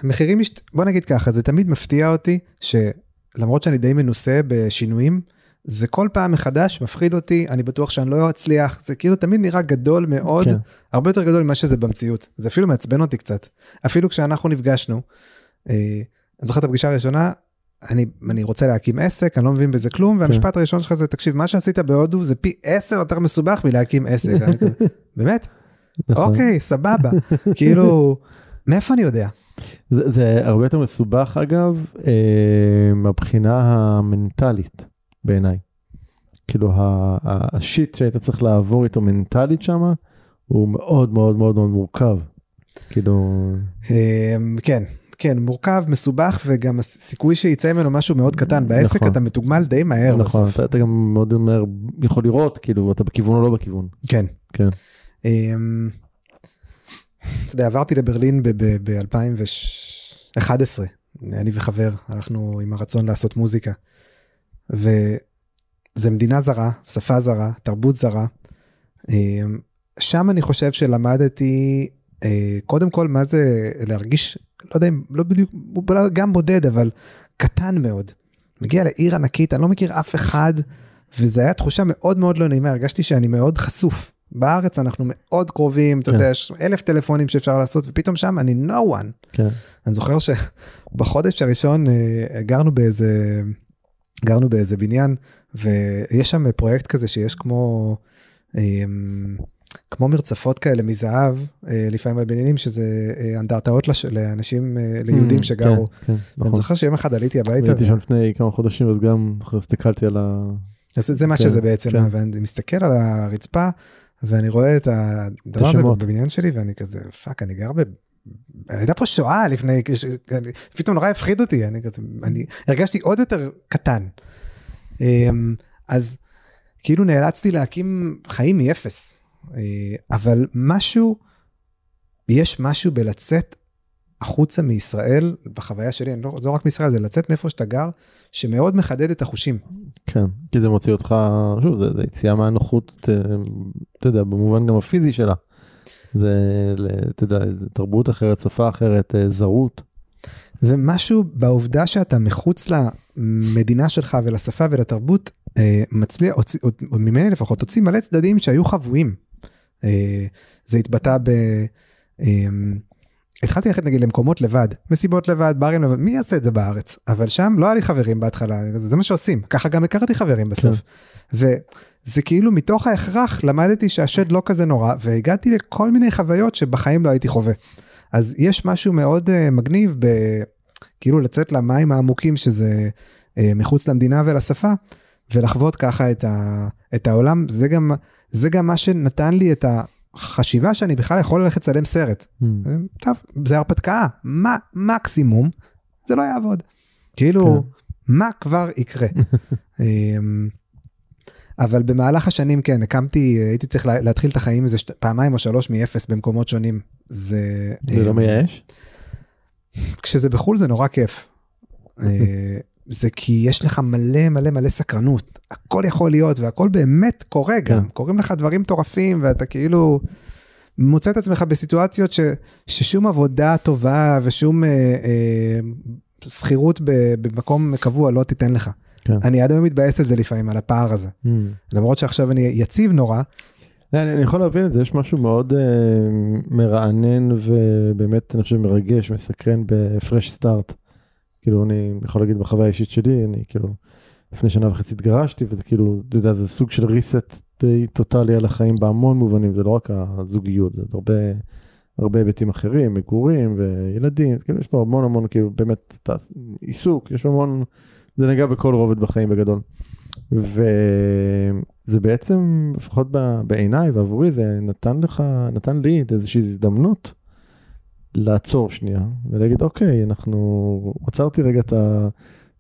[SPEAKER 2] מחירים, משת- בוא נגיד ככה, זה תמיד מפתיע אותי שלמרות שאני די מנוסה בשינויים, זה כל פעם מחדש מפחיד אותי, אני בטוח שאני לא אצליח, זה כאילו תמיד נראה גדול מאוד,
[SPEAKER 1] כן.
[SPEAKER 2] הרבה יותר גדול ממה שזה במציאות, זה אפילו מעצבן אותי קצת. אפילו כשאנחנו נפגשנו, אה, אני זוכר את הפגישה הראשונה, אני, אני רוצה להקים עסק, אני לא מבין בזה כלום, והמשפט הראשון שלך זה, תקשיב, מה שעשית בהודו זה פי עשר יותר מסובך מלהקים עסק. כזה, באמת?
[SPEAKER 1] נכון.
[SPEAKER 2] אוקיי, סבבה. כאילו, מאיפה אני יודע?
[SPEAKER 1] זה, זה הרבה יותר מסובך אגב, אה, מהבחינה המנטלית בעיניי. כאילו השיט שהיית צריך לעבור איתו מנטלית שם, הוא מאוד מאוד מאוד מאוד מורכב. כאילו,
[SPEAKER 2] אמ, כן, כן, מורכב, מסובך, וגם הסיכוי שיצא ממנו משהו מאוד קטן. בעסק
[SPEAKER 1] נכון.
[SPEAKER 2] אתה מתוגמל די מהר
[SPEAKER 1] נכון,
[SPEAKER 2] בסוף.
[SPEAKER 1] אתה, אתה גם מאוד מהר יכול לראות, כאילו, אתה בכיוון או לא בכיוון.
[SPEAKER 2] כן.
[SPEAKER 1] כן.
[SPEAKER 2] אמ, אתה יודע, עברתי לברלין ב-2011, אני וחבר, הלכנו עם הרצון לעשות מוזיקה. וזה מדינה זרה, שפה זרה, תרבות זרה. אמ, שם אני חושב שלמדתי, אה, קודם כל, מה זה להרגיש, לא יודע אם, לא בדיוק, גם בודד, אבל קטן מאוד. מגיע לעיר ענקית, אני לא מכיר אף אחד, וזו הייתה תחושה מאוד מאוד לא נעימה, הרגשתי שאני מאוד חשוף. בארץ אנחנו מאוד קרובים, אתה
[SPEAKER 1] כן.
[SPEAKER 2] יודע, יש אלף טלפונים שאפשר לעשות, ופתאום שם אני no one.
[SPEAKER 1] כן.
[SPEAKER 2] אני זוכר שבחודש הראשון אה, גרנו באיזה, גרנו באיזה בניין, ויש שם פרויקט כזה שיש כמו, אה, כמו מרצפות כאלה מזהב, אה, לפעמים בבניינים, שזה אה, אנדרטאות לש- לאנשים, ליהודים
[SPEAKER 1] Mm,
[SPEAKER 2] שגרו.
[SPEAKER 1] כן, כן, נכון.
[SPEAKER 2] זוכר שיום אחד עליתי הביתה,
[SPEAKER 1] הייתי שם לפני כמה חודשים, אז גם הסתכלתי על ה...
[SPEAKER 2] אז זה מה
[SPEAKER 1] כן,
[SPEAKER 2] שזה בעצם,
[SPEAKER 1] כן.
[SPEAKER 2] ואני מסתכל על הרצפה, ואני רואה את הדבר הזה. בבניין שלי, ואני כזה, fuck, אני גר ב... הייתה פה שואה לפני, פתאום נורא הפחיד אותי, אני כזה, אני הרגשתי עוד יותר קטן. אמ, אז כאילו נאלצתי להקים חיים מאפס, אה, אבל משהו, יש משהו בלצאת החוצה מישראל, בחוויה שלי, אני לא, זה לא רק מישראל, זה לצאת מאיפה שאתה גר, שמאוד מחדד את החושים.
[SPEAKER 1] כן, כי זה מוציא אותך, שוב, זה, זה יציאה מהנוחות, אה, אתה יודע, במובן גם הפיזי שלה. זה, אתה יודע, תרבות אחרת, שפה אחרת, אה, זרות.
[SPEAKER 2] ומשהו בעובדה שאתה מחוץ למדינה שלך ולשפה ולתרבות, אה, מצליח, או ממני לפחות, הוציא מלא צדדים שהיו חבויים. זה התבטא ב... התחלתי ללכת נגיד למקומות לבד, מסיבות לבד, ברים לבד, מי יעשה את זה בארץ? אבל שם לא היה לי חברים בהתחלה, זה זה מה שעושים, ככה גם הכרתי חברים בסוף. וזה כאילו מתוך ההכרח למדתי שהשד לא כזה נורא, והגעתי לכל מיני חוויות שבחיים לא הייתי חווה. אז יש משהו מאוד uh, מגניב ב... כאילו לצאת למים העמוקים שזה uh, מחוץ למדינה ולשפה, ולחוות ככה את, ה... את העולם, זה גם, זה גם מה שנתן לי את החשיבה שאני בכלל יכול ללכת לצלם סרט.
[SPEAKER 1] Mm.
[SPEAKER 2] טוב, זה הרפתקה, מה מקסימום, זה לא יעבוד. כאילו, מה כבר יקרה? אמ, אבל במהלך השנים כן, הקמתי, הייתי צריך לה- להתחיל את החיים איזה פעמיים או שלוש מאפס במקומות שונים. זה...
[SPEAKER 1] זה לא
[SPEAKER 2] אמ,
[SPEAKER 1] מייאש?
[SPEAKER 2] כשזה בחו"ל זה נורא כיף. אה, זה כי יש לך מלא מלא מלא סקרנות, הכל יכול להיות והכל באמת קורה גם,
[SPEAKER 1] כן.
[SPEAKER 2] קורים לך דברים מטורפים ואתה כאילו מוצא את עצמך בסיטואציות ש, ששום עבודה טובה ושום אה, אה, שכירות במקום קבוע לא תיתן לך.
[SPEAKER 1] כן.
[SPEAKER 2] אני עד היום מתבאס על זה לפעמים, על הפער הזה.
[SPEAKER 1] Mm.
[SPEAKER 2] למרות שעכשיו אני יציב נורא,
[SPEAKER 1] אני, אני יכול להבין את זה, יש משהו מאוד uh, מרענן ובאמת אני חושב מרגש, מסקרן בפרש סטארט. כאילו אני יכול להגיד בחוויה האישית שלי, אני כאילו לפני שנה וחצי התגרשתי וזה כאילו, אתה יודע, זה סוג של reset די טוטאלי על החיים בהמון מובנים, זה לא רק הזוגיות, זה הרבה, הרבה היבטים אחרים, מגורים וילדים, כאילו יש פה המון המון כאילו באמת תעש- עיסוק, יש המון, זה נגע בכל רובד בחיים בגדול. וזה בעצם, לפחות בעיניי ועבורי, זה נתן לך, נתן לי איזושהי הזדמנות לעצור שנייה ולהגיד, אוקיי, אנחנו, עצרתי רגע את, ה,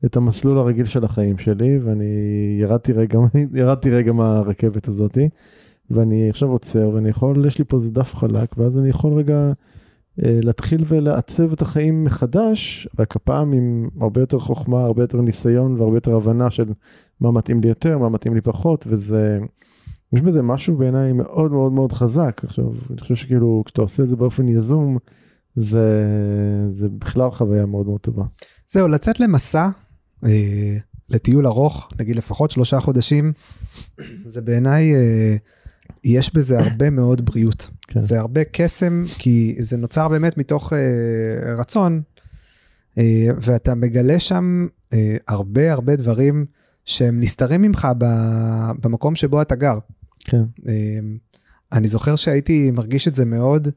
[SPEAKER 1] את המסלול הרגיל של החיים שלי, ואני ירדתי רגע, ירדתי רגע מהרכבת הזאתי, ואני עכשיו עוצר, ואני יכול, יש לי פה איזה דף חלק, ואז אני יכול רגע אה, להתחיל ולעצב את החיים מחדש, רק הפעם עם הרבה יותר חוכמה, הרבה יותר ניסיון והרבה יותר הבנה של מה מתאים לי יותר, מה מתאים לי פחות, וזה, יש בזה משהו בעיניי מאוד מאוד מאוד חזק. עכשיו, אני חושב שכאילו, כשאתה עושה את זה באופן יזום, זה, זה בכלל חוויה מאוד מאוד טובה.
[SPEAKER 2] זהו, לצאת למסע, אה, לטיול ארוך, נגיד לפחות שלושה חודשים, זה בעיניי, אה, יש בזה הרבה מאוד בריאות.
[SPEAKER 1] כן.
[SPEAKER 2] זה הרבה קסם, כי זה נוצר באמת מתוך אה, רצון, אה, ואתה מגלה שם אה, הרבה הרבה דברים שהם נסתרים ממך ב- במקום שבו אתה גר.
[SPEAKER 1] כן,
[SPEAKER 2] אה, אני זוכר שהייתי מרגיש את זה מאוד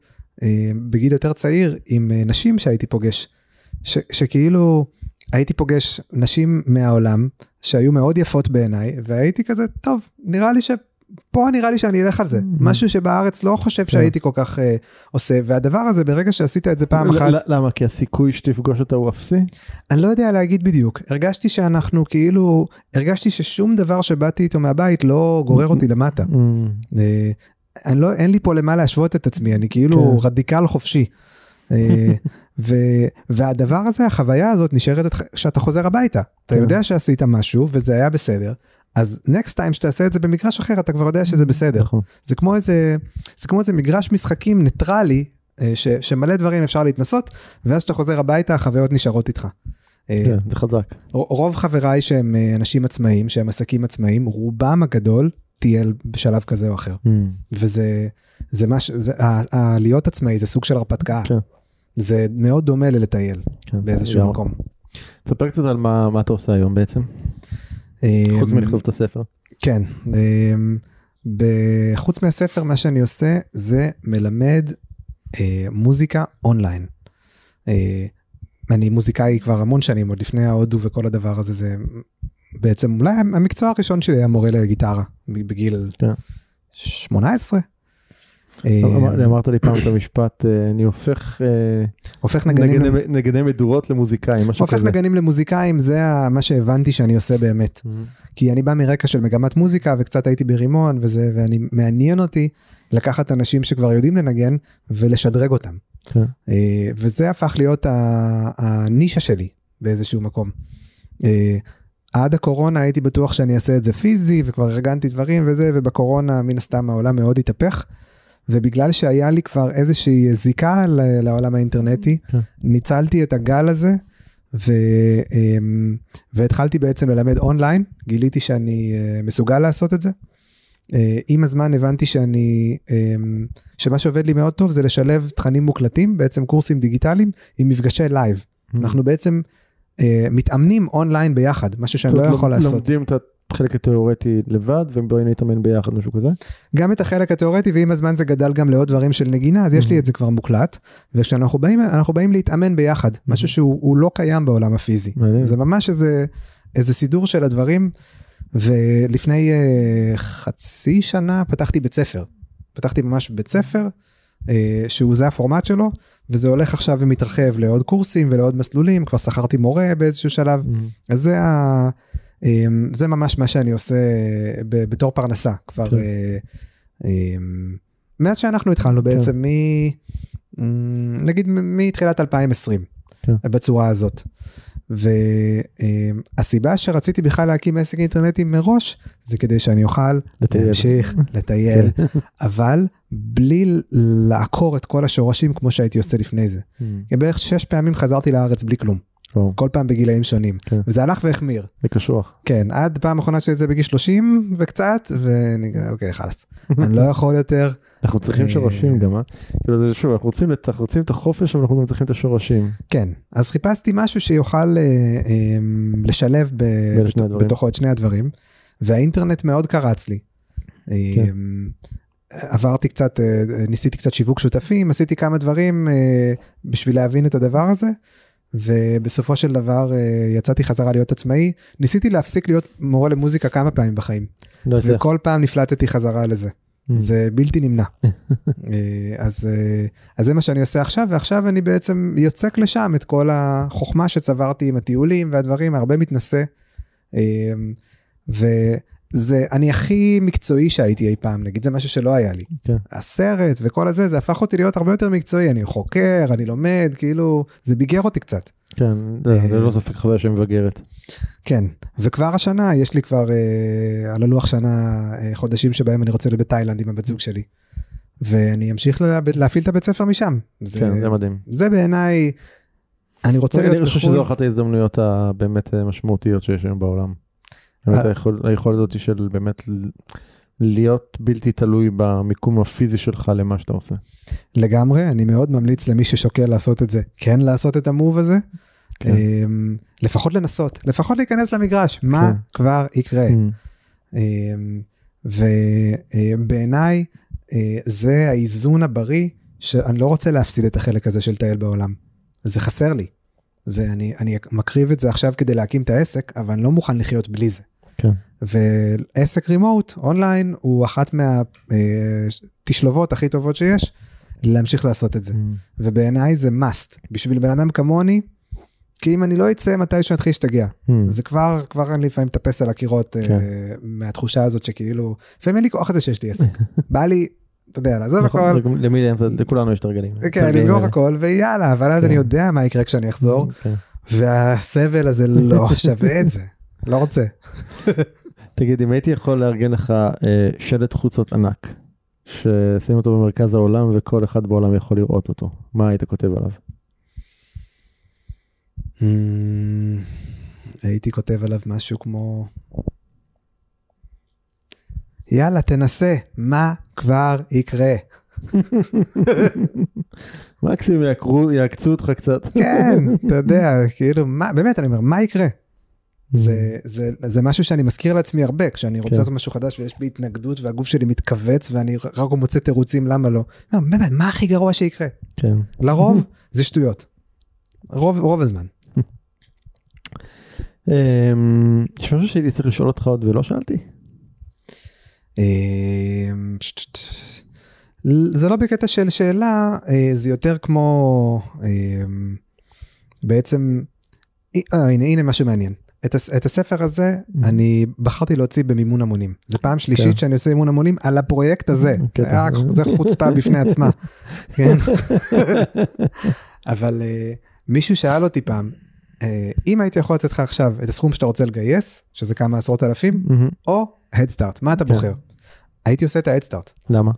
[SPEAKER 2] בגיל יותר צעיר עם אה, נשים שהייתי פוגש, ש, שכאילו הייתי פוגש נשים מהעולם שהיו מאוד יפות בעיניי, והייתי כזה, טוב, נראה לי ש... פה נראה לי שאני אלך על זה,
[SPEAKER 1] Mhm.
[SPEAKER 2] משהו שבארץ לא חושב
[SPEAKER 1] כן.
[SPEAKER 2] שהייתי כל כך אה, עושה, והדבר הזה ברגע שעשית את זה פעם אחת,
[SPEAKER 1] למה? כי הסיכוי שתפגוש אותה הוא אפסי?
[SPEAKER 2] אני לא יודע להגיד בדיוק, הרגשתי שאנחנו כאילו, הרגשתי ששום דבר שבאתי איתו מהבית לא גורר אותי למטה.
[SPEAKER 1] Mm,
[SPEAKER 2] אה, אני לא, אין לי פה למה להשוות את עצמי, אני כאילו
[SPEAKER 1] כן.
[SPEAKER 2] רדיקל חופשי. אה, ו, והדבר הזה, החוויה הזאת נשארת כשאתה חוזר הביתה. אתה
[SPEAKER 1] כן.
[SPEAKER 2] יודע שעשית משהו וזה היה בסדר, אז next time שתעשה את זה במגרש אחר, אתה כבר יודע שזה בסדר.
[SPEAKER 1] נכון.
[SPEAKER 2] זה כמו איזה, זה כמו איזה מגרש משחקים ניטרלי, אה, ש, שמלא דברים אפשר להתנסות, ואז כשאתה חוזר הביתה, החוויות נשארות איתך. אה,
[SPEAKER 1] כן, זה חזק.
[SPEAKER 2] רוב חבריי שהם אנשים עצמאיים, שהם עסקים עצמאיים, רובם הגדול טייל בשלב כזה או אחר.
[SPEAKER 1] Mm,
[SPEAKER 2] וזה זה מה ש... זה, ה- ה- להיות עצמאי זה סוג של הרפתקה.
[SPEAKER 1] כן.
[SPEAKER 2] זה מאוד דומה ללטייל
[SPEAKER 1] כן.
[SPEAKER 2] באיזשהו
[SPEAKER 1] לגמרי.
[SPEAKER 2] מקום.
[SPEAKER 1] תספר קצת על מה מה אתה עושה היום בעצם, חוץ
[SPEAKER 2] אמ,
[SPEAKER 1] מלכתוב את הספר.
[SPEAKER 2] כן. אמ, חוץ מהספר, מה שאני עושה זה מלמד אה, מוזיקה אונליין. אה, אני מוזיקאי כבר המון שנים, עוד לפני ההודו וכל הדבר הזה, זה בעצם אולי המקצוע הראשון שלי היה מורה לגיטרה, בגיל
[SPEAKER 1] כן.
[SPEAKER 2] 18. אה,
[SPEAKER 1] אמר- אמרת לי פעם את המשפט, אה, אני הופך אה,
[SPEAKER 2] הופך נגנים,
[SPEAKER 1] נגני- מדורות למוזיקאים, משהו
[SPEAKER 2] הופך
[SPEAKER 1] כזה.
[SPEAKER 2] נגנים למוזיקאים, זה מה שהבנתי שאני עושה באמת.
[SPEAKER 1] Mm,
[SPEAKER 2] כי אני בא מרקע של מגמת מוזיקה וקצת הייתי ברימון וזה, ואני מעניין אותי לקחת אנשים שכבר יודעים לנגן ולשדרג אותם.
[SPEAKER 1] כן.
[SPEAKER 2] וזה הפך להיות הנישה שלי באיזשהו מקום. עד הקורונה הייתי בטוח שאני אעשה את זה פיזי וכבר ארגנתי דברים וזה, ובקורונה מן הסתם העולם מאוד התהפך. ובגלל שהיה לי כבר איזושהי זיקה לעולם האינטרנטי,
[SPEAKER 1] כן.
[SPEAKER 2] ניצלתי את הגל הזה ו, אמ, והתחלתי בעצם ללמד אונליין, גיליתי שאני אה, מסוגל לעשות את זה. אה, עם הזמן הבנתי שאני, אמ, שמה שעובד לי מאוד טוב זה לשלב תכנים מוקלטים, בעצם קורסים דיגיטליים עם מפגשי live.
[SPEAKER 1] Mm.
[SPEAKER 2] אנחנו בעצם מתאמנים אונליין ביחד, משהו שאני לא יכול לעשות.
[SPEAKER 1] לומדים את החלק התיאורטי לבד ובואי נתאמן ביחד משהו כזה.
[SPEAKER 2] גם את החלק התיאורטי ועם הזמן זה גדל גם לעוד דברים של נגינה אז יש לי
[SPEAKER 1] Mhm.
[SPEAKER 2] את זה כבר מוקלט וכשאנחנו באים אנחנו באים להתאמן ביחד משהו שהוא הוא לא קיים בעולם הפיזי. זה ממש איזה איזה סידור של הדברים ולפני uh, חצי שנה פתחתי בית ספר פתחתי ממש בית ספר uh, שהוא זה הפורמט שלו וזה הולך עכשיו ומתרחב לעוד קורסים ולעוד מסלולים כבר שכרתי מורה באיזשהו שלב
[SPEAKER 1] Mm,
[SPEAKER 2] אז זה, ה, אמ, זה ממש מה שאני עושה ב- בתור פרנסה כבר
[SPEAKER 1] כן.
[SPEAKER 2] אה, אמ, מאז שאנחנו התחלנו בעצם מ... אמ, נגיד מתחילת 2020
[SPEAKER 1] כן.
[SPEAKER 2] בצורה הזאת. והסיבה שרציתי בכלל להקים עסק אינטרנטי מראש זה כדי שאני אוכל
[SPEAKER 1] לטייל.
[SPEAKER 2] להמשיך לטייל
[SPEAKER 1] כן.
[SPEAKER 2] אבל בלי לעקור את כל השורשים כמו שהייתי עושה לפני זה.
[SPEAKER 1] Mm.
[SPEAKER 2] בערך שש פעמים חזרתי לארץ בלי כלום.
[SPEAKER 1] וואו,
[SPEAKER 2] כל פעם בגילאים שונים,
[SPEAKER 1] כן.
[SPEAKER 2] וזה הלך והחמיר.
[SPEAKER 1] זה קשוח.
[SPEAKER 2] כן, עד פעם אחרונה שזה בגיל 30 וקצת, ואני אוקיי, חלאס. אני לא יכול יותר.
[SPEAKER 1] אנחנו צריכים
[SPEAKER 2] אה,
[SPEAKER 1] שורשים גם, אה? כאילו זה שוב, אנחנו רוצים את- אנחנו רוצים את החופש, אבל אנחנו גם צריכים את השורשים.
[SPEAKER 2] כן, אז חיפשתי משהו שיוכל אה, אה, לשלב ב-
[SPEAKER 1] הדברים.
[SPEAKER 2] בתוכו את שני הדברים, והאינטרנט מאוד קרץ לי.
[SPEAKER 1] כן.
[SPEAKER 2] אה, עברתי קצת, אה, ניסיתי קצת שיווק שותפים, עשיתי כמה דברים אה, בשביל להבין את הדבר הזה, ובסופו של דבר אה, יצאתי חזרה להיות עצמאי. ניסיתי להפסיק להיות מורה למוזיקה כמה פעמים בחיים,
[SPEAKER 1] לא.
[SPEAKER 2] וכל פעם נפלטתי חזרה לזה.
[SPEAKER 1] Mm.
[SPEAKER 2] זה בלתי נמנע. אה, אז, אה, אז זה מה שאני עושה עכשיו, ועכשיו אני בעצם יוצק לשם את כל החוכמה שצברתי עם הטיולים והדברים, הרבה מתנשא. אה, וזה, אני הכי מקצועי שהייתי אי פעם, נגיד זה משהו שלא היה לי.
[SPEAKER 1] כן.
[SPEAKER 2] הסרט וכל הזה, זה הפך אותי להיות הרבה יותר מקצועי, אני חוקר, אני לומד, כאילו, זה ביגר אותי קצת.
[SPEAKER 1] כן, זה
[SPEAKER 2] אה,
[SPEAKER 1] זה לא ספק חוויה שמבגרת.
[SPEAKER 2] כן, וכבר השנה, יש לי כבר אה, על הלוח שנה אה, חודשים שבהם אני רוצה להיות בתאילנד עם הבת זוג שלי. ואני אמשיך לה, להפעיל את הבית ספר משם. זה,
[SPEAKER 1] כן, זה מדהים.
[SPEAKER 2] זה בעיניי, אני רוצה להיות
[SPEAKER 1] אני חושב
[SPEAKER 2] בחו"ל.
[SPEAKER 1] שזו אחת ההזדמנויות הבאמת אה, משמעותיות שיש היום בעולם. באמת
[SPEAKER 2] אה.
[SPEAKER 1] היכול- היכולת הזאת של באמת להיות בלתי תלוי במיקום הפיזי שלך למה שאתה עושה.
[SPEAKER 2] לגמרי, אני מאוד ממליץ למי ששוקל לעשות את זה, כן לעשות את המוב הזה.
[SPEAKER 1] כן.
[SPEAKER 2] אמ, לפחות לנסות, לפחות להיכנס למגרש, מה
[SPEAKER 1] כן.
[SPEAKER 2] כבר יקרה.
[SPEAKER 1] Mm.
[SPEAKER 2] אמ, ובעיניי אה, זה האיזון הבריא שאני לא רוצה להפסיד את החלק הזה של טייל בעולם. זה חסר לי. זה, אני, אני מקריב את זה עכשיו כדי להקים את העסק, אבל אני לא מוכן לחיות בלי זה.
[SPEAKER 1] כן.
[SPEAKER 2] ועסק רימוט אונליין הוא אחת מהתשלובות הכי טובות שיש להמשיך לעשות את זה.
[SPEAKER 1] Mm.
[SPEAKER 2] ובעיניי זה must בשביל בן אדם כמוני. כי אם אני לא אצא מתישהו אתחיל להשתגע.
[SPEAKER 1] Mm.
[SPEAKER 2] זה כבר, כבר אני לפעמים מטפס על הקירות
[SPEAKER 1] כן.
[SPEAKER 2] אה, מהתחושה הזאת שכאילו, לפעמים אין לי כוח לזה שיש לי עסק. בא לי, אתה יודע, לעזוב
[SPEAKER 1] נכון,
[SPEAKER 2] הכל,
[SPEAKER 1] למי לכולנו יש תרגלים.
[SPEAKER 2] כן,
[SPEAKER 1] תרגלים
[SPEAKER 2] לסגור. הכל ויאללה, אבל אז
[SPEAKER 1] כן.
[SPEAKER 2] אני יודע מה יקרה כשאני אחזור,
[SPEAKER 1] כן.
[SPEAKER 2] והסבל הזה לא שווה את זה. לא רוצה.
[SPEAKER 1] תגיד, אם הייתי יכול לארגן לך אה, שלט חוצות ענק, ששים אותו במרכז העולם וכל אחד בעולם יכול לראות אותו, מה היית כותב עליו?
[SPEAKER 2] Hmm, הייתי כותב עליו משהו כמו, יאללה, תנסה, מה כבר יקרה?
[SPEAKER 1] מקסימום יעקצו אותך קצת.
[SPEAKER 2] כן, אתה יודע, כאילו, מה, באמת, אני אומר, מה יקרה? זה, זה, זה משהו שאני מזכיר לעצמי הרבה, כשאני רוצה
[SPEAKER 1] כן.
[SPEAKER 2] לעשות משהו חדש ויש בי התנגדות והגוף שלי מתכווץ ואני רק מוצא תירוצים למה לא. לא, באמת, מה הכי גרוע שיקרה?
[SPEAKER 1] כן.
[SPEAKER 2] לרוב זה שטויות. רוב, רוב הזמן.
[SPEAKER 1] אמ, יש משהו שהייתי צריך לשאול אותך עוד ולא שאלתי?
[SPEAKER 2] אמ, זה לא בקטע של שאלה, אה, זה יותר כמו אמ, בעצם, אה, הנה, הנה משהו מעניין. את, הס- את הספר הזה
[SPEAKER 1] Mhm.
[SPEAKER 2] אני בחרתי להוציא במימון המונים. זו פעם שלישית
[SPEAKER 1] כן.
[SPEAKER 2] שאני עושה מימון המונים על הפרויקט הזה.
[SPEAKER 1] קטע.
[SPEAKER 2] היה- זה חוצפה בפני עצמה. כן? אבל אה, מישהו שאל אותי פעם, אה, אם הייתי יכול לתת לך עכשיו את הסכום שאתה רוצה לגייס, שזה כמה עשרות אלפים,
[SPEAKER 1] מהמם.
[SPEAKER 2] או הדסטארט, מה אתה
[SPEAKER 1] כן.
[SPEAKER 2] בוחר? הייתי עושה את ההדסטארט,
[SPEAKER 1] למה?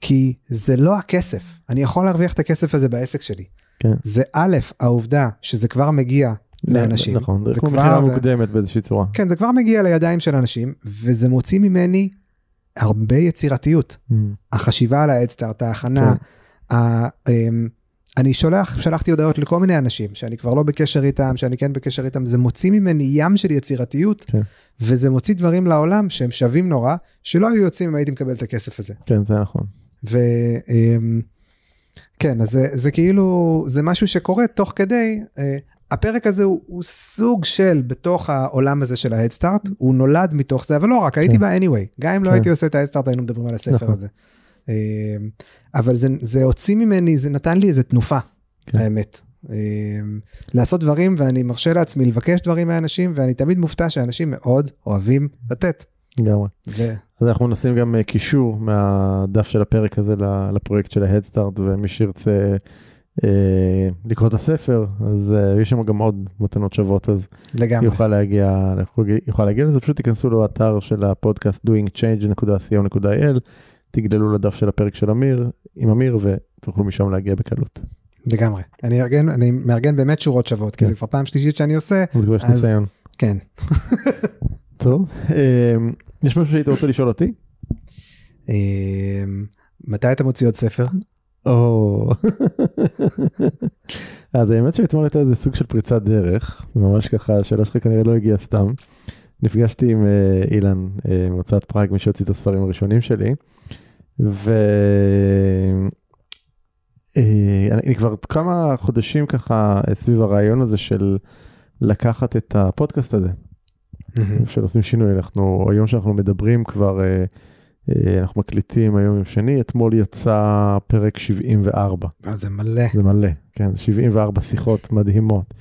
[SPEAKER 2] כי זה לא הכסף, אני יכול להרוויח את הכסף הזה בעסק שלי.
[SPEAKER 1] כן.
[SPEAKER 2] זה א', העובדה שזה כבר מגיע לאנשים.
[SPEAKER 1] נכון, זה
[SPEAKER 2] זה
[SPEAKER 1] כמו מכירה מוקדמת באיזושהי צורה.
[SPEAKER 2] כן, זה כבר מגיע לידיים של אנשים, וזה מוציא ממני הרבה יצירתיות.
[SPEAKER 1] אמ,
[SPEAKER 2] החשיבה על ההדסטארט, ההכנה,
[SPEAKER 1] כן.
[SPEAKER 2] ה- אמ, אני שולח, שלחתי הודעות לכל מיני אנשים שאני כבר לא בקשר איתם, שאני כן בקשר איתם, זה מוציא ממני ים של יצירתיות,
[SPEAKER 1] כן.
[SPEAKER 2] וזה מוציא דברים לעולם שהם שווים נורא, שלא היו יוצאים אם הייתי מקבל את הכסף הזה.
[SPEAKER 1] כן, זה נכון.
[SPEAKER 2] וכן, אז זה, זה כאילו, זה משהו שקורה תוך כדי, אה, הפרק הזה הוא, הוא סוג של בתוך העולם הזה של ההדסטארט, הוא נולד מתוך זה, אבל לא רק, הייתי
[SPEAKER 1] כן.
[SPEAKER 2] בה anyway, גם אם לא
[SPEAKER 1] כן.
[SPEAKER 2] הייתי עושה את ההדסטארט היינו מדברים על הספר
[SPEAKER 1] נכון.
[SPEAKER 2] הזה. אה, אבל זה, זה הוציא ממני, זה נתן לי איזה תנופה,
[SPEAKER 1] כן.
[SPEAKER 2] האמת. אה, לעשות דברים ואני מרשה לעצמי לבקש דברים מאנשים ואני תמיד מופתע שאנשים מאוד אוהבים לתת.
[SPEAKER 1] לגמרי.
[SPEAKER 2] ו...
[SPEAKER 1] אז אנחנו נשים גם אה, קישור מהדף של הפרק הזה לפרויקט של ההדסטארט ומי שירצה לקרוא את הספר אז אה, יש שם גם עוד מתנות שוות אז
[SPEAKER 2] לגמרי.
[SPEAKER 1] יוכל להגיע יוכל להגיע לזה פשוט תיכנסו לאתר של הפודקאסט doingchange.co.il תגללו לדף של הפרק של אמיר עם אמיר ותוכלו משם להגיע בקלות.
[SPEAKER 2] לגמרי. אני ארגן, אני מארגן באמת שורות שוות, כי
[SPEAKER 1] כן.
[SPEAKER 2] זה כבר פעם שלישית שאני עושה,
[SPEAKER 1] אז כבר יש ניסיון.
[SPEAKER 2] כן.
[SPEAKER 1] טוב, אמ, יש משהו שהיית רוצה לשאול אותי?
[SPEAKER 2] אמ, מתי אתה מוציא עוד ספר?
[SPEAKER 1] או, אז האמת שאתמול הייתה איזה סוג של פריצת דרך, ממש ככה, השאלה שלך כנראה לא הגיעה סתם. נפגשתי עם אה, אילן אה, מהוצאת פראג, מי שהוציא את הספרים הראשונים שלי, ו... אה, אני כבר כמה חודשים ככה סביב הרעיון הזה של לקחת את הפודקאסט הזה, של עושים שינוי, אנחנו, היום שאנחנו מדברים כבר, אנחנו מקליטים היום יום שני, אתמול יצא פרק 74.
[SPEAKER 2] אבל זה מלא.
[SPEAKER 1] זה מלא, כן, 74 שיחות מדהימות.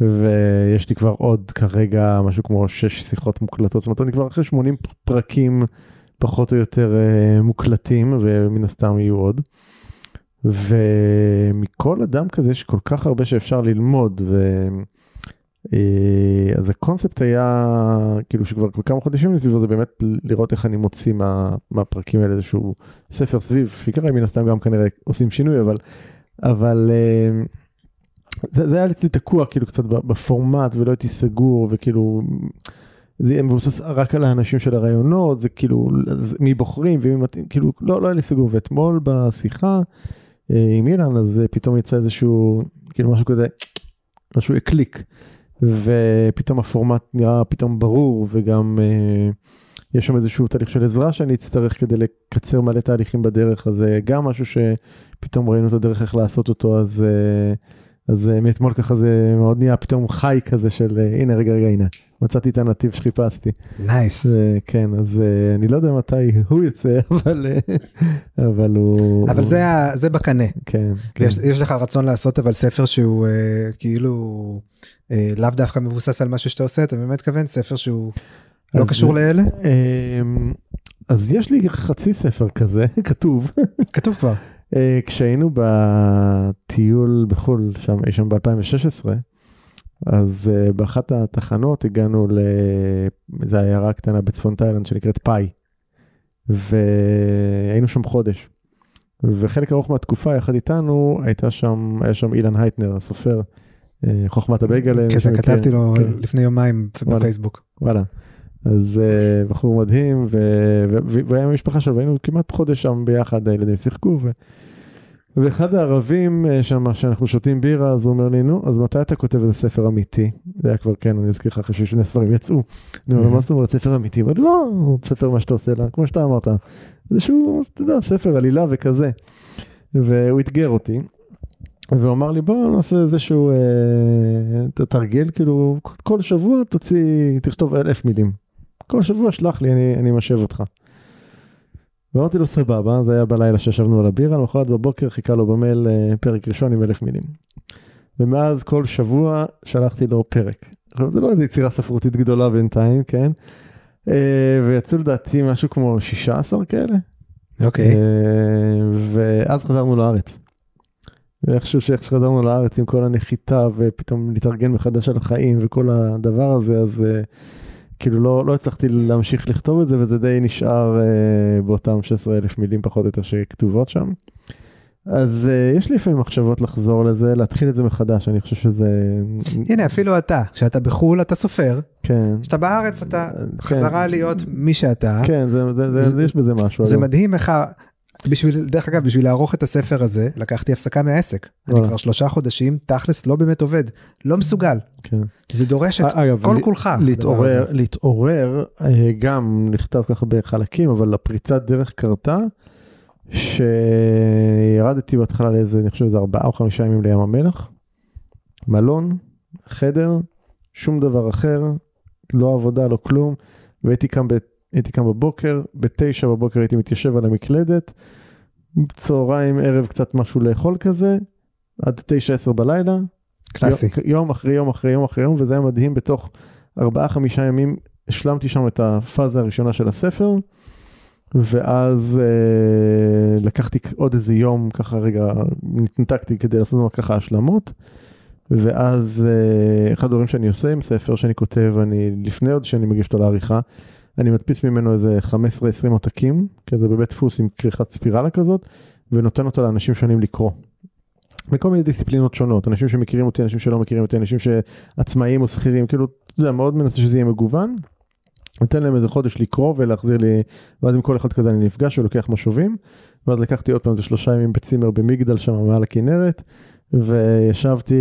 [SPEAKER 1] ויש לי כבר עוד כרגע משהו כמו 6 שיחות מוקלטות, זאת אומרת אני כבר אחרי 80 פרקים פחות או יותר אה, מוקלטים, ומן הסתם יהיו עוד. ומכל אדם כזה יש כל כך הרבה שאפשר ללמוד, ו... אה, אז הקונספט היה, כאילו שכבר כמה חודשים מסביבו זה באמת לראות איך אני מוציא מה, מהפרקים האלה איזשהו ספר סביב, שיקרה מן הסתם גם כנראה עושים שינוי, אבל, אבל אה, זה, זה היה אצלי תקוע כאילו קצת בפורמט ולא הייתי סגור וכאילו זה יהיה מבוסס רק על האנשים של הרעיונות, זה כאילו מי בוחרים ומי מתאים, כאילו לא, לא היה לי סגור, ואתמול בשיחה אה, עם אילן אז פתאום יצא איזשהו, כאילו משהו כזה, משהו הקליק. ופתאום הפורמט נראה פתאום ברור וגם אה, יש שם איזשהו תהליך של עזרה שאני אצטרך כדי לקצר מלא תהליכים בדרך אז זה גם משהו שפתאום ראינו את הדרך איך לעשות אותו אז אה, אז אה, מאתמול ככה זה מאוד נהיה פתאום חי כזה של אה, הנה רגע רגע הנה מצאתי את הנתיב שחיפשתי
[SPEAKER 2] נייס.
[SPEAKER 1] אה, כן אז אני לא יודע מתי הוא יוצא אבל אבל הוא
[SPEAKER 2] אבל זה זה בקנה.
[SPEAKER 1] כן, כן.
[SPEAKER 2] יש, יש לך רצון לעשות אבל ספר שהוא אה, כאילו אה, לאו דווקא מבוסס על משהו שאתה עושה, אתה באמת מתכוון ספר שהוא לא קשור לאלה?
[SPEAKER 1] אמ, אז יש לי חצי ספר כזה כתוב
[SPEAKER 2] כתוב כבר.
[SPEAKER 1] אה, כשהיינו בטיול בחו"ל שם שם ב-2016 אז אה, באחת התחנות הגענו לאיזו עיירה קטנה בצפון תאילנד שנקראת פאי והיינו שם חודש. וחלק ארוך מהתקופה יחד איתנו הייתה שם היה שם אילן הייטנר הסופר אה, חוכמת הבייגלה. שמכיר.
[SPEAKER 2] כתבתי לו
[SPEAKER 1] כן.
[SPEAKER 2] לפני יומיים. בפייסבוק.
[SPEAKER 1] וואלה. אז uh, בחור מדהים, והיה עם המשפחה שלו, והיינו כמעט חודש שם ביחד, הילדים שיחקו, ו- ואחד הערבים uh, שם, שאנחנו שותים בירה, אז הוא אומר לי, נו, אז מתי אתה כותב איזה ספר אמיתי? זה היה כבר, כן, אני אזכיר לך אחרי ששני ספרים יצאו. אני אומר מה זאת אומרת ספר אמיתי? הוא אומר, לא, ספר מה שאתה עושה לה, כמו שאתה אמרת. איזשהו, אתה יודע, ספר עלילה וכזה. והוא אתגר אותי. והוא אמר לי בוא נעשה איזשהו אה, תרגיל כאילו כל שבוע תוציא תכתוב אלף מילים. כל שבוע שלח לי אני, אני משב אותך. ואמרתי לו סבבה זה היה בלילה שישבנו על הבירה למחרת בבוקר חיכה לו במייל אה, פרק ראשון עם אלף מילים. ומאז כל שבוע שלחתי לו פרק. עכשיו זה לא איזה יצירה ספרותית גדולה בינתיים כן. אה, ויצאו לדעתי משהו כמו 16 כאלה.
[SPEAKER 2] אוקיי.
[SPEAKER 1] אה, ואז חזרנו לארץ. ואיכשהו שאיך שחזרנו לארץ עם כל הנחיתה ופתאום להתארגן מחדש על החיים וכל הדבר הזה, אז כאילו לא, לא הצלחתי להמשיך לכתוב את זה וזה די נשאר אה, באותם 16 אלף מילים פחות או יותר שכתובות שם. אז אה, יש לי לפעמים מחשבות לחזור לזה, להתחיל את זה מחדש, אני חושב שזה...
[SPEAKER 2] הנה אפילו אתה, כשאתה בחו"ל אתה סופר,
[SPEAKER 1] כן.
[SPEAKER 2] כשאתה בארץ אתה
[SPEAKER 1] כן.
[SPEAKER 2] חזרה להיות מי שאתה.
[SPEAKER 1] כן, זה, זה, זה,
[SPEAKER 2] זה-
[SPEAKER 1] יש בזה משהו.
[SPEAKER 2] זה
[SPEAKER 1] אגב.
[SPEAKER 2] מדהים איך, בשביל, דרך אגב, בשביל לערוך את הספר הזה, לקחתי הפסקה מהעסק. אני. כבר שלושה חודשים, תכלס לא באמת עובד, לא מסוגל.
[SPEAKER 1] כן.
[SPEAKER 2] זה דורש את
[SPEAKER 1] אגב,
[SPEAKER 2] כל כולך.
[SPEAKER 1] להתעורר. להתעורר, אה, גם נכתב ככה בחלקים, אבל הפריצת דרך קרתה, שירדתי בהתחלה לאיזה, אני חושב, איזה ארבעה או חמישה ימים לים המלח, מלון, חדר, שום דבר אחר, לא עבודה, לא כלום, והייתי קם, ב, הייתי קם בבוקר, בתשע בבוקר הייתי מתיישב על המקלדת, צהריים, ערב, קצת משהו לאכול כזה, עד תשע עשר בלילה,
[SPEAKER 2] קלאסי.
[SPEAKER 1] יום, אחרי יום אחרי יום אחרי יום, וזה היה מדהים, בתוך ארבעה חמישה ימים השלמתי שם את הפאזה הראשונה של הספר, ואז אה, לקחתי עוד איזה יום, ככה רגע, נתנתקתי כדי לעשות לנו ככה השלמות, ואז אה, אחד הדברים שאני עושה עם ספר שאני כותב, אני לפני עוד שאני מגיש אותו לעריכה, אני מדפיס ממנו איזה 15-20 עותקים, כזה בבית דפוס עם כריכת ספירלה כזאת, ונותן אותו לאנשים שונים לקרוא. בכל מיני דיסציפלינות שונות, אנשים שמכירים אותי, אנשים שלא מכירים אותי, אנשים שעצמאים או שכירים, כאילו, אתה יודע, מאוד מנסה שזה יהיה מגוון. נותן להם איזה חודש לקרוא ולהחזיר לי, ואז עם כל אחד כזה אני נפגש ולוקח משובים, ואז לקחתי עוד פעם איזה שלושה ימים בצימר במגדל שם מעל הכנרת, וישבתי,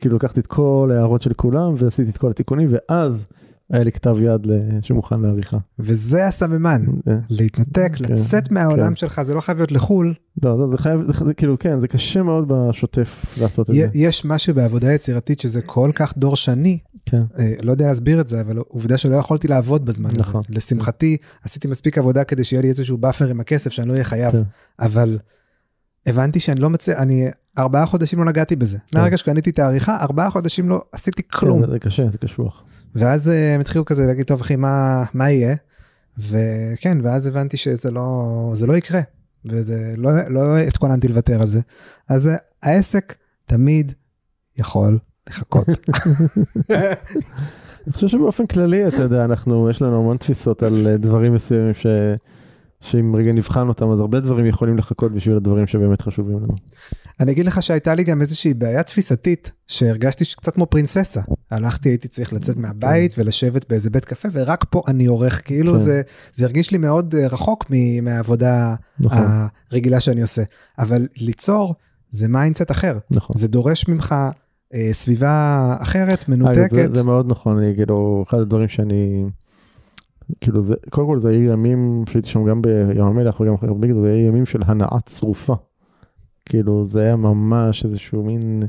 [SPEAKER 1] כאילו לקחתי את כל ההערות של כולם ועשיתי את כל התיקונים, ואז היה לי כתב יד שמוכן לעריכה.
[SPEAKER 2] וזה הסממן,
[SPEAKER 1] אה,
[SPEAKER 2] להתנתק,
[SPEAKER 1] כן,
[SPEAKER 2] לצאת מהעולם
[SPEAKER 1] כן.
[SPEAKER 2] שלך, זה לא חייב להיות לחו"ל.
[SPEAKER 1] לא, לא, זה חייב, זה, כאילו, כן, זה קשה מאוד בשוטף לעשות את זה.
[SPEAKER 2] יש משהו בעבודה יצירתית שזה כל כך דורשני,
[SPEAKER 1] כן,
[SPEAKER 2] אה, לא יודע להסביר את זה, אבל עובדה שלא יכולתי לעבוד בזמן הזה.
[SPEAKER 1] נכון.
[SPEAKER 2] לשמחתי, עשיתי מספיק עבודה כדי שיהיה לי איזשהו buffer עם הכסף שאני לא אהיה חייב,
[SPEAKER 1] כן.
[SPEAKER 2] אבל הבנתי שאני לא מצליח, אני ארבעה חודשים לא נגעתי בזה.
[SPEAKER 1] כן.
[SPEAKER 2] מהרגע שקניתי את העריכה, ארבעה חודשים לא עשיתי כלום.
[SPEAKER 1] כן, זה קשה, זה קשוח.
[SPEAKER 2] ואז אה, הם התחילו כזה להגיד, טוב אחי, מה, מה יהיה? וכן, ואז הבנתי שזה לא, לא יקרה, וזה לא, לא התכוננתי לוותר על זה. אז אה, העסק תמיד יכול לחכות.
[SPEAKER 1] אני חושב שבאופן כללי, אתה יודע, אנחנו, יש לנו המון תפיסות על אה, דברים מסוימים ש... שאם רגע נבחן אותם, אז הרבה דברים יכולים לחכות בשביל הדברים שבאמת חשובים לנו.
[SPEAKER 2] אני אגיד לך שהייתה לי גם איזושהי בעיה תפיסתית, שהרגשתי קצת כמו פרינססה. הלכתי, הייתי צריך לצאת מהבית ולשבת באיזה בית קפה, ורק פה אני עורך, כאילו
[SPEAKER 1] כן.
[SPEAKER 2] זה, זה הרגיש לי מאוד אה, רחוק מ- מהעבודה
[SPEAKER 1] נכון,
[SPEAKER 2] הרגילה שאני עושה. אבל ליצור זה mindset אחר.
[SPEAKER 1] נכון.
[SPEAKER 2] זה דורש ממך אה, סביבה אחרת,
[SPEAKER 1] אגב,
[SPEAKER 2] מנותקת.
[SPEAKER 1] זה, זה מאוד נכון, אני כאילו, אחד הדברים שאני, כאילו זה, קודם כל זה היו ימים שהייתי שם גם בים המלח וגם אחר בגלל זה היו ימים של הנאה צרופה. כאילו זה היה ממש איזשהו מין,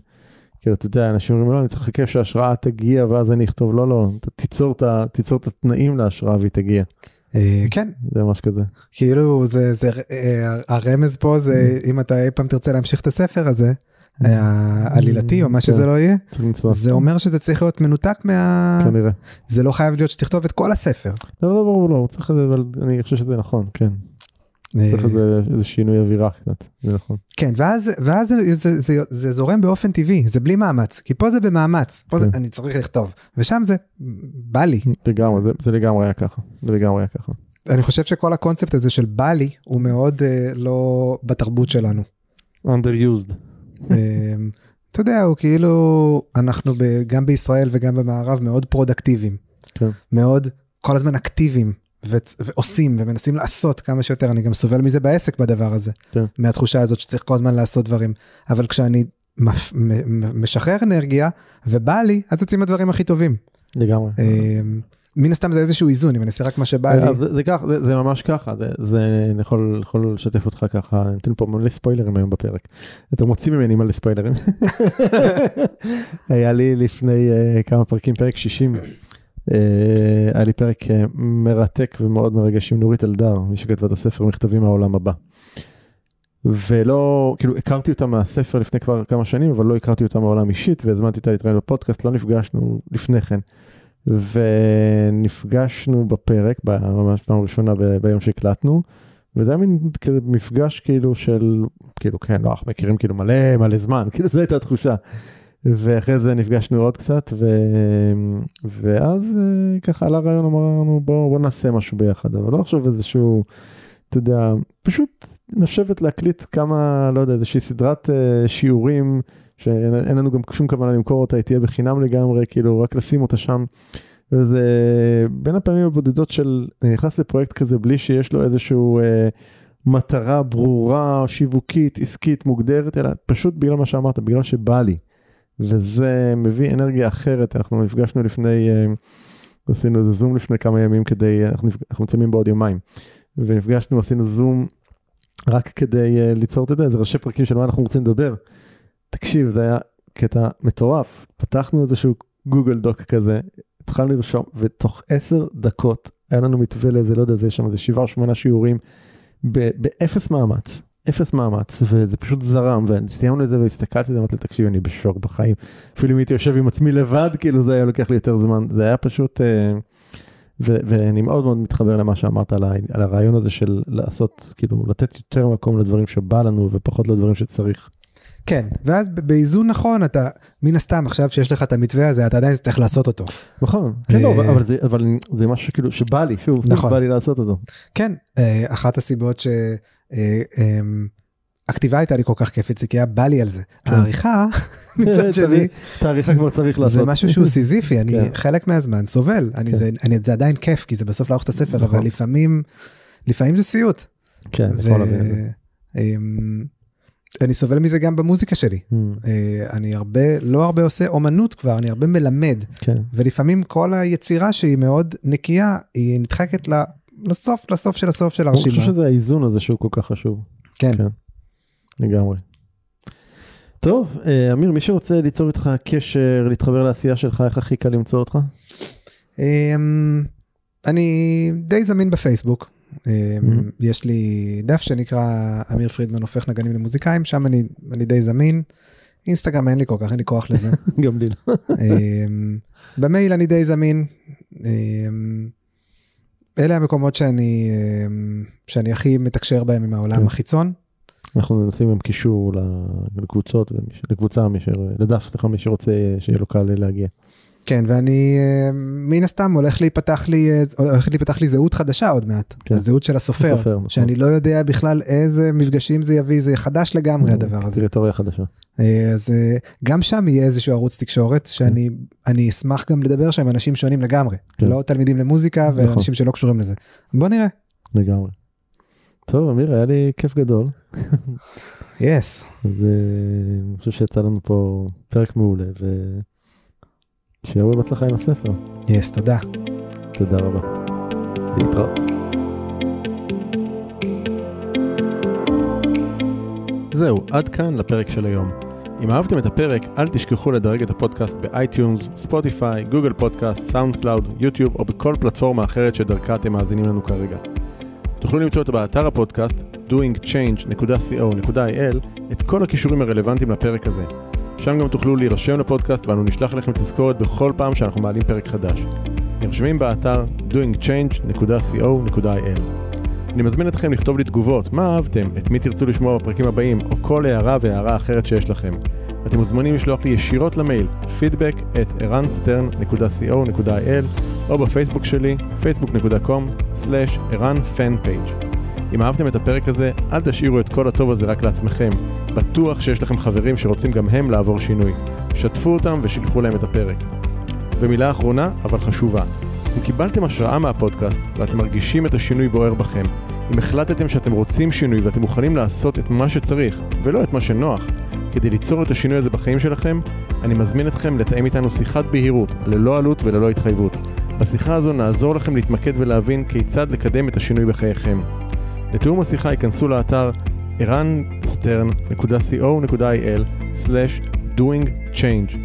[SPEAKER 1] כאילו אתה יודע, אנשים אומרים לא, אני צריך לחכה שההשראה תגיע ואז אני אכתוב, לא, לא, אתה תיצור את, תיצור את התנאים להשראה והיא תגיע.
[SPEAKER 2] אה, כן,
[SPEAKER 1] זה ממש כזה.
[SPEAKER 2] כאילו זה, זה אה, הרמז פה זה
[SPEAKER 1] Mm.
[SPEAKER 2] אם אתה אי פעם תרצה להמשיך את הספר הזה, העלילתי או מה שזה
[SPEAKER 1] כן.
[SPEAKER 2] לא יהיה,
[SPEAKER 1] צריך
[SPEAKER 2] זה אומר שזה צריך להיות מנותק מה...
[SPEAKER 1] כנראה.
[SPEAKER 2] זה לא חייב להיות שתכתוב את כל הספר.
[SPEAKER 1] לא, לא, ברור, לא, צריך את זה, אבל אני חושב שזה נכון, כן. צריך
[SPEAKER 2] אה,
[SPEAKER 1] איזה איזה שינוי אווירה קצת, זה נכון.
[SPEAKER 2] כן, ואז, ואז זה, זה, זה, זה זורם באופן טבעי, זה בלי מאמץ, כי פה זה במאמץ, פה זה
[SPEAKER 1] כן.
[SPEAKER 2] אני צריך לכתוב, ושם זה בא לי.
[SPEAKER 1] לגמרי, זה- זה לגמרי היה ככה, זה לגמרי היה ככה.
[SPEAKER 2] אני חושב שכל הקונספט הזה של בא לי הוא מאוד אה, לא בתרבות שלנו.
[SPEAKER 1] underused.
[SPEAKER 2] אה, אתה יודע, הוא כאילו, אנחנו ב, גם בישראל וגם במערב מאוד פרודקטיביים,
[SPEAKER 1] כן.
[SPEAKER 2] מאוד כל הזמן אקטיביים. ו- ועושים ומנסים לעשות כמה שיותר, אני גם סובל מזה בעסק בדבר הזה,
[SPEAKER 1] כן.
[SPEAKER 2] מהתחושה הזאת שצריך כל הזמן לעשות דברים, אבל כשאני מפ- משחרר אנרגיה ובא לי, אז יוצאים הדברים הכי טובים.
[SPEAKER 1] לגמרי.
[SPEAKER 2] אה, מן הסתם זה איזשהו איזון, אם אני אעשה רק מה שבא לי.
[SPEAKER 1] אז זה, זה, כך, זה, זה ממש ככה, זה, זה אני יכול, יכול לשתף אותך ככה, אני נותן פה מלא ספוילרים היום בפרק. אתם מוצאים ממני מלא ספוילרים. היה לי לפני uh, כמה פרקים, פרק 60, uh, היה לי פרק uh, מרתק ומאוד מרגש עם נורית אלדר, מי שכתבה את הספר מכתבים מהעולם הבא. ולא, כאילו הכרתי אותה מהספר לפני כבר כמה שנים, אבל לא הכרתי אותה מהעולם אישית, והזמנתי אותה להתראיין בפודקאסט, לא נפגשנו לפני כן. ונפגשנו בפרק, ממש פעם ראשונה ביום שהקלטנו, וזה היה מין כזה מפגש כאילו של, כאילו כן, לא, אנחנו מכירים כאילו מלא מלא זמן, כאילו זו הייתה התחושה. ואחרי זה נפגשנו עוד קצת, ו... ואז אה, ככה עלה רעיון, אמרנו בוא, בוא נעשה משהו ביחד, אבל לא עכשיו איזשהו, אתה יודע, פשוט לשבת להקליט כמה, לא יודע, איזושהי סדרת אה, שיעורים, שאין לנו גם שום כוונה למכור אותה, היא תהיה בחינם לגמרי, כאילו רק לשים אותה שם. וזה בין הפעמים הבודדות של, אני נכנס לפרויקט כזה בלי שיש לו איזשהו אה, מטרה ברורה, שיווקית, עסקית, מוגדרת, אלא פשוט בגלל מה שאמרת, בגלל שבא לי. וזה מביא אנרגיה אחרת, אנחנו נפגשנו לפני, אה, עשינו איזה זום לפני כמה ימים כדי, אנחנו, נפג- אנחנו מצלמים בעוד יומיים, ונפגשנו, עשינו זום רק כדי אה, ליצור, אתה יודע, איזה ראשי פרקים של מה אנחנו רוצים לדבר. תקשיב, זה היה קטע מטורף, פתחנו איזשהו גוגל דוק כזה, התחלנו לרשום, ותוך עשר דקות היה לנו מתווה לאיזה, לא יודע, זה שם איזה שבעה או שמונה שיעורים, באפס מאמץ, אפס מאמץ, וזה פשוט זרם, וסיימנו את זה והסתכלתי אמרתי לי, תקשיב, אני בשוק בחיים, אפילו אם הייתי יושב עם עצמי לבד, כאילו זה היה לוקח לי יותר זמן, זה היה פשוט, אה, ו- ואני מאוד מאוד מתחבר למה שאמרת על, ה- על הרעיון הזה של לעשות, כאילו, לתת יותר מקום לדברים שבא לנו ופחות לדברים שצריך.
[SPEAKER 2] כן, ואז באיזון נכון אתה, מן הסתם עכשיו שיש לך את המתווה הזה, אתה עדיין צריך לעשות אותו.
[SPEAKER 1] נכון, כן, לא,
[SPEAKER 2] אה,
[SPEAKER 1] אבל, זה, אבל זה משהו כאילו שבא לי, שוב,
[SPEAKER 2] נכון.
[SPEAKER 1] בא לי לעשות אותו.
[SPEAKER 2] כן, אה, אחת הסיבות ש... אה, אמ, הכתיבה הייתה לי כל כך כיפית, זה כי היה בא לי על זה.
[SPEAKER 1] כן.
[SPEAKER 2] העריכה, מצד שני,
[SPEAKER 1] את העריכה כבר צריך לעשות.
[SPEAKER 2] זה משהו שהוא סיזיפי, אני
[SPEAKER 1] כן.
[SPEAKER 2] חלק מהזמן סובל, אני
[SPEAKER 1] כן.
[SPEAKER 2] זה אני- זה עדיין כיף, כי זה בסוף לערוך את הספר,
[SPEAKER 1] נכון.
[SPEAKER 2] אבל לפעמים, לפעמים זה סיוט.
[SPEAKER 1] כן, יכול להבין
[SPEAKER 2] אני סובל מזה גם במוזיקה שלי.
[SPEAKER 1] Mm,
[SPEAKER 2] אה, אני הרבה, לא הרבה עושה אומנות כבר, אני הרבה מלמד,
[SPEAKER 1] כן,
[SPEAKER 2] ולפעמים כל היצירה שהיא מאוד נקייה, היא נדחקת לסוף, לסוף של הסוף של
[SPEAKER 1] אני
[SPEAKER 2] הרשימה.
[SPEAKER 1] חושב שזה האיזון הזה שהוא כל כך חשוב.
[SPEAKER 2] כן.
[SPEAKER 1] כן. לגמרי. טוב, אה, אמיר, מי שרוצה ליצור איתך קשר, להתחבר לעשייה שלך, איך הכי קל למצוא אותך?
[SPEAKER 2] אמ, אני די זמין בפייסבוק. אמ,
[SPEAKER 1] Mhm.
[SPEAKER 2] יש לי דף שנקרא אמיר פרידמן הופך נגנים למוזיקאים, שם אני, אני די זמין. אינסטגרם אין לי כל כך, אין לי כוח לזה.
[SPEAKER 1] גם לי לא.
[SPEAKER 2] אמ, במייל אני די זמין. אמ, אלה המקומות שאני, שאני הכי מתקשר בהם עם העולם
[SPEAKER 1] כן.
[SPEAKER 2] החיצון.
[SPEAKER 1] אנחנו נשים עם קישור לקבוצות, לקבוצה, מי ש... לדף, סליחה, מי שרוצה שיהיה לו קל להגיע.
[SPEAKER 2] כן, ואני אמ, מן הסתם הולך להיפתח לי, אה, הולכת להיפתח לי זהות חדשה עוד מעט.
[SPEAKER 1] כן.
[SPEAKER 2] הזהות של הסופר,
[SPEAKER 1] הסופר, נכון.
[SPEAKER 2] שאני לא יודע בכלל איזה מפגשים זה יביא, זה חדש לגמרי הדבר הזה.
[SPEAKER 1] טריטוריה חדשה.
[SPEAKER 2] אה, אז אה, גם שם יהיה איזשהו ערוץ תקשורת, שאני אני אשמח גם לדבר שם עם אנשים שונים לגמרי.
[SPEAKER 1] כן.
[SPEAKER 2] לא תלמידים למוזיקה
[SPEAKER 1] נכון.
[SPEAKER 2] ואנשים שלא קשורים לזה. בוא נראה.
[SPEAKER 1] לגמרי. טוב, אמיר, היה לי כיף גדול.
[SPEAKER 2] יס.
[SPEAKER 1] אז אה, אני חושב שיצא לנו פה פרק מעולה, ושיהיה הרבה בהצלחה עם הספר.
[SPEAKER 2] יס, תודה.
[SPEAKER 1] תודה רבה. להתראות. זהו, עד כאן לפרק של היום. אם אהבתם את הפרק, אל תשכחו לדרג את הפודקאסט ב iTunes, Spotify, Google Podcast, SoundCloud, YouTube או בכל פלטפורמה אחרת שדרכה אתם מאזינים לנו כרגע. תוכלו למצוא אותו באתר הפודקאסט doingchange.co.il את כל הקישורים הרלוונטיים לפרק הזה. שם גם תוכלו להירשם לפודקאסט ואנו נשלח לכם תזכורת בכל פעם שאנחנו מעלים פרק חדש. נרשמים באתר doingchange.co.il. אני מזמין אתכם לכתוב לי תגובות, מה אהבתם, את מי תרצו לשמוע בפרקים הבאים, או כל הערה והערה אחרת שיש לכם. אתם מוזמנים לשלוח לי ישירות למייל feedback at ערנסטרן.co.il או בפייסבוק שלי facebook.com/ערנfanpage. אם אהבתם את הפרק הזה, אל תשאירו את כל הטוב הזה רק לעצמכם. בטוח שיש לכם חברים שרוצים גם הם לעבור שינוי. שתפו אותם ושילחו להם את הפרק. ומילה אחרונה, אבל חשובה. אם קיבלתם השראה מהפודקאסט ואתם מרגישים את השינוי בוער בכם, אם החלטתם שאתם רוצים שינוי ואתם מוכנים לעשות את מה שצריך, ולא את מה שנוח, כדי ליצור את השינוי הזה בחיים שלכם, אני מזמין אתכם לתאם איתנו שיחת בהירות, ללא עלות וללא התחייבות. בשיחה הזו נעזור לכם להתמקד ולהבין כיצד לקדם את השינוי בחייכם. לתיאום השיחה ייכנסו לאתר ערנסטרן.co.il/doingchange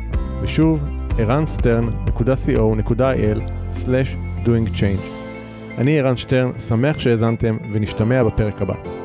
[SPEAKER 1] ושוב, ערנסטרן.co.il/doingchange. אני ערן שטרן, שמח שהאזנתם ונשתמע בפרק הבא.